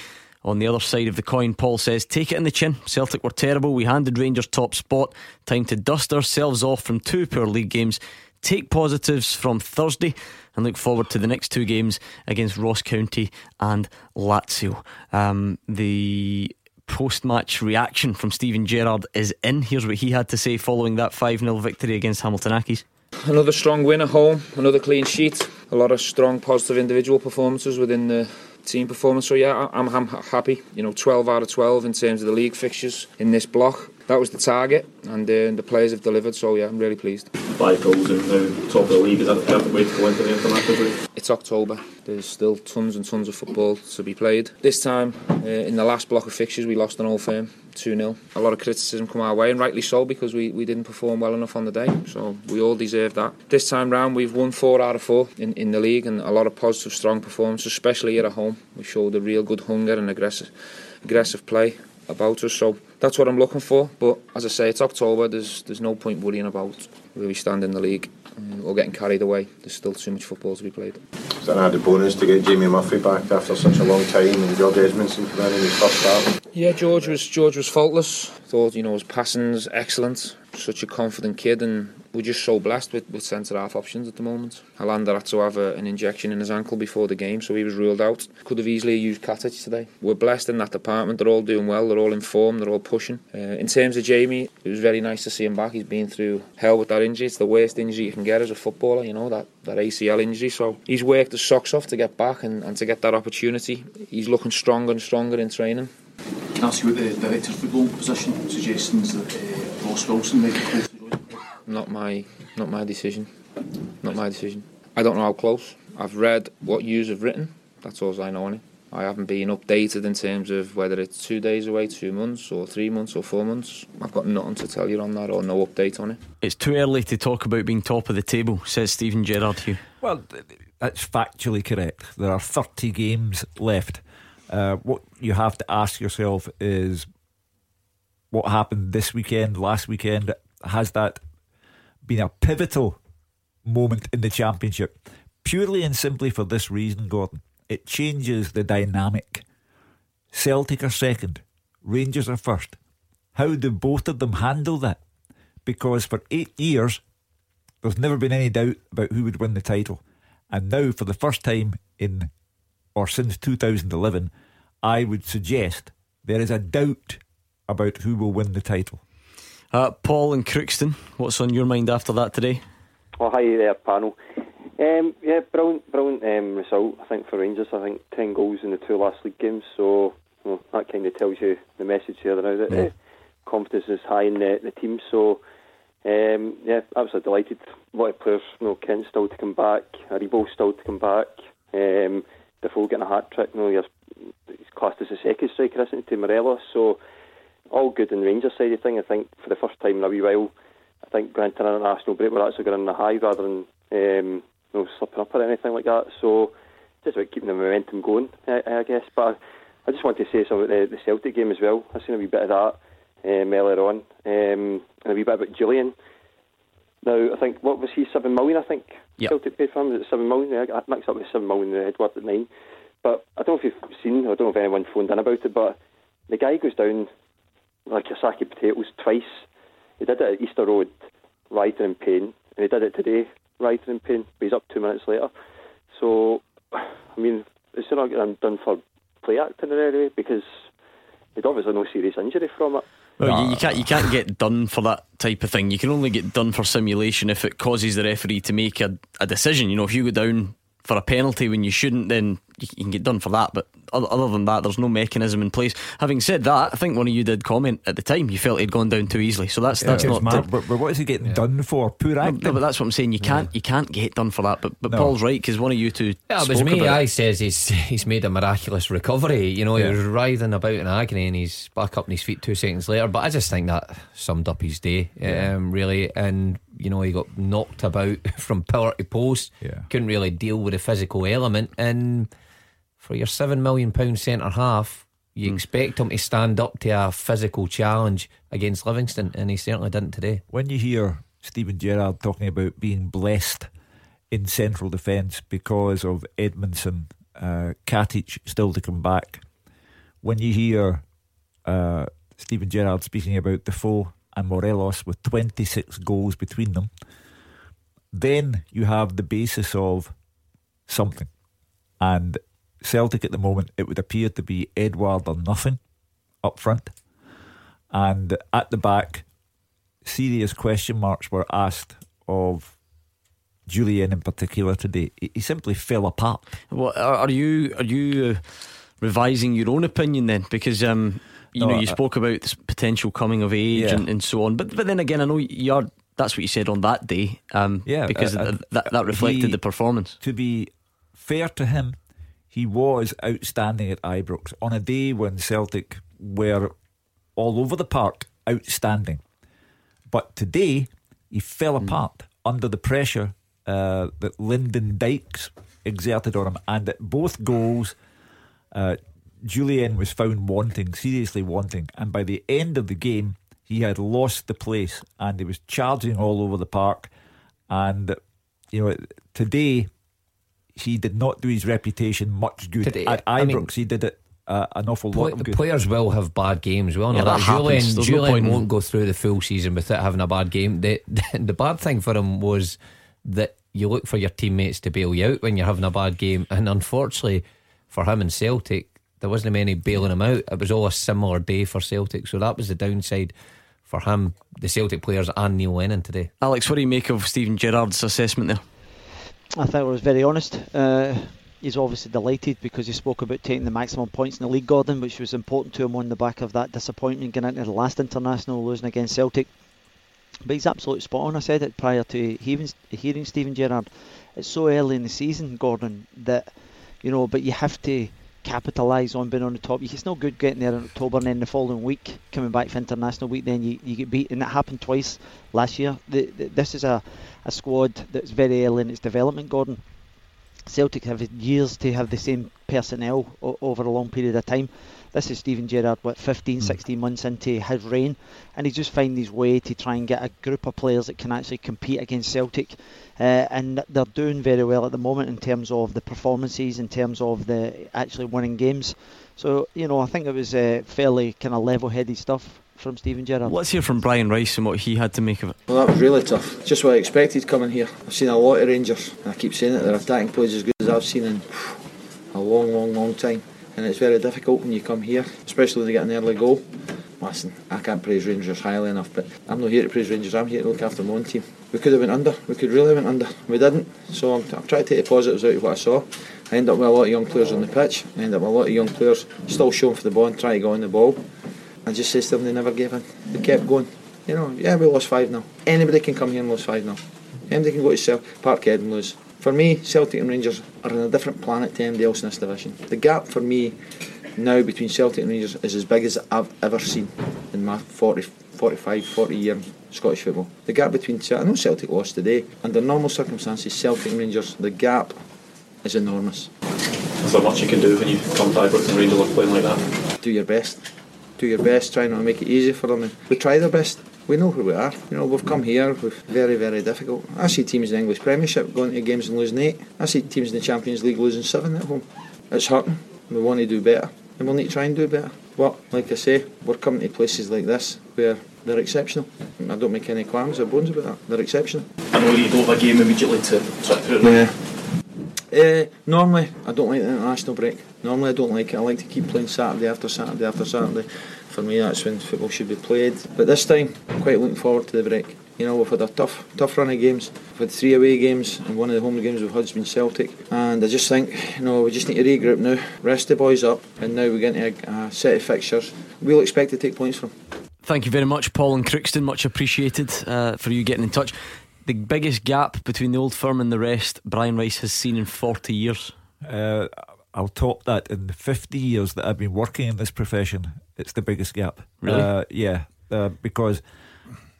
On the other side of the coin, Paul says, Take it in the chin. Celtic were terrible. We handed Rangers top spot. Time to dust ourselves off from two poor league games. Take positives from Thursday and look forward to the next two games against Ross County and Lazio. Um, the post match reaction from Steven Gerrard is in. Here's what he had to say following that 5 0 victory against Hamilton Accies. Another strong win at home, another clean sheet, a lot of strong positive individual performances within the team performance. So yeah, I'm, I'm happy. You know, 12 out of 12 in terms of the league fixtures in this block. That was the target, and uh, the players have delivered. So yeah, I'm really pleased. Five goals and now top of the league. Is that the perfect way to go into the international break? It's October. There's still tons and tons of football to be played. This time, uh, in the last block of fixtures, we lost an Old Firm 2 0. A lot of criticism come our way, and rightly so, because we, we didn't perform well enough on the day. So we all deserve that. This time round, we've won four out of four in, in the league, and a lot of positive, strong performances, especially here at home. We showed a real good hunger and aggressive, aggressive play about us. So that's what I'm looking for. But as I say, it's October. There's there's no point worrying about where we stand in the league uh, or getting carried away. There's still too much football to be played. That an added bonus to get Jamie Murphy back after such a long time and George Edmundson coming in in his first start? Yeah, George was George was faultless. Thought you know his passing's excellent. Such a confident kid, and we're just so blessed with, with centre half options at the moment. Helander had to have a, an injection in his ankle before the game, so he was ruled out. Could have easily used Katic today. We're blessed in that department. They're all doing well. They're all in form. They're all pushing. Uh, in terms of Jamie, it was very nice to see him back. He's been through hell with that injury. It's the worst injury you can get as a footballer. You know that that ACL injury. So he's worked his socks off to get back and, and to get that opportunity. He's looking stronger and stronger in training. Can I ask you what the director of football position suggestions that uh, Ross Wilson might be close to Not my, not my decision. Not my decision. I don't know how close. I've read what yous have written. That's all I know on it. I haven't been updated in terms of whether it's two days away, two months, or three months, or four months. I've got nothing to tell you on that, or no update on it. It's too early to talk about being top of the table, says Steven Gerrard. Hugh. Well, that's factually correct. There are 30 games left. Uh, what you have to ask yourself is what happened this weekend, last weekend, has that been a pivotal moment in the championship? Purely and simply for this reason, Gordon. It changes the dynamic. Celtic are second, Rangers are first. How do both of them handle that? Because for eight years, there's never been any doubt about who would win the title. And now, for the first time in or since 2011, I would suggest there is a doubt about who will win the title. Uh, Paul and Crookston, what's on your mind after that today? Oh, hi there, panel. Um, yeah, brilliant, brilliant um, result. I think for Rangers, I think ten goals in the two last league games. So well, that kind of tells you the message here now that Yeah. uh, confidence is high in the, the team. So um, yeah, absolutely delighted. A lot of players, you know, Kent still to come back, Aribo still to come back. Um, Defoe getting a hat trick. You know, he's, he's classed as a second striker, isn't he, to Morelos? So all good in the Rangers side of thing. I think for the first time in a wee while, I think granted an international break, we're actually going on the high rather than um, you know slipping up or anything like that. So just about keeping the momentum going, I, I guess. But I, I just want to say something about the, the Celtic game as well. I've seen a wee bit of that um, earlier on, um, and a wee bit about Jullien. Now I think what was he seven million? I think Yep. Celtic paid for him. Was it seven million? I mixed up with seven million uh, Edouard at nine. But I don't know if you've seen. I don't know if anyone phoned in about it. But the guy goes down like a sack of potatoes twice. He did it at Easter Road, writhing in pain, and he did it today, writhing in pain. But he's up two minutes later. So, I mean, it's not getting done for play acting in any way because he'd obviously no serious injury from it. Well, you, you can't you can't get done for that type of thing. You can only get done for simulation if it causes the referee to make a, a decision. You know, if you go down for a penalty when you shouldn't, then you, you can get done for that. But other, other than that, there's no mechanism in place. Having said that, I think one of you did comment at the time you felt he'd gone down too easily. So that's that's not. But, but, but what is he getting done for? Poor No, acting. no, but that's what I'm saying. You can't you can't get done for that. But but No. Paul's right because one of you two. Yeah, it was me. about it. I says he's he's made a miraculous recovery. You know, Yeah. he was writhing about in agony and he's back up on his feet two seconds later. But I just think that summed up his day, Yeah. um, really. And you know, he got knocked about from pillar to post. Yeah. Couldn't really deal with the physical element. And for your seven million pound centre half, you expect him to stand up to a physical challenge against Livingston, and he certainly didn't today. When you hear Steven Gerrard talking about being blessed in central defence because of Edmundson, uh, Katic still to come back, when you hear uh, Steven Gerrard speaking about Defoe and Morelos with 26 goals between them, then you have the basis of something. And Celtic at the moment, it would appear to be Edouard or nothing up front. And at the back, serious question marks were asked of Jullien in particular today. He, simply fell apart. Well, are, are you are you uh, revising your own opinion then? Because um, you No, know you I- spoke about this potential coming of age Yeah. and, and so on. But but then again, I know you are. That's what you said on that day. Um, Yeah, because uh, uh, that that reflected he- the performance. To be fair to him, he was outstanding at Ibrox on a day when Celtic were all over the park, outstanding. But today, he fell apart under the pressure uh, that Lyndon Dykes exerted on him, and at both goals, uh, Jullien was found wanting, seriously wanting, and by the end of the game, he had lost the place and he was charging all over the park. And you know, today he did not do his reputation much good Today, at I Ibrox. mean- he did it uh, an awful lot of good. Players will have bad games. Well, yeah, that, that Jullien, Jullien no won't go through the full season without having a bad game. The, the, the bad thing for him was that you look for your teammates to bail you out when you're having a bad game, and unfortunately for him and Celtic, there wasn't many bailing him out. It was all a similar day for Celtic, so that was the downside for him, the Celtic players, and Neil Lennon today. Alex, what do you make of Steven Gerrard's assessment there? I thought was very honest. Uh, he's obviously delighted because he spoke about taking the maximum points in the league, Gordon, which was important to him on the back of that disappointment getting into the last international, losing against Celtic. But he's absolutely spot on. I said it prior to hearing, hearing Steven Gerrard. It's so early in the season, Gordon, that you know, but you have to capitalise on being on the top. It's no good getting there in October and then the following week coming back for international week. Then you, you get beat, and that happened twice last year. The, the, this is a, a squad that's very early in its development, Gordon. Celtic have had years to have the same personnel o- over a long period of time. This is Steven Gerrard, what, 15, 16 months into his reign, and he's just finding his way to try and get a group of players that can actually compete against Celtic. Uh, and they're doing very well at the moment in terms of the performances, in terms of the actually winning games. So, you know, I think it was uh, fairly kind of level headed stuff from Steven Gerrard. Let's hear from Brian Rice and what he had to make of it. Well, that was really tough. Just what I expected coming here. I've seen a lot of Rangers, and I keep saying it, their attacking play is as good as I've seen in a long, long, long time. And it's very difficult when you come here, especially when they get an early goal. Listen, I can't praise Rangers highly enough, but I'm not here to praise Rangers, I'm here to look after my own team. We could have went under, we could really have went under. We didn't, so I'm, I'm trying to take the positives out of what I saw. I end up with a lot of young players on the pitch, I end up with a lot of young players still showing for the ball and trying to go on the ball. I just say to them, they never gave in. They kept going. You know, yeah, we lost 5 now. Anybody can come here and lose 5 now. Anybody can go to Cel- Parkhead and lose. For me, Celtic and Rangers are on a different planet to anybody else in this division. The gap for me now between Celtic and Rangers is as big as I've ever seen in my 40, 45, 40 year Scottish football. The gap between I know Celtic lost today. Under normal circumstances, Celtic and Rangers, the gap is enormous. Is there much you can do when you come to Ibrox and Rangers are playing like that? Do your best. Do your best, try not to make it easy for them. We try their best. We know who we are. You know, we've come here with very, very difficult. I see teams in the English Premiership going to games and losing eight. I see teams in the Champions League losing seven at home. It's hurting. We want to do better. And we'll need to try and do better. But, like I say, we're coming to places like this where they're exceptional. I don't make any qualms or bones about that. They're exceptional. I know you don't have a game immediately to sit through. Yeah. Uh, normally, I don't like the international break. Normally, I don't like it. I like to keep playing Saturday after Saturday after Saturday. For me, that's when football should be played. But this time, I'm quite looking forward to the break. You know, we've had a tough, tough run of games. We've had three away games, and one of the home games we've had has been Celtic. And I just think, you know, we just need to regroup now, rest the boys up, and now we get into a, a set of fixtures. We'll expect to take points from. Thank you very much, Paul and Crookston. Much appreciated uh, for you getting in touch. The biggest gap between the old firm and the rest Brian Rice has seen in 40 years. Uh, I'll top that in the 50 years that I've been working in this profession. It's the biggest gap. Really? Uh, yeah, uh, because.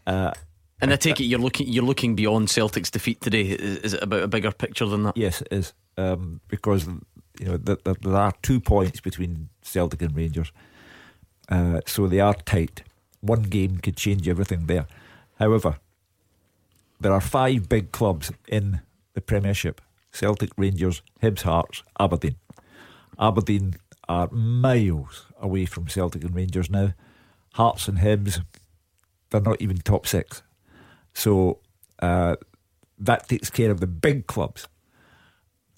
Uh, and I take it you're looking you're looking beyond Celtic's defeat today. Is, is it about a bigger picture than that? Yes, it is. Um, because you know there, there are two points between Celtic and Rangers, uh, so they are tight. One game could change everything there. However, there are five big clubs in the Premiership: Celtic, Rangers, Hibs, Hearts, Aberdeen. Aberdeen are miles away from Celtic and Rangers now. Hearts and Hibs, they're not even top six. So uh, that takes care of the big clubs.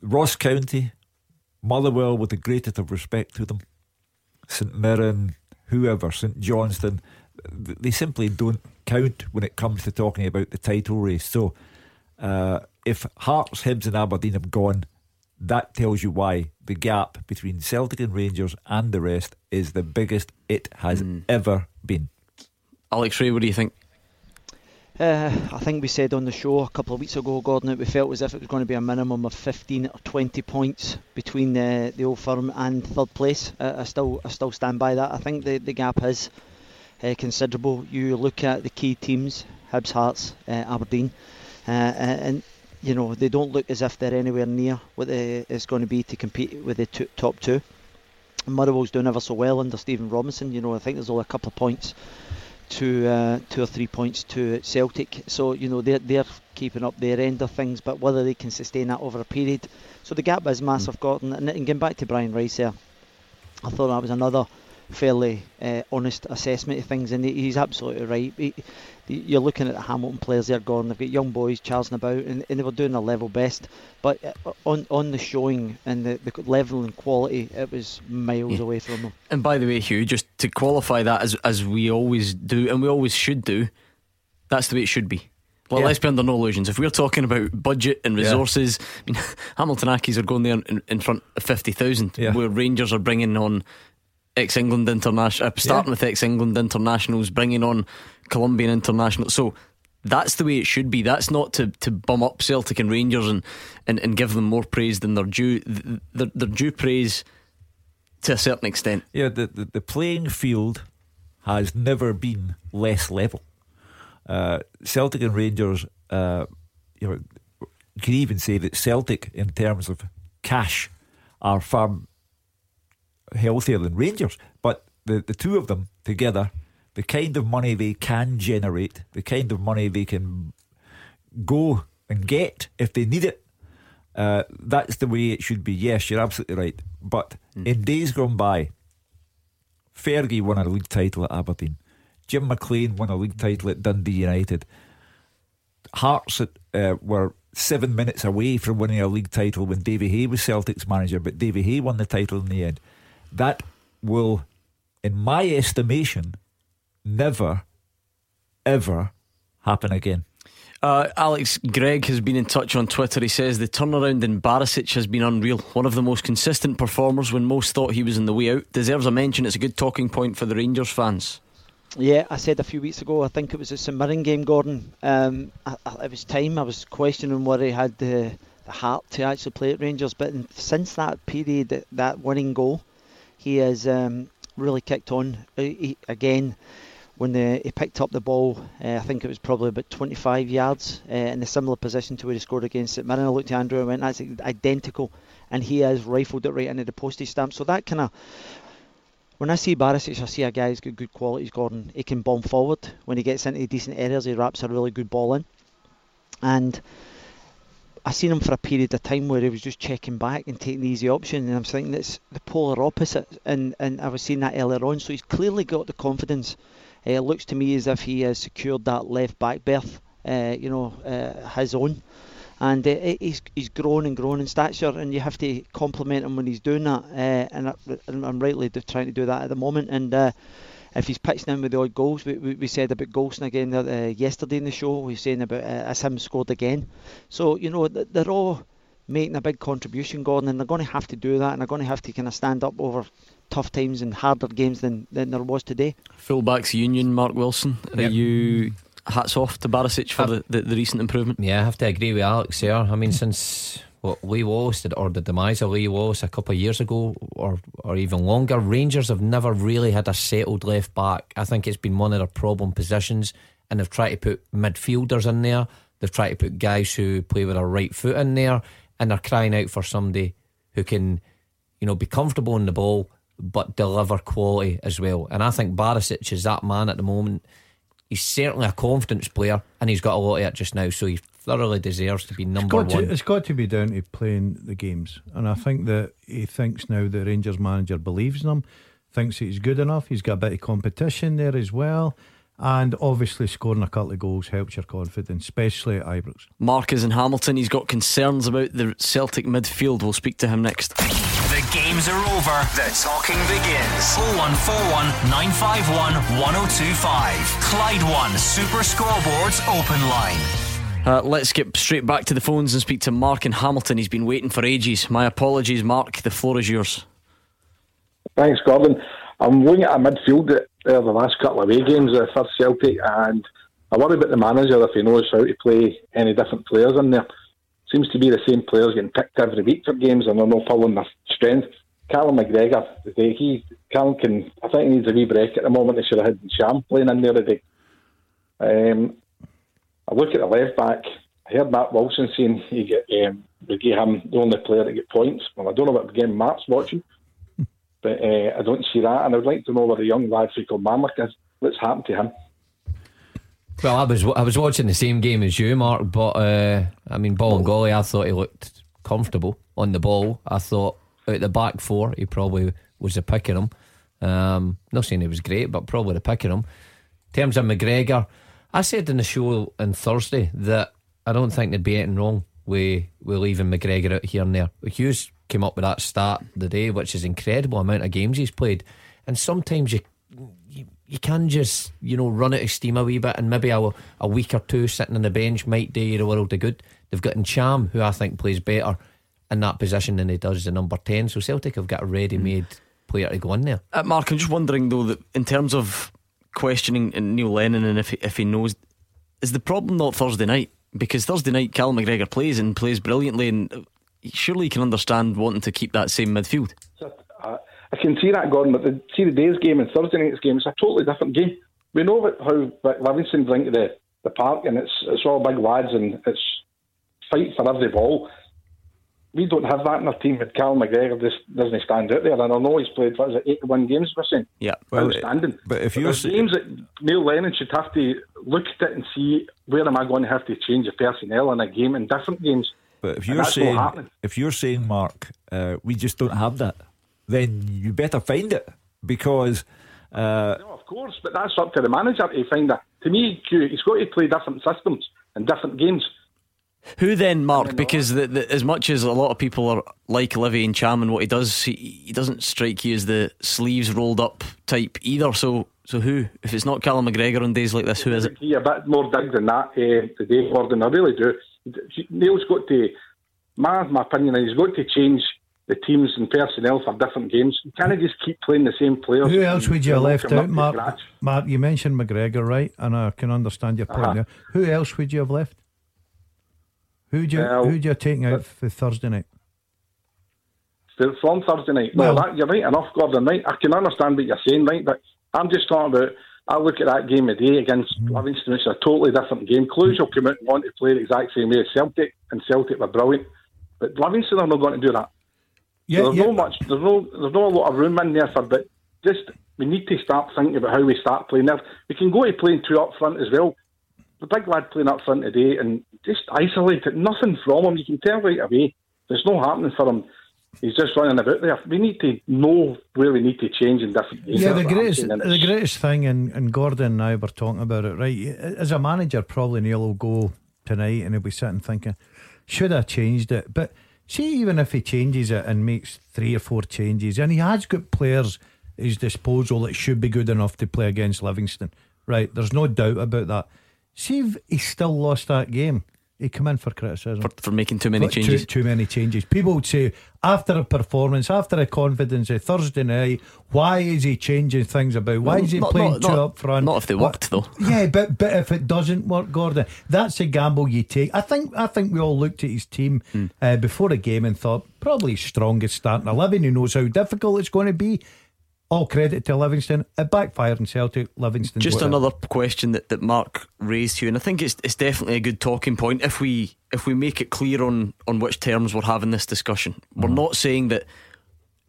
Ross County, Motherwell, with the greatest of respect to them, St Mirren, whoever, St Johnstone, they simply don't count when it comes to talking about the title race. So uh, if Hearts, Hibs, and Aberdeen have gone, that tells you why the gap between Celtic and Rangers and the rest is the biggest it has mm. ever been. Alex Rae, what do you think? Uh, I think we said on the show a couple of weeks ago, Gordon, that we felt as if it was going to be a minimum of 15 or 20 points between the, the old firm and third place. Uh, I still I still stand by that. I think the, the gap is uh, considerable. You look at the key teams, Hibs, Hearts, Aberdeen, and you know they don't look as if they're anywhere near what it's going to be to compete with the two, top two. Motherwell's doing ever so well under Stephen Robinson. You know I think there's only a couple of points to uh, two or three points to Celtic. So you know they're they're keeping up their end of things, but whether they can sustain that over a period. So the gap is massive. Gordon. And, and getting back to Brian Rice here, I thought that was another fairly uh, honest assessment of things, and he's absolutely right. He, you're looking at the Hamilton players they're gone. They've got young boys charging about, and, and they were doing their level best. But uh, on on the showing and the, the level and quality, it was miles yeah. away from them. And by the way, Hugh, just to qualify that as as we always do, and we always should do, that's the way it should be. Well, yeah. let's be under no illusions. If we're talking about budget and resources, yeah. I mean, Hamilton Accies are going there in, in front of 50,000, yeah. where Rangers are bringing on ex England international, uh, starting with ex England internationals, bringing on Colombian international. So that's the way it should be. That's not to, to bum up Celtic and Rangers and, and, and give them more praise than their due. Their, their due praise to a certain extent. Yeah, the, the, the playing field has never been less level. Uh, Celtic and Rangers, uh, you know, you can even say that Celtic, in terms of cash, are far healthier than Rangers. But the, the two of them together, the kind of money they can generate, the kind of money they can go and get if they need it, uh, that's the way it should be. Yes, you're absolutely right. But mm. in days gone by, Fergie won a league title at Aberdeen. Jim McLean won a league title at Dundee United. Hearts uh, were seven minutes away from winning a league title when Davy Hay was Celtic's manager, but Davy Hay won the title in the end. That will, in my estimation, never, ever happen again. Uh, Alex Gregg has been in touch on Twitter. He says the turnaround in Barisic has been unreal. One of the most consistent performers when most thought he was in the way out. Deserves a mention. It's a good talking point for the Rangers fans. Yeah, I said a few weeks ago, I think it was a St Mirren game, Gordon. Um, I, I, it was time I was questioning whether he had the, the heart to actually play at Rangers. But in, since that period, that, that winning goal, he has um, really kicked on. He, again, when the, he picked up the ball, uh, I think it was probably about 25 yards uh, in a similar position to where he scored against St Mirren. I looked at Andrew and went, that's identical. And he has rifled it right into the postage stamp. So that kind of when I see Barisic, I see a guy who's got good qualities, Gordon. He can bomb forward. When he gets into decent areas, he wraps a really good ball in. And I seen him for a period of time where he was just checking back and taking the easy option, and I'm thinking that's the polar opposite. And and I was seeing that earlier on, so he's clearly got the confidence. Uh, it looks to me as if he has secured that left back berth, uh, you know, uh, his own and uh, he's he's grown and grown in stature, and you have to compliment him when he's doing that. Uh, and, I, am rightly trying to do that at the moment. And uh, if he's pitching in with the odd goals, we, we, we said about Goldson again uh, yesterday in the show. We were saying about uh, as him scored again. So you know they're all making a big contribution, Gordon, and they're going to have to do that, and they're going to have to kind of stand up over tough times and harder games than, than there was today. Fullbacks Union, Mark Wilson. Are yep. you hats off to Barisic for the, the, the, recent improvement. Yeah, I have to agree with Alex there. I mean, since Lee Wallace did, or the demise of Lee Wallace a couple of years ago, or or even longer, Rangers have never really had a settled left back. I think it's been one of their problem positions, and they've tried to put midfielders in there. They've tried to put guys who play with a right foot in there, and they're crying out for somebody who can, you know, be comfortable in the ball but deliver quality as well. And I think Barisic is that man at the moment. He's certainly a confidence player, and he's got a lot of it just now. So he thoroughly deserves to be number it's one. To, it's got to be down to playing the games, and I think that he thinks now the Rangers manager believes in him, thinks that he's good enough. He's got a bit of competition there as well. And obviously, scoring a couple of goals helps your confidence, especially at Ibrox. Mark is in Hamilton. He's got concerns about the Celtic midfield. We'll speak to him next. The games are over. The talking begins. 0141 951 1025. Clyde One Super Scoreboards Open Line. Uh, let's get straight back to the phones and speak to Mark in Hamilton. He's been waiting for ages. My apologies, Mark. The floor is yours. Thanks, Gordon. I'm looking at a midfield that the last couple of away games uh, for Celtic, and I worry about the manager if he knows how to play any different players in there. Seems to be the same players getting picked every week for games, and they're not pulling their strength. Callum McGregor, he Callum can, I think he needs a wee break at the moment. They should have had Ntcham playing in there today. Um, I look at the left back. I heard Matt Wilson saying he get um, we gave him the only player to get points. Well, I don't know what game Matt's watching. But uh, I don't see that, and I would like to know where the young lad Rico Marlick is. What's happened to him? Well, I was I was watching the same game as you, Mark. But uh, I mean, Bolingoli, I thought he looked comfortable on the ball. I thought out the back four, he probably was the pick of him. Um, not saying he was great, but probably the pick of him. In terms of McGregor, I said in the show on Thursday that I don't think there'd be anything wrong with, with leaving McGregor out here and there. Hughes came up with that start the day, which is incredible amount of games he's played. And sometimes you you, you can just, you know, run out of steam a wee bit and maybe a, a week or two sitting on the bench might do you a world of good. They've got Ntcham, who I think plays better in that position than he does the number 10. So Celtic have got a ready made player to go in there. Uh, Mark, I'm just wondering though that in terms of questioning Neil Lennon and if he, if he knows, is the problem not Thursday night? Because Thursday night, Cal McGregor plays and plays brilliantly, and surely he can understand wanting to keep that same midfield. Uh, I can see that, Gordon, but the, see the day's game and Thursday night's game, it's a totally different game. We know how Livingston bring to the, the park, and it's it's all big lads, and it's fight for every ball. We don't have that in our team. But Cal McGregor just doesn't stand out there, and I know he's played what is it, eighty-one games. We're saying, yeah, well, outstanding. But if you're there's games that Neil Lennon should have to look at it and see where am I going to have to change the personnel in a game in different games. But if you're saying if you're saying Mark, uh, we just don't have that, then you better find it because uh, No, of course, but that's up to the manager to find that. To me, he's got to play different systems and different games. Who then, Mark? Because the, the, as much as a lot of people are like Olivier Ntcham and what he does, he, he doesn't strike you as the sleeves rolled up type either. So, so who? If it's not Callum McGregor on days like this, who is it? Yeah, a bit more dig than that uh, today, Gordon. I really do. Neil's got to, my, my opinion, is he's got to change the teams and personnel for different games. You can't just keep playing the same players. Who else would you have left out, Mark? Mark, you mentioned McGregor, right? And I can understand your point Uh-huh. there. Who else would you have left? Who'd you Well, who'd you take out for Thursday night? From Thursday night. Well, Well- that, you're right enough, Gordon. Right, I can understand what you're saying, right? But I'm just talking about. I look at that game today against Mm. Livingston. It's a totally different game. Cluj will come out and want to play the exact same way as Celtic, and Celtic were brilliant. But Livingston are not going to do that. Yeah, there's yeah. no much. There's no. There's not a lot of room in there for. But just we need to start thinking about how we start playing. Now we can go to playing two up front as well. The big lad playing up front today and just isolate it. Nothing from him. You can tell right away. There's no happening for him. He's just running about there. We need to know where we need to change in different games. Yeah, the greatest, the greatest thing, and, and Gordon and I were talking about it, right? As a manager, probably Neil will go tonight and he'll be sitting thinking, should I changed it? But see, even if he changes it and makes three or four changes, and he has got players at his disposal that should be good enough to play against Livingston, right? There's no doubt about that. See if he still lost that game. He come in for criticism For, for making too many But changes. Too, many changes. People would say after a performance, after a confidence of Thursday night, why is he changing things about? Why is he not- playing not- two not- up front? not if they worked, though. Yeah, but but if it doesn't work, Gordon, that's a gamble you take. I think I think we all looked at his team Hmm. uh, before the game and thought probably strongest starting eleven. Who knows how difficult it's going to be? All credit to Livingston. It backfired in Celtic. Livingston. Just another question that, that Mark raised to you, and I think it's it's definitely a good talking point if we if we make it clear on on which terms we're having this discussion. We're mm-hmm. not saying that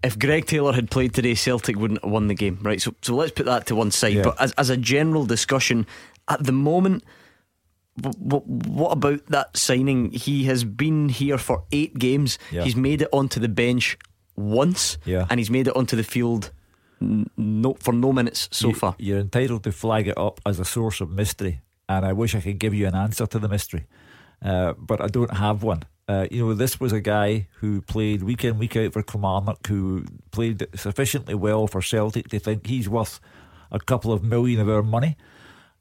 if Greg Taylor had played today, Celtic wouldn't have won the game, right? So so let's put that to one side. Yeah. But as as a general discussion, at the moment. What, what about that signing? He has been here for eight games. Yeah. He's made it onto the bench once, Yeah. and he's made it onto the field no for no minutes so you, far. You're entitled to flag it up as a source of mystery, and I wish I could give you an answer to the mystery, uh, but I don't have one. Uh, you know, this was a guy who played week in, week out for Kilmarnock, who played sufficiently well for Celtic to think he's worth a couple of million of our money,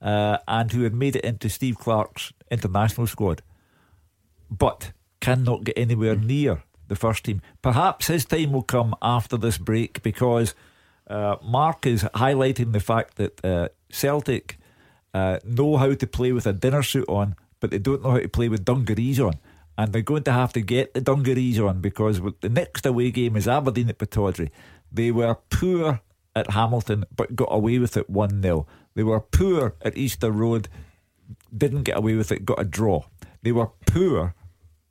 uh, and who had made it into Steve Clarke's international squad, but cannot get anywhere near the first team. Perhaps his time will come after this break because uh, Mark is highlighting the fact that uh, Celtic uh, know how to play with a dinner suit on, but they don't know how to play with dungarees on. And they're going to have to get the dungarees on because the next away game is Aberdeen at Pittodrie. They were poor at Hamilton, but got away with it 1 0. They were poor at Easter Road, didn't get away with it, got a draw. They were poor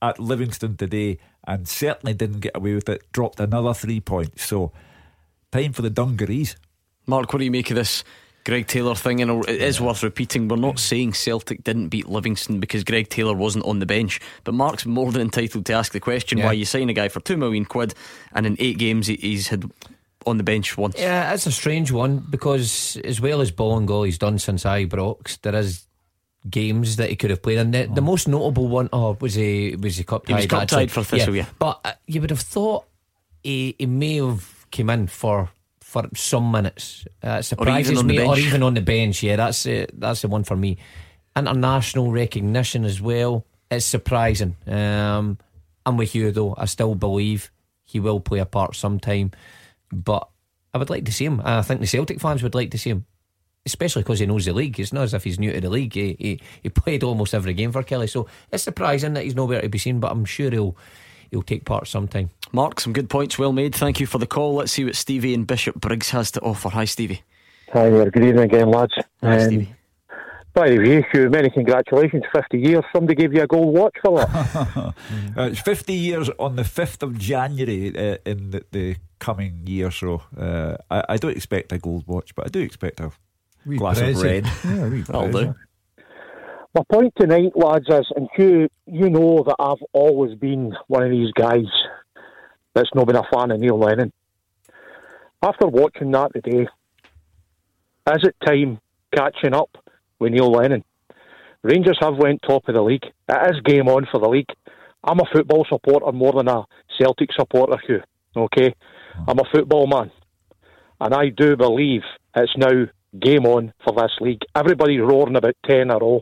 at Livingston today and certainly didn't get away with it, dropped another three points. So, time for the dungarees. Mark, what do you make of this Greg Taylor thing? And it is worth repeating. We're not saying Celtic didn't beat Livingston because Greg Taylor wasn't on the bench, but Mark's more than entitled to ask the question Yeah. why you sign a guy for two million quid and in eight games he's had on the bench once. Yeah, it's a strange one because as well as ball and goal he's done since Ibrox, there is games that he could have played. And the, the most notable one, oh, was he was he cup tied? He was cup tied for Thistle, yeah. But uh, you would have thought he, he may have came in for for some minutes. Uh, it surprises me, or even on the bench. Yeah, that's uh, that's the one for me. International recognition as well. It's surprising. Um, I'm with you though. I still believe he will play a part sometime, but I would like to see him. I think the Celtic fans would like to see him especially because he knows the league. It's not as if he's new to the league. He, he, he played almost every game for Killie, so it's surprising that he's nowhere to be seen. But I'm sure he'll he'll take part sometime. Mark, some good points, well made. Thank you for the call. Let's see what Stevie and Bishopbriggs has to offer. Hi, Stevie. Hi there, good evening again, lads. Hi, Um, Stevie. By the way, Hugh, many congratulations. 50 years. Somebody gave you a gold watch for that. Uh, it's 50 years on the 5th of January uh, in the, the coming year, so uh, I, I don't expect a gold watch, but I do expect a Wee glass of red. present. Yeah, wee That'll do. My point tonight, lads, is, and Hugh, you know that I've always been one of these guys that's not been a fan of Neil Lennon. After watching that today, is it time catching up with Neil Lennon? Rangers have went top of the league. It is game on for the league. I'm a football supporter more than a Celtic supporter, Hugh. Okay? I'm a football man. And I do believe it's now game on for this league. Everybody's roaring about 10 in a row.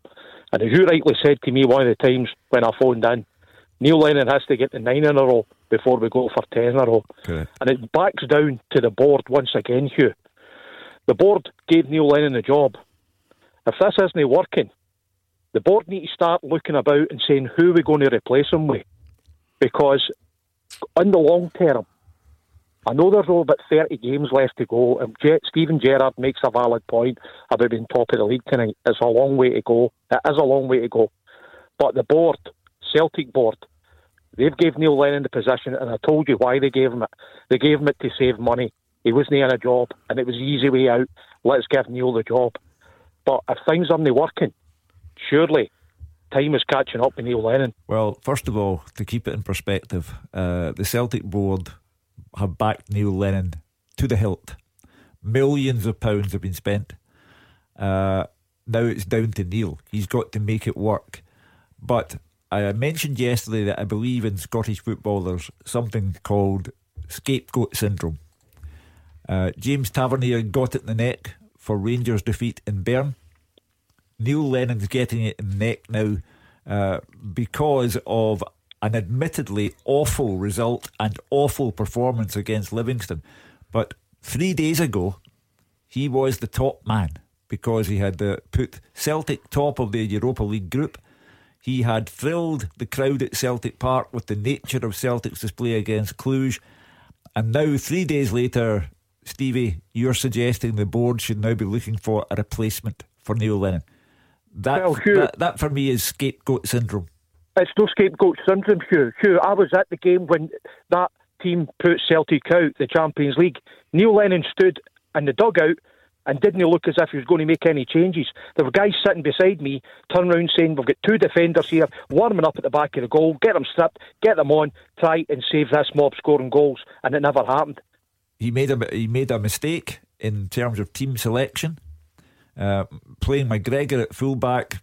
And as you rightly said to me one of the times when I phoned in, Neil Lennon has to get to 9 in a row before we go for 10 in a And it backs down to the board once again, Hugh. The board gave Neil Lennon the job. If this isn't working, the board need to start looking about and saying who we're going to replace him with. Because in the long term, I know there's only about 30 games left to go, and Steven Gerrard makes a valid point about being top of the league tonight. It's a long way to go. It is a long way to go. But the board, Celtic board, they've gave Neil Lennon the position, and I told you why they gave him it. They gave him it to save money. He wasn't in a job, and it was the easy way out. Let's give Neil the job. But if things aren't working, surely time is catching up with Neil Lennon. Well, first of all, to keep it in perspective, uh, the Celtic board have backed Neil Lennon to the hilt. Millions of pounds have been spent. Uh, now it's down to Neil. He's got to make it work. But I mentioned yesterday that I believe in Scottish football there's something called scapegoat syndrome. Uh, James Tavernier got it in the neck for Rangers' defeat in Bern. Neil Lennon's getting it in the neck now uh, because of an admittedly awful result and awful performance against Livingston. But three days ago, he was the top man because he had uh, put Celtic top of the Europa League group. He had thrilled the crowd at Celtic Park with the nature of Celtic's display against Cluj. And now, three days later, Stevie, you're suggesting the board should now be looking for a replacement for Neil Lennon. That, Well, Hugh- that, that for me is scapegoat syndrome. It's no scapegoat syndrome, Hugh. Hugh, I was at the game when that team put Celtic out, the Champions League. Neil Lennon stood in the dugout and didn't he look as if he was going to make any changes. There were guys sitting beside me, turn around saying, We've got two defenders here, warming up at the back of the goal, get them stripped, get them on, try and save this mob scoring goals. And it never happened. he made a he made a mistake in terms of team selection. Uh, playing McGregor at fullback,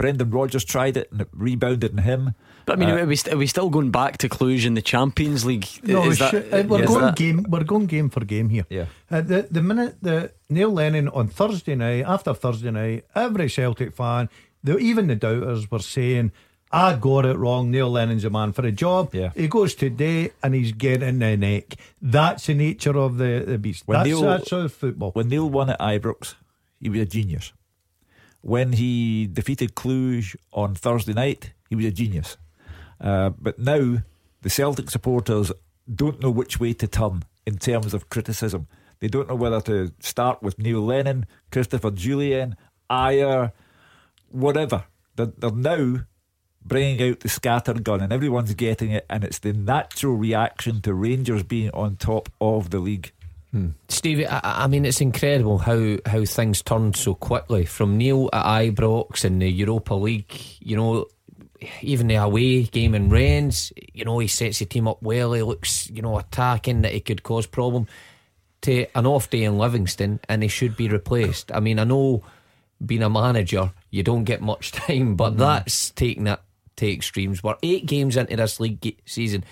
Brendan Rodgers tried it and it rebounded in him. But I mean, Uh, are, we st- are we still going back to Cluj in the Champions League? No, Is we that- should- uh, we're is going that- game. We're going game for game here. Yeah. Uh, the the minute the Neil Lennon on Thursday night, after Thursday night, every Celtic fan, the, even the doubters, were saying, "I got it wrong. Neil Lennon's a man for a job." Yeah. He goes today and he's getting the neck. That's the nature of the, the beast. When that's Neil- that's how football. When Neil won at Ibrox, he was a genius. When he defeated Cluj on Thursday night, he was a genius. Uh, but now the Celtic supporters don't know which way to turn in terms of criticism. They don't know whether to start with Neil Lennon, Christopher Jullien, Ajer, whatever. They're, they're now bringing out the scattergun and everyone's getting it, and it's the natural reaction to Rangers being on top of the league. Stevie, I, I mean, it's incredible how, how things turned so quickly from Neil at Ibrox in the Europa League. You know, even the away game in Rennes, you know, he sets the team up well. He looks, you know, attacking that he could cause problem. to an off day in Livingston and he should be replaced. I mean, I know being a manager, you don't get much time, but mm. that's taking it to extremes. We're eight games into this league season.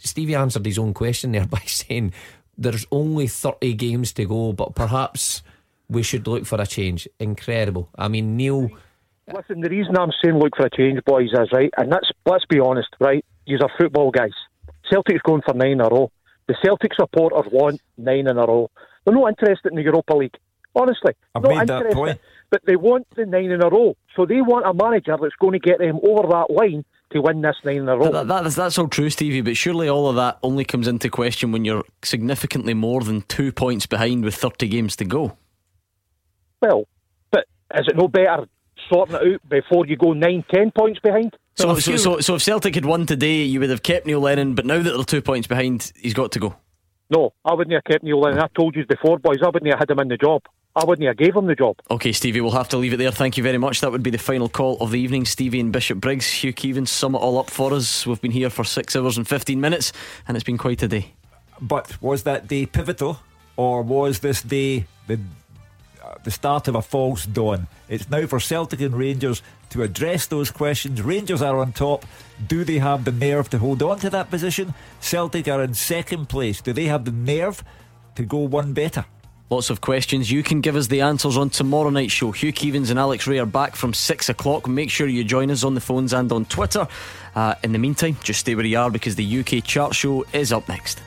Stevie answered his own question there by saying there's only 30 games to go, but perhaps we should look for a change. Incredible. I mean, Neil. Listen, the reason I'm saying look for a change, boys, is right, and that's let's be honest, right? These are football guys. Celtic's going for nine in a row. The Celtic supporters want nine in a row. They're not interested in the Europa League. Honestly, I've not made interested. That point. But they want the nine in a row. So they want a manager that's going to get them over that line to win this nine in a row. That, that, that's all true, Stevie, but surely all of that only comes into question when you're significantly more than two points behind with 30 games to go. Well, but is it no better sorting it out before you go nine, ten points behind? So, so, so, so if Celtic had won today, you would have kept Neil Lennon, but now that they're two points behind, he's got to go. No, I wouldn't have kept Neil Lennon. I told you before, boys, I wouldn't have had him in the job. I wouldn't have gave him the job. Okay, Stevie, we'll have to leave it there. Thank you very much. That would be the final call of the evening. Stevie and Bishopbriggs, Hugh Keevins, sum it all up for us. We've been here for six hours and 15 minutes, and it's been quite a day. But was that day pivotal, or was this day the uh, the start of a false dawn. It's now for Celtic and Rangers to address those questions. Rangers are on top. Do they have the nerve to hold on to that position? Celtic are in second place. Do they have the nerve to go one better? Lots of questions. You can give us the answers on tomorrow night's show. Hugh Keevins and Alex Rae are back from six o'clock. Make sure you join us on the phones and on Twitter. Uh, in the meantime, just stay where you are because the UK chart show is up next.